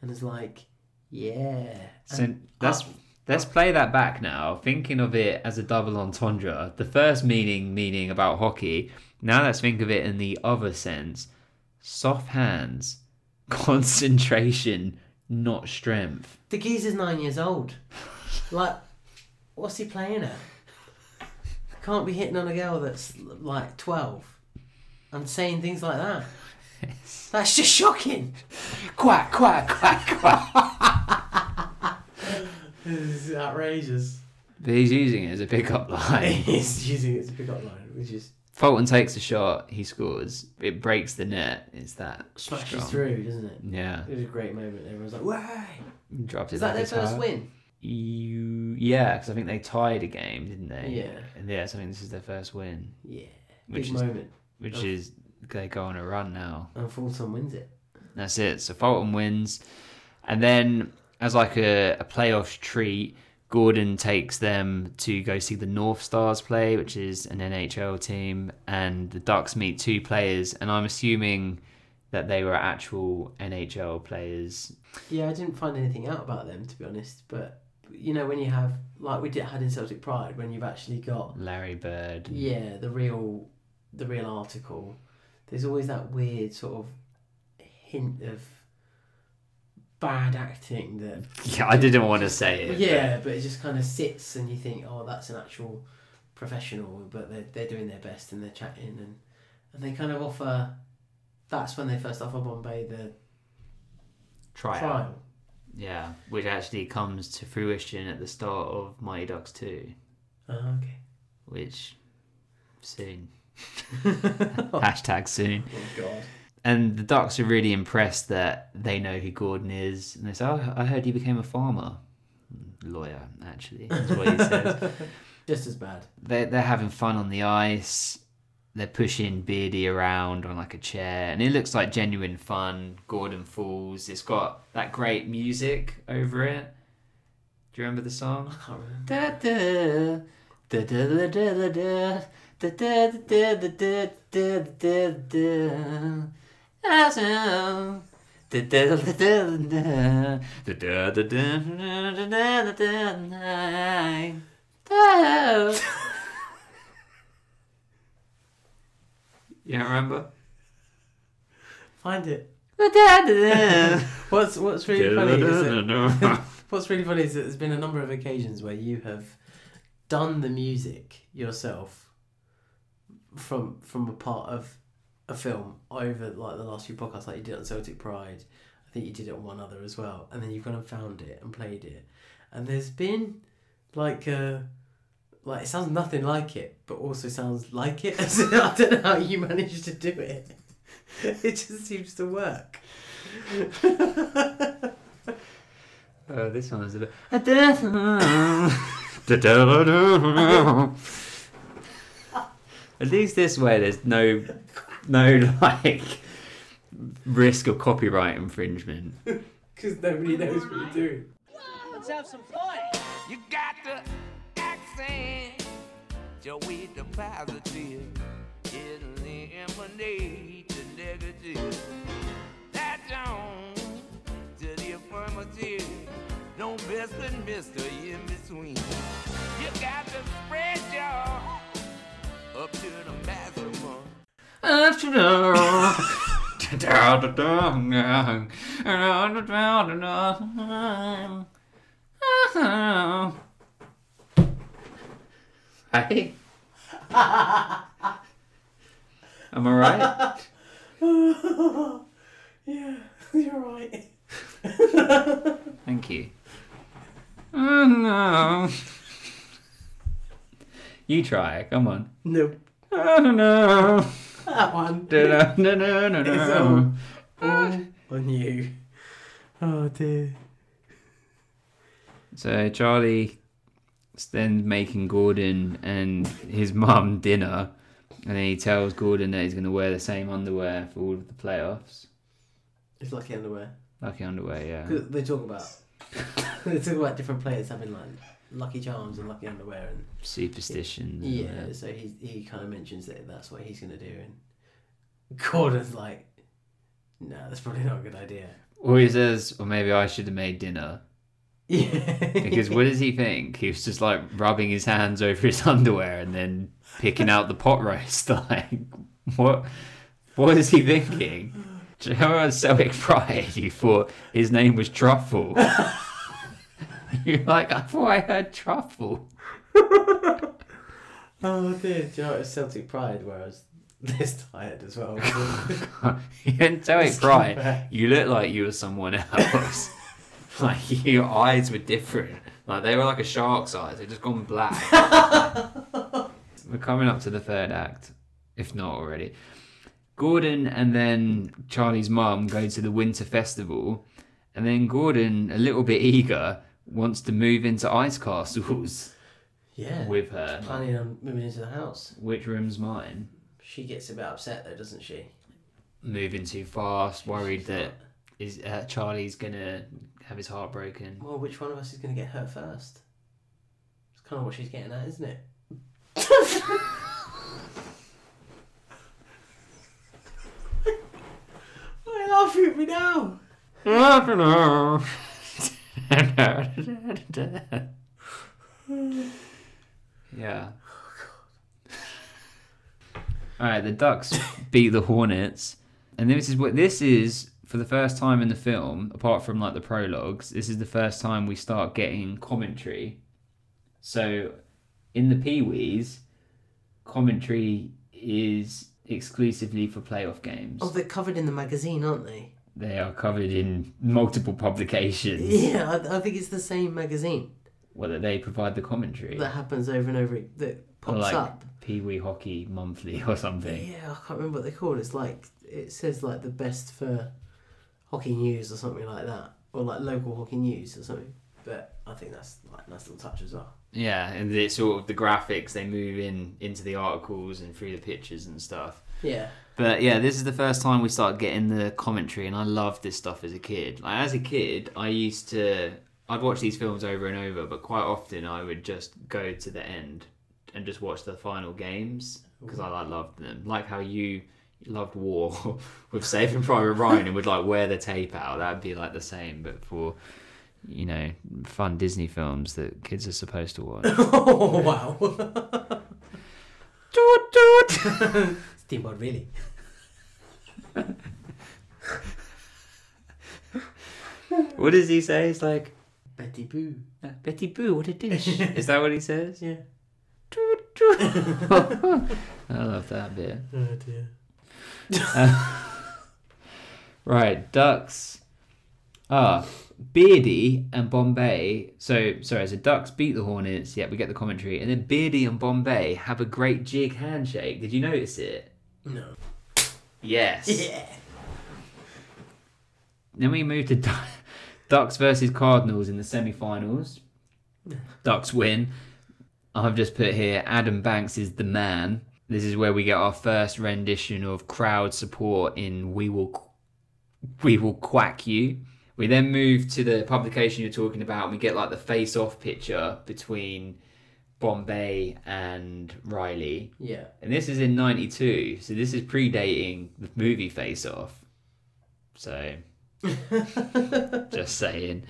and is like, "Yeah." So And up- let's oh. play that back now. Thinking of it as a double entendre. The first meaning meaning about hockey. Now let's think of it in the other sense. Soft hands, concentration, not strength. the geezer's nine years old. Like, what's he playing at? Can't be hitting on a girl that's like twelve, and saying things like that. That's just shocking. Quack quack quack quack. This is outrageous. But he's using it as a pickup line. He's using it as a pickup line, which is Fulton takes a shot. He scores. It breaks the net. It's that smashes strong. through, doesn't it? Yeah, It was a great moment. Everyone's like, "Way!" dropped it. Is that their first win? You, yeah, because I think they tied a game, didn't they? Yeah. And yeah, so I think this is their first win, Yeah, Which big is- moment. which Oh. is they go on a run now. And Fulton wins it. That's it. So Fulton wins, and then as like a, a playoff treat, Gordon takes them to go see the North Stars play, which is an NHL team, and the Ducks meet two players, and I'm assuming that they were actual NHL players. Yeah, I didn't find anything out about them to be honest, but you know when you have like we did had in Celtic Pride when you've actually got Larry Bird. yeah the real the real article. There's always that weird sort of hint of bad acting that Yeah, I didn't want to say it. yeah, but it just kind of sits and you think oh that's an actual professional, but they're they're doing their best and they're chatting and and they kind of offer. That's when they first offer Bombay the but Tryout. trial. Yeah, which actually comes to fruition at the start of Mighty Ducks 2, Oh, okay. which soon. Hashtag soon. Oh God. And the Ducks are really impressed that they know who Gordon is. And they say, oh, I heard he became a farmer. Lawyer, actually, is what he says. Just as bad. They're, they're having fun on the ice. they're pushing Beardy around on like a chair, and it looks like genuine fun. Gordon falls. It's got that great music over it. Do you remember the song? I can't remember. Da, da, da, da, da, da, da, da, da, da, da, da, da, da, You don't remember? Find it. what's what's really funny is what's really funny is that there's been a number of occasions where you have done the music yourself from from a part of a film over like the last few podcasts, like you did on Celtic Pride. I think you did it on one other as well, and then you've gone and found it and played it. And there's been like a like it sounds nothing like it, but also sounds like it. I don't know how you managed to do it. It just seems to work. Oh, this one is a bit. At least this way, there's no, no like risk of copyright infringement. Because nobody knows what you're doing. Let's have some fun. You got the accent, Joey the positive, eliminate the negative. That's on to the affirmative. No best and mister in between. You got to spread your up to the maximum. Hey. Am I right? yeah, you're right. Thank you. Oh, no. You try. Come on. No, Oh, no. That one. No, no, no, no, It's no. all, all on you. Oh dear. So Charlie is then making Gordon and his mum dinner, and then he tells Gordon that he's going to wear the same underwear for all of the playoffs. It's lucky underwear. Lucky underwear, yeah. 'Cause They talk about they talk about different players having like lucky charms and lucky underwear and Superstitions. and yeah. that. So he he kind of mentions that that's what he's gonna do and Gordon's like, no, that's probably not a good idea. Or he says, or maybe I should have made dinner. Yeah. Because what does he think? He was just like rubbing his hands over his underwear and then picking out the pot roast. Like, what? What is he thinking? Do you Celtic Pride? You thought his name was Truffle. You're like, I thought I heard Truffle. oh dear. Do you know it was Celtic Pride whereas this tired as well. Celtic It's Pride, you look like you were someone else. like your eyes were different. Like they were like a shark's eyes. They'd just gone black. we're coming up to the third act, if not already. Gordon and then Charlie's mum go to the winter festival, and then Gordon, a little bit eager, wants to move into ice castles yeah. with her. planning on moving into the house. Which room's mine? She gets a bit upset though, doesn't she? Moving too fast, worried that is uh, Charlie's gonna have his heart broken. Well, which one of us is to get hurt first? It's kind of what she's getting at, isn't it? Why are you laughing at me now? Don't know. yeah. All right, the Ducks beat the Hornets, and this is what this is for the first time in the film, apart from like the prologues. This is the first time we start getting commentary. So, in the Pee Wees, commentary is exclusively for playoff games. Oh, they're covered in the magazine, aren't they? They are covered in multiple publications. Yeah, I, I think it's the same magazine Whether they provide the commentary. that happens over and over. That or pops like up. Pee Wee Hockey Monthly or something. Yeah, I can't remember what they call it. It's like it says like the best for hockey news or something like that, or like local hockey news or something. But I think that's like a nice little touch as well. Yeah, and it's sort of the graphics they move in into the articles and through the pictures and stuff. Yeah. But yeah, this is the first time we started getting the commentary, and I loved this stuff as a kid. Like as a kid, I used to I'd watch these films over and over, but quite often I would just go to the end and just watch the final games because I like loved them. Like how you loved War with Saving Private Ryan and would like wear the tape out. That'd be like the same, but for you know fun Disney films that kids are supposed to watch. oh wow. Steamboat really. what does he say? It's like Betty Boo. Betty Boo, what a dish. Is that what he says? Yeah. I love that bit. Oh dear. Uh, right, ducks. Ah, Beardy and Bombay. So sorry, so ducks beat the Hornets. Yeah, we get the commentary, and then Beardy and Bombay have a great jig handshake. Did you notice it? No. Yes. Yeah. Then we move to Du- Ducks versus Cardinals in the semi-finals. Ducks win. I've just put here Adam Banks is the man. This is where we get our first rendition of crowd support in "We Will We Will Quack You." We then move to the publication you're talking about, and we get like the face-off picture between Bombay and Reilly. Yeah. And this is in 92, so this is predating the movie Face Off. So, just saying.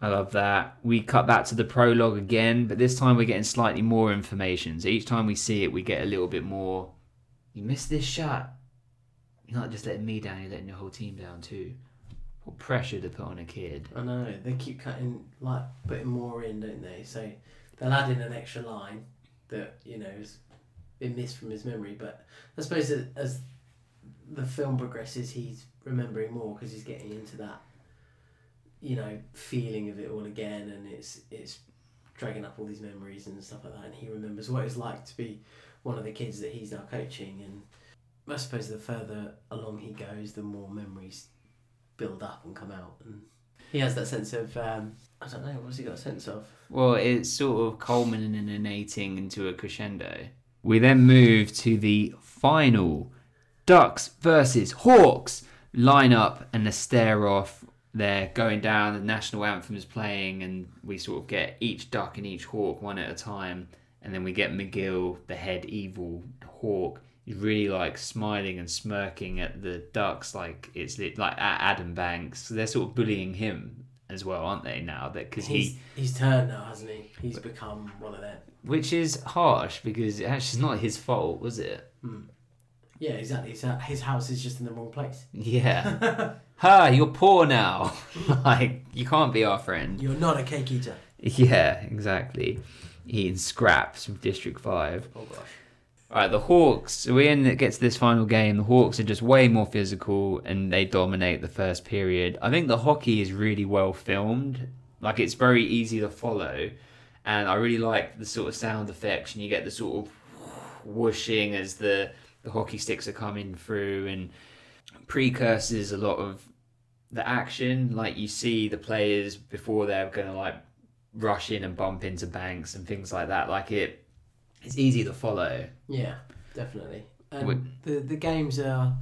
I love that. We cut back to the prologue again, but this time we're getting slightly more information. So each time we see it, we get a little bit more. You missed this shot. You're not just letting me down, you're letting your whole team down too. What pressure to put on a kid. I know they keep cutting like putting more in, don't they? So they'll add in an extra line that you know has been missed from his memory. But I suppose as the film progresses, he's remembering more because he's getting into that you know feeling of it all again, and it's it's dragging up all these memories and stuff like that. And he remembers what it's like to be one of the kids that he's now coaching. And I suppose the further along he goes, the more memories build up and come out and he has that sense of um, I don't know what's he got a sense of Well, it's sort of culminating into a crescendo. We then move to the final Ducks versus Hawks line up and the stare off. They're going down, the national anthem is playing, and we sort of get each duck and each hawk one at a time. And then we get McGill, the head evil hawk, really like smiling and smirking at the ducks, like it's li- like at Adam Banks. They're sort of bullying him as well, aren't they? Now that because he's he, he's turned now hasn't he he's become one of them which is harsh because it actually it's not his fault, was it? Hmm. yeah exactly his, uh, his house is just in the wrong place Yeah. ha! You're poor now. like you can't be our friend. you're not a cake eater Yeah, exactly. Eating scraps from District Five. oh gosh All right, the Hawks. We in get to this final game. The Hawks are just way more physical and they dominate the first period. I think the hockey is really well filmed. Like it's very easy to follow, and I really like the sort of sound effects. And you get the sort of whooshing as the the hockey sticks are coming through, and precursors a lot of the action. Like you see the players before they're gonna like rush in and bump into banks and things like that. Like it, it's easy to follow. yeah definitely and Would- the the games are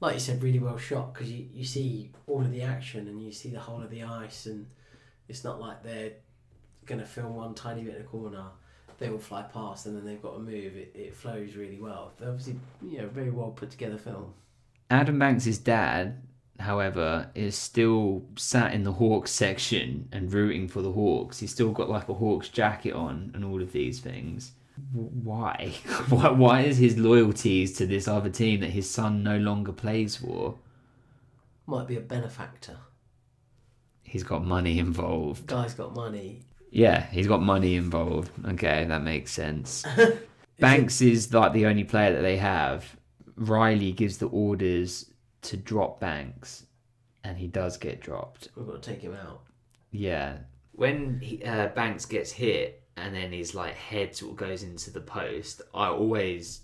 like you said really well shot because you, you see all of the action and you see the whole of the ice and it's not like they're gonna film one tiny bit in a corner they will fly past and then they've got to move it, it flows really well they're obviously you know very well put together film Adam Banks' dad, however, is still sat in the Hawks section and rooting for the Hawks. He's still got like a Hawks jacket on and all of these things. W- Why? why? Why is his loyalties to this other team that his son no longer plays for? might be a benefactor He's got money involved. guy's got money Yeah, he's got money involved. Okay, that makes sense. Banks is like the only player that they have. Reilly gives the orders to drop Banks, and he does get dropped. we've got to take him out Yeah. When he, uh, Banks gets hit and then his like head sort of goes into the post, I always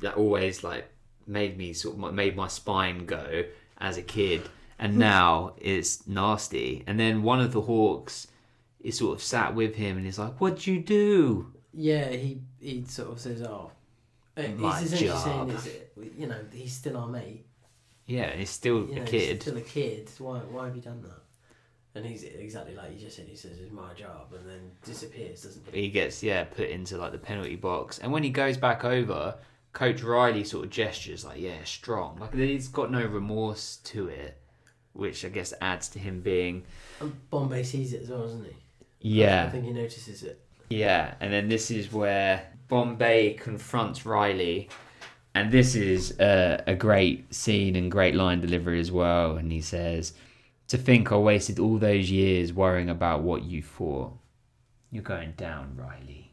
that always like made me sort of made my spine go as a kid, and now it's nasty. And then one of the Hawks is sort of sat with him and he's like, "What'd you do?" Yeah, he he sort of says, "Oh, uh, My he's essentially job. saying, is it, you know, he's still our mate. Yeah, he's still You a know, kid. He's still a kid. Why why have you done that?" And he's exactly like you just said. He says, "It's my job," and then disappears, doesn't he? he gets yeah put into like the penalty box and when he goes back over coach reilly sort of gestures like yeah strong like he's got no remorse to it which i guess adds to him being And Bombay sees it as well, doesn't he? Yeah, I think he notices it. yeah and then this is where bombay confronts reilly and this is a, a great scene and great line delivery as well and he says to think i wasted all those years worrying about what you thought you're going down reilly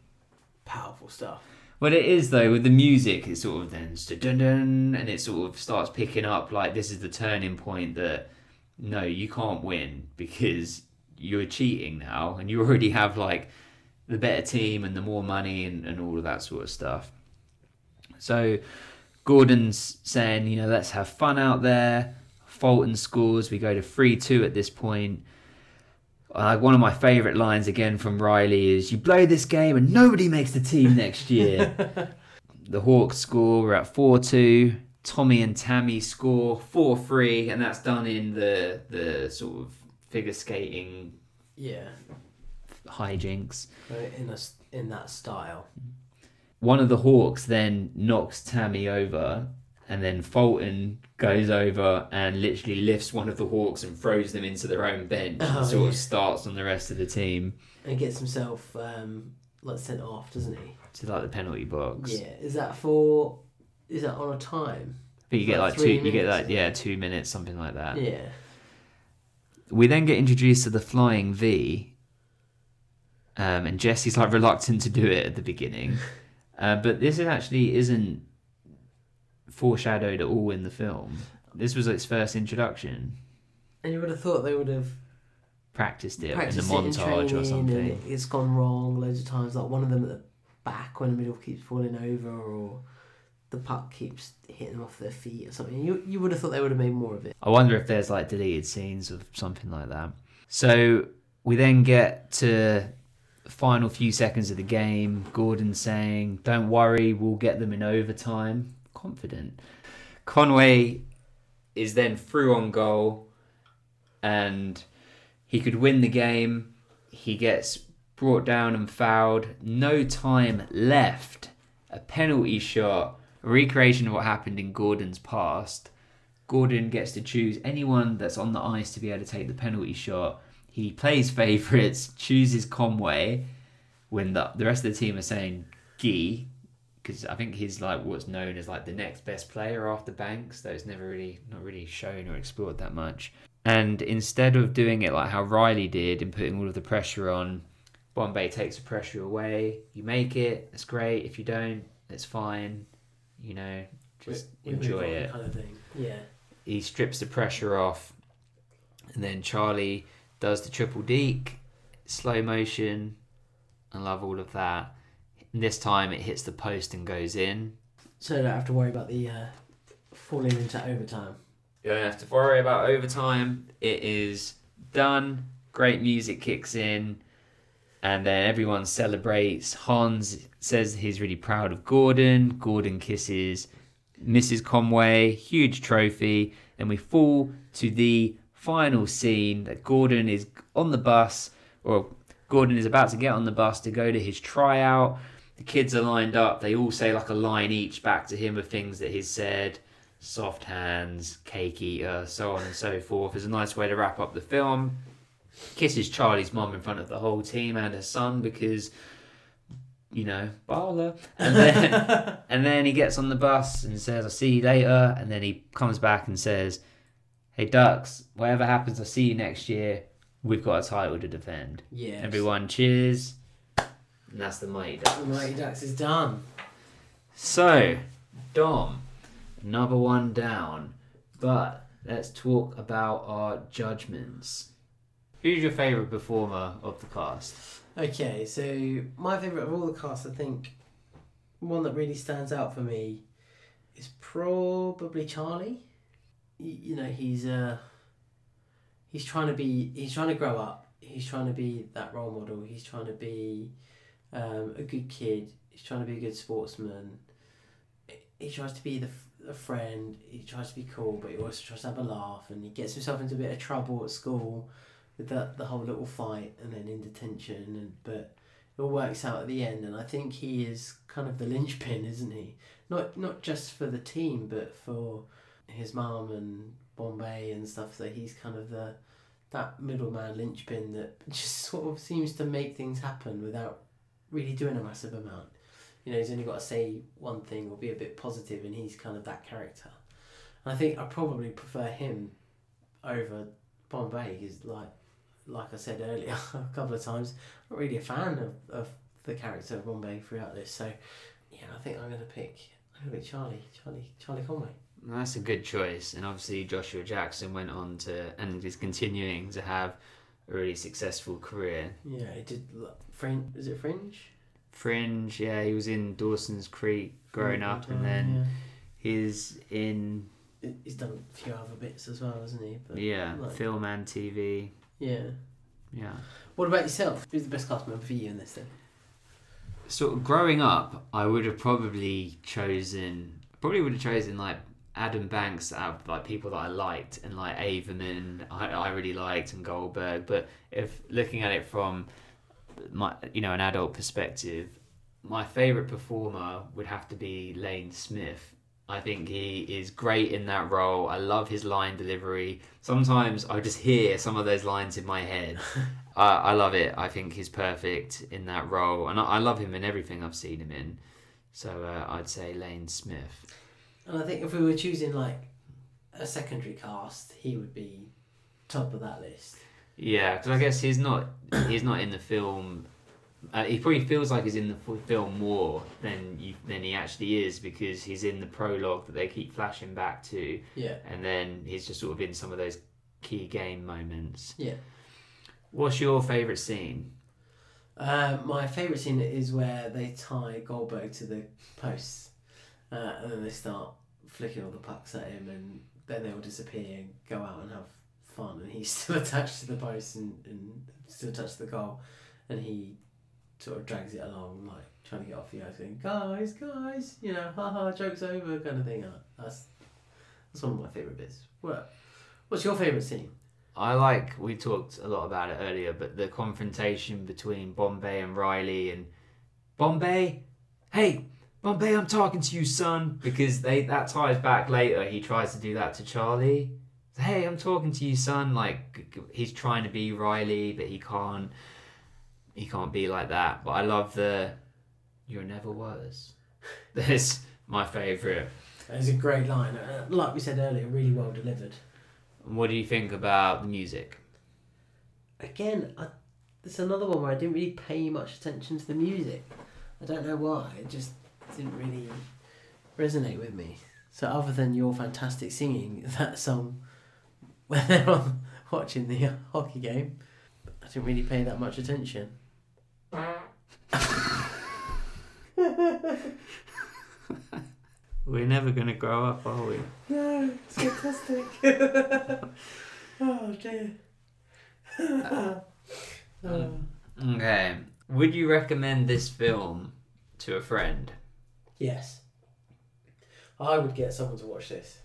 Powerful stuff. Well, it is though with the music. It sort of then dun dun, and it sort of starts picking up like this is the turning point that no, you can't win because you're cheating now, and you already have like the better team and the more money and, and all of that sort of stuff. So Gordon's saying, you know, let's have fun out there. Fulton scores. We go to three two at this point. Uh, one of my favourite lines again from Reilly is, "You blow this game and nobody makes the team next year." the Hawks score. We're at four two. Tommy and Tammy score four three, and that's done in the the sort of figure skating Yeah, hijinks. in a in that style. One of the Hawks then knocks Tammy over, and then Fulton goes over and literally lifts one of the Hawks and throws them into their own bench, Oh, and sort yeah. of starts on the rest of the team And gets himself um, like sent off, doesn't he? to like the penalty box. Yeah. Is that for? Is that on a time? But you get Like like two, three you get like yeah, two minutes, something like that. Yeah. We then get introduced to the flying V, um, and Jesse's like reluctant to do it at the beginning, uh, but this is actually isn't foreshadowed at all in the film. This was its first introduction. And you would have thought they would have Practiced it practiced in a montage or something. it- it's gone wrong loads of times. Like one of them at the back when the middle keeps falling over, or the puck keeps hitting them off their feet or something. You you would have thought they would have made more of it. I wonder if there's like deleted scenes of something like that. So we then get to final few seconds of the game. Gordon saying, "Don't worry, we'll get them in overtime." Confident. Conway is then through on goal, and he could win the game. He gets brought down and fouled. No time left. A penalty shot. A recreation of what happened in Gordon's past. Gordon gets to choose anyone that's on the ice to be able to take the penalty shot. He plays favourites, chooses Conway when the, the rest of the team are saying Gee, because I think he's like what's known as like the next best player after Banks, though it's never really not really shown or explored that much. And instead of doing it like how Reilly did and putting all of the pressure on, Bombay takes the pressure away. You make it, that's great. If you don't, it's fine. You know, just We move enjoy it kind of thing. Yeah. he strips the pressure off, and then Charlie does the triple deke, slow motion. I love all of that. And this time it hits the post and goes in. So you don't have to worry about the uh, falling into overtime. You don't have to worry about overtime. It is done. Great music kicks in, and then everyone celebrates. Hans says he's really proud of Gordon. Gordon kisses Mrs. Conway. Huge trophy. And we fall to the final scene that Gordon is on the bus, or Gordon is about to get on the bus to go to his tryout. The kids are lined up. They all say like a line each back to him of things that he's said soft hands, cake eater, so on and so forth. Is a nice way to wrap up the film. Kisses Charlie's mum in front of the whole team and her son because, you know, baller. And then, and then he gets on the bus and says, "I'll see you later." And then he comes back and says, "Hey Ducks, whatever happens, I'll see you next year. We've got a title to defend." Yeah. Everyone cheers. And that's the Mighty Ducks. The Mighty Ducks is done. So, Dom, another one down. But let's talk about our judgments. Who's your favourite performer of the cast? Okay, so my favourite of all the cast, I think, one that really stands out for me is probably Charlie. You know, he's uh, he's trying to be, he's trying to grow up. he's trying to be that role model. He's trying to be um, a good kid. He's trying to be a good sportsman. He tries to be the a friend. He tries to be cool, but he also tries to have a laugh. And he gets himself into a bit of trouble at school with the the whole little fight, and then in detention. And but it all works out at the end. And I think he is kind of the linchpin, isn't he? Not not just for the team, but for his mum and Bombay and stuff. So he's kind of the that middleman linchpin that just sort of seems to make things happen without really doing a massive amount. You know, he's only got to say one thing or be a bit positive, and he's kind of that character. And I think I probably prefer him over Bombay because, like, like I said earlier a couple of times, I'm not really a fan of, of the character of Bombay throughout this. So, yeah, I think I'm gonna pick. I'm gonna pick Charlie, Charlie, Charlie Conway. That's a good choice, and obviously Joshua Jackson went on to and is continuing to have a really successful career. Yeah, he did. Fringe, is it Fringe? Fringe, yeah, he was in Dawson's Creek growing up, and yeah. then he's in He's done a few other bits as well, hasn't he? But, yeah like- film and TV. Yeah. Yeah. What about yourself? Who's the best cast member for you in this then? sort of growing up, I would have probably chosen, probably would have chosen like Adam Banks out of like people that I liked, and like Averman, I, I really liked, and Goldberg. But if looking at it from my, you know, an adult perspective, my favorite performer would have to be Lane Smith. I think he is great in that role. I love his line delivery. Sometimes I just hear some of those lines in my head. I I love it. I think he's perfect in that role, and I, I love him in everything I've seen him in. So uh, I'd say Lane Smith. And I think if we were choosing like a secondary cast, he would be top of that list. Yeah, because I guess he's not he's not in the film. Uh, he probably feels like he's in the film more than you than he actually is because he's in the prologue that they keep flashing back to, Yeah. and then he's just sort of in some of those key game moments. Yeah. What's your favorite scene? Uh, my favourite scene is where they tie Goldberg to the posts, uh, and then they start flicking all the pucks at him, and then they all disappear and go out and have fun, and he's still attached to the post and, and still attached to the goal, and he sort of drags it along, like trying to get off the ice, going, guys, guys, you know, haha, joke's over, kind of thing. Uh, That's that's one of my favourite bits. What? What's your favourite scene? I like we talked a lot about it earlier, but the confrontation between Bombay and Reilly and Bombay, hey, Bombay, I'm talking to you, son, because they that ties back later. He tries to do that to Charlie. Hey, I'm talking to you, son. Like he's trying to be Reilly, but he can't. He can't be like that. But I love the "You never was." That's my favorite. It's a great line. Uh, like we said earlier, really well delivered. What do you think about the music? again, I, there's another one where I didn't really pay much attention to the music. I don't know why. It just didn't really resonate with me. So other than your fantastic singing that song when they're on watching the uh, hockey game, I didn't really pay that much attention. We're never gonna grow up, are we? No, it's fantastic. oh dear. Oh. Okay. Would you recommend this film to a friend? Yes. I would get someone to watch this.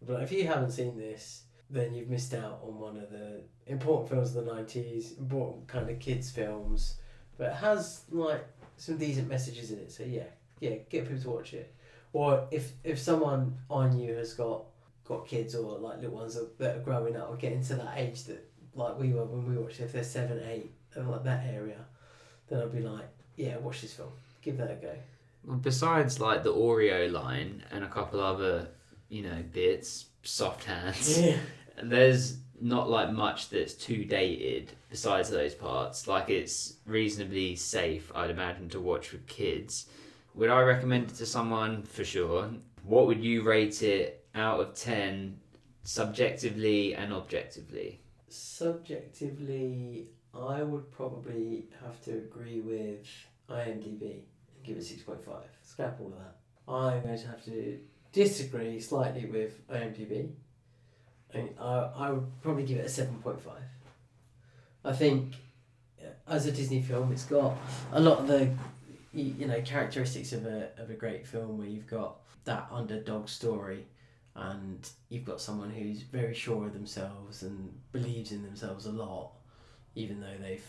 But if you haven't seen this, then you've missed out on one of the important films of the 90s, important kind of kids' films. But it has, like, some decent messages in it. So, yeah, yeah, get people to watch it. Or if, if someone on you has got got kids or, like, little ones that- are growing up or getting to that age that, like we were when we watched it, if they're 7, 8, and like that area, then I'd be like, yeah, watch this film. Give that a go. Well, besides like the Oreo line and a couple other, you know, bits, soft hands. Yeah. There's not like much that's too dated besides those parts. Like it's reasonably safe, I'd imagine, to watch with kids. Would I recommend it to someone? For sure. What would you rate it out of 10 subjectively and objectively? Subjectively, I would probably have to agree with IMDb and give it 6.5. Scrap all of that. I'm going to have to disagree slightly with IMDb. And I, I would probably give it a 7.5. I think uh, as a Disney film, it's got a lot of the you, know characteristics of a of a great film where you've got that underdog story and you've got someone who's very sure of themselves and believes in themselves a lot even though they've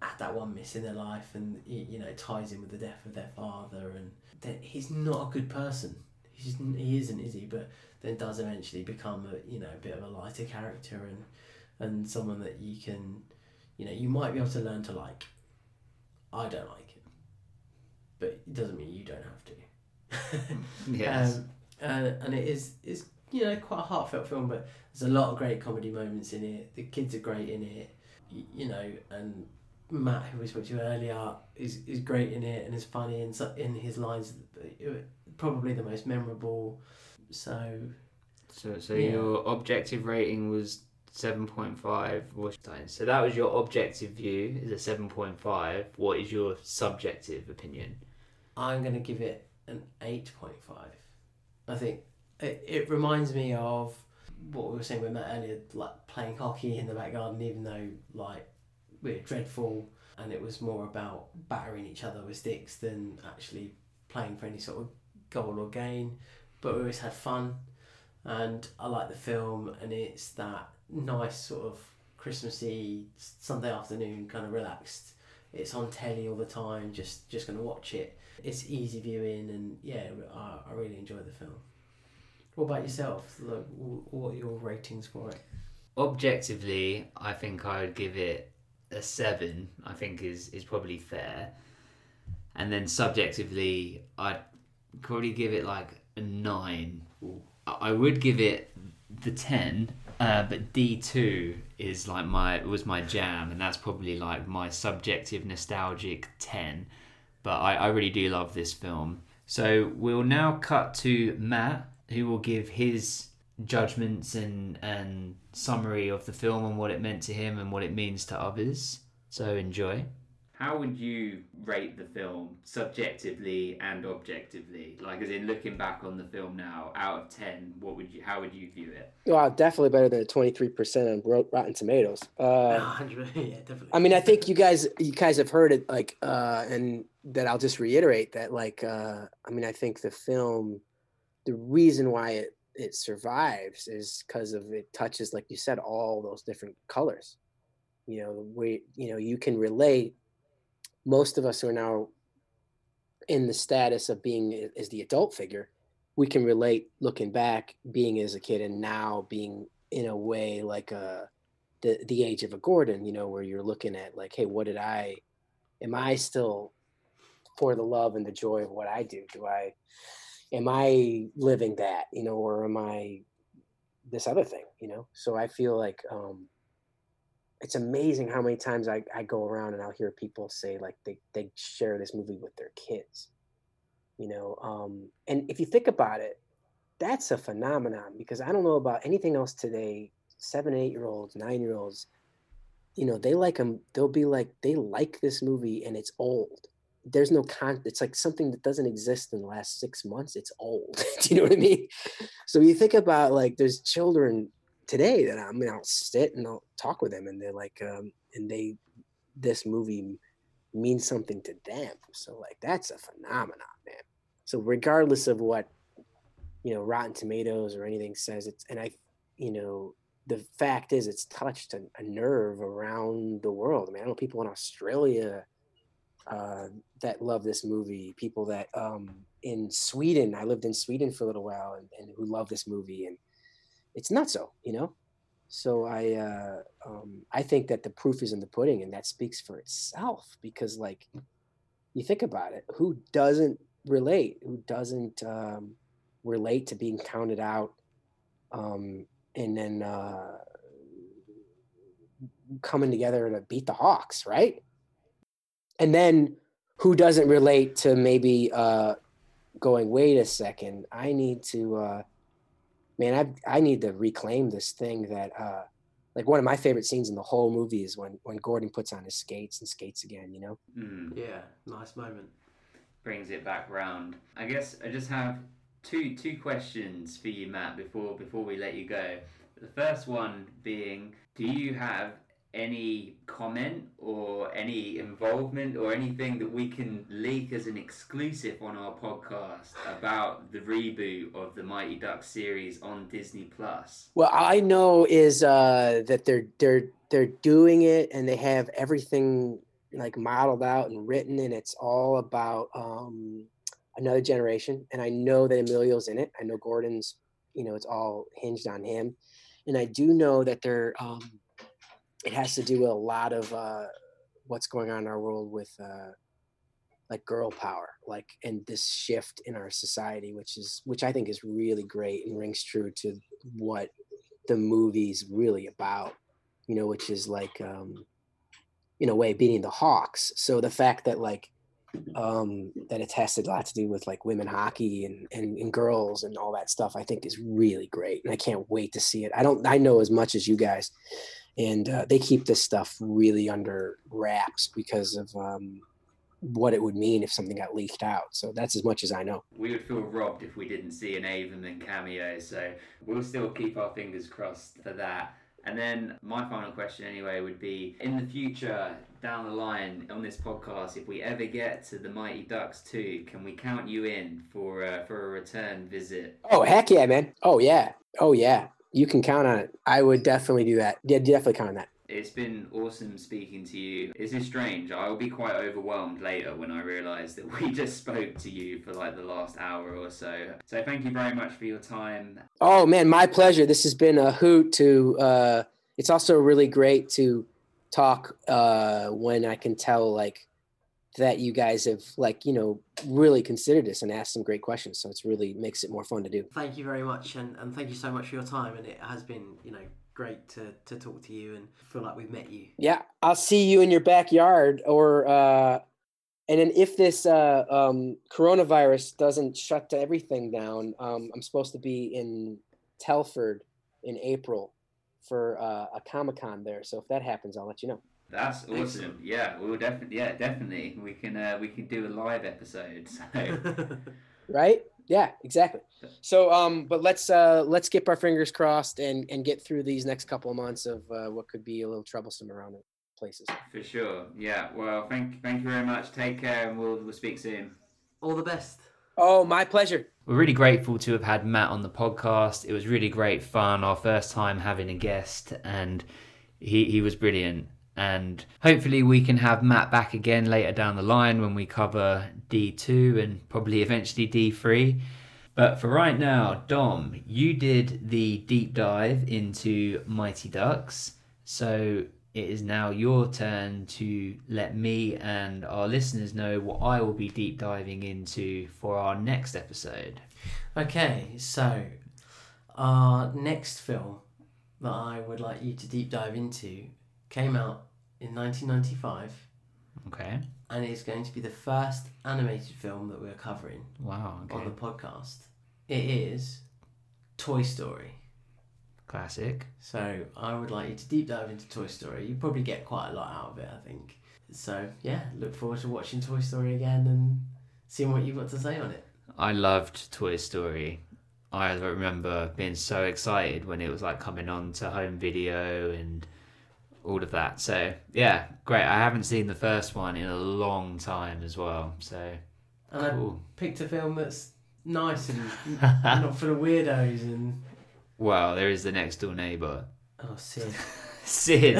had that one miss in their life and you know it ties in with the death of their father and that he's not a good person he's he isn't is he but then does eventually become a you know a bit of a lighter character and and someone that you can you know you might be able to learn to like. I don't like him but it doesn't mean you don't have to. Yes. um, and, and it is is you know quite a heartfelt film but there's a lot of great comedy moments in it. The kids are great in it y- you know and Matt who we spoke to earlier is, is great in it and is funny and in his lines uh, probably the most memorable so So, so Yeah. your objective rating was seven point five. So that was your objective view is a seven point five. What is your subjective opinion? I'm going to give it an 8.5. I think it, it reminds me of what we were saying with Matt earlier, like playing hockey in the back garden, even though like we're dreadful and it was more about battering each other with sticks than actually playing for any sort of goal or gain. But we always had fun and I like the film and it's that nice sort of Christmassy Sunday afternoon kind of relaxed. It's on telly all the time, just just gonna watch it. It's easy viewing and yeah, I, I really enjoy the film. What about yourself? Like, what are your ratings for it? Objectively, I think I would give it a seven. I think is is probably fair. And then subjectively, I'd probably give it like a nine. I would give it the ten, uh, but D two is like my was my jam, and that's probably like my subjective nostalgic ten. But I, I really do love this film. So we'll now cut to Matt, who will give his judgments and and summary of the film and what it meant to him and what it means to others. So enjoy. How would you rate the film subjectively and objectively? Like, as in looking back on the film now, out of ten, what would you? How would you view it? Well, definitely better than twenty three percent on Rotten Tomatoes. Uh, 100, yeah, definitely. I mean, I think you guys you guys have heard it like uh and that I'll just reiterate that like uh I mean, I think the film the reason why it it survives is because of it touches like you said all those different colors. You know, the way you know, you can relate most of us who are now in the status of being as the adult figure, we can relate looking back being as a kid and now being in a way like a the the age of a Gordon, you know, where you're looking at like, hey, what did I am I still for the love and the joy of what I do? Do I am I living that, you know, or am I this other thing, you know? So I feel like um it's amazing how many times I, I go around and I'll hear people say like they, they share this movie with their kids. You know, um, and if you think about it, that's a phenomenon because I don't know about anything else today. Seven, eight year olds, nine year olds, you know, they like them. They'll be like, they like this movie and it's old. There's no con. It's like something that doesn't exist in the last six months. It's old. Do you know what I mean? So you think about like, there's children today that I mean, I'll sit and I'll talk with them and they're like, um, and they, this movie means something to them. So like, that's a phenomenon, man. So regardless of what you know rotten tomatoes or anything says it's and i you know the fact is it's touched a, a nerve around the world i mean i know people in australia uh, that love this movie people that um, in sweden i lived in sweden for a little while and, and who love this movie and it's not so you know so i uh, um, i think that the proof is in the pudding and that speaks for itself because like you think about it who doesn't relate who doesn't um, relate to being counted out um, and then uh, coming together to beat the Hawks, right? And then who doesn't relate to maybe uh, going, wait a second, I need to, uh, man, I, I need to reclaim this thing that, uh, like one of my favorite scenes in the whole movie is when, when Gordon puts on his skates and skates again, you know? Mm. Yeah, nice moment. brings it back round. I guess I just have two two questions for you, Matt, before before we let you go. The first one being, do you have any comment or any involvement or anything that we can leak as an exclusive on our podcast about the reboot of the Mighty Ducks series on Disney Plus? Well, I know is uh, that they're they're they're doing it and they have everything like modeled out and written, and it's all about um, another generation. And I know that Emilio's in it. I know Gordon's. You know, it's all hinged on him, and I do know that they're. Um, it has to do with a lot of uh, what's going on in our world with uh, like girl power, like and this shift in our society, which is which I think is really great and rings true to what the movie's really about. You know, which is like um, in a way beating the Hawks. So the fact that like um, that it has a lot to do with like women hockey and, and and girls and all that stuff, I think is really great, and I can't wait to see it. I don't I know as much as you guys, and uh, they keep this stuff really under wraps because of um, what it would mean if something got leaked out. So that's as much as I know. We would feel robbed if we didn't see an Avon Averman cameo, so we'll still keep our fingers crossed for that. And then my final question, anyway, would be in the future, down the line on this podcast, if we ever get to the Mighty Ducks 2, can we count you in for uh, for a return visit? Oh heck yeah, man! Oh yeah, oh yeah. You can count on it. I would definitely do that. Yeah, definitely count on that. It's been awesome speaking to you. This is strange. I'll be quite overwhelmed later when I realise that we just spoke to you for like the last hour or so. So thank you very much for your time. Oh man, my pleasure. This has been a hoot. To uh, it's also really great to talk uh, when I can tell like that you guys have like you know really considered this and asked some great questions. So it's really makes it more fun to do. Thank you very much, and, and thank you so much for your time. And it has been, you know, great to, to talk to you and feel like we've met you. Yeah, I'll see you in your backyard or uh and then if this uh um coronavirus doesn't shut everything down, um I'm supposed to be in Telford in April for uh, a Comic-Con there. So if that happens, I'll let you know. That's awesome. Excellent. Yeah, we'll definitely. Yeah, definitely. We can. Uh, we can do a live episode. So. Right? Yeah, exactly. So um but let's uh let's keep our fingers crossed and and get through these next couple of months of uh, what could be a little troublesome around the places. For sure. Yeah. Well, thank thank you very much. Take care, and we'll we'll speak soon. All the best. Oh, my pleasure. We're really grateful to have had Matt on the podcast. It was really great fun. Our first time having a guest, and he, he was brilliant. And hopefully, we can have Matt back again later down the line when we cover D2 and probably eventually D3. But for right now, Dom, you did the deep dive into Mighty Ducks. So it is now your turn to let me and our listeners know what I will be deep diving into for our next episode. Okay, so our next film that I would like you to deep dive into came out in 1995 Okay. and it's going to be the first animated film that we're covering Wow. on the podcast. It is Toy Story. Classic. So I would like you to deep dive into Toy Story. You probably get quite a lot out of it, I think. So yeah, look forward to watching Toy Story again and seeing what you've got to say on it. I loved Toy Story. I remember being so excited when it was like coming on to home video and all of that. So yeah, great. I haven't seen the first one in a long time as well. So And cool. I picked a film that's nice and not full of weirdos and Well, there is the next door neighbor. oh Sid. Sid.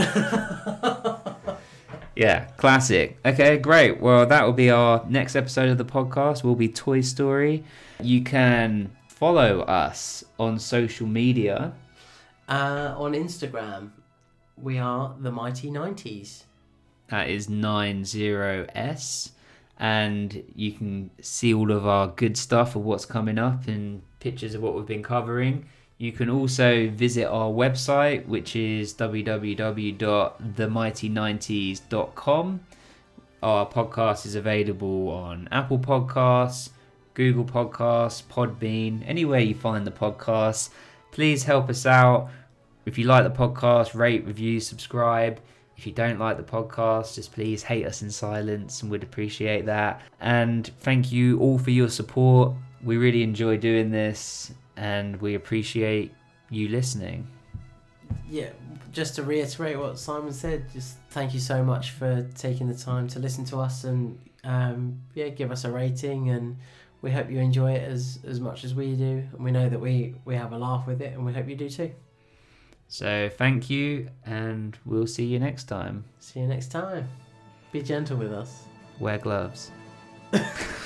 yeah, classic. Okay, great. Well, that will be our next episode of the podcast. Will be Toy Story. You can follow us on social media. uh, on Instagram, we are the Mighty Nineties. That is 90s. And you can see all of our good stuff of what's coming up and pictures of what we've been covering. You can also visit our website, which is www.themighty90s.com. Our podcast is available on Apple Podcasts, Google Podcasts, Podbean, anywhere you find the podcast. Please help us out. If you like the podcast, rate, review, subscribe. If you don't like the podcast, just please hate us in silence and we'd appreciate that. And thank you all for your support. We really enjoy doing this and we appreciate you listening. Yeah, just to reiterate what Simon said, just thank you so much for taking the time to listen to us and um, yeah, give us a rating and we hope you enjoy it as, as much as we do. And we know that we, we have a laugh with it and we hope you do too. So thank you, and we'll see you next time. See you next time. Be gentle with us. Wear gloves.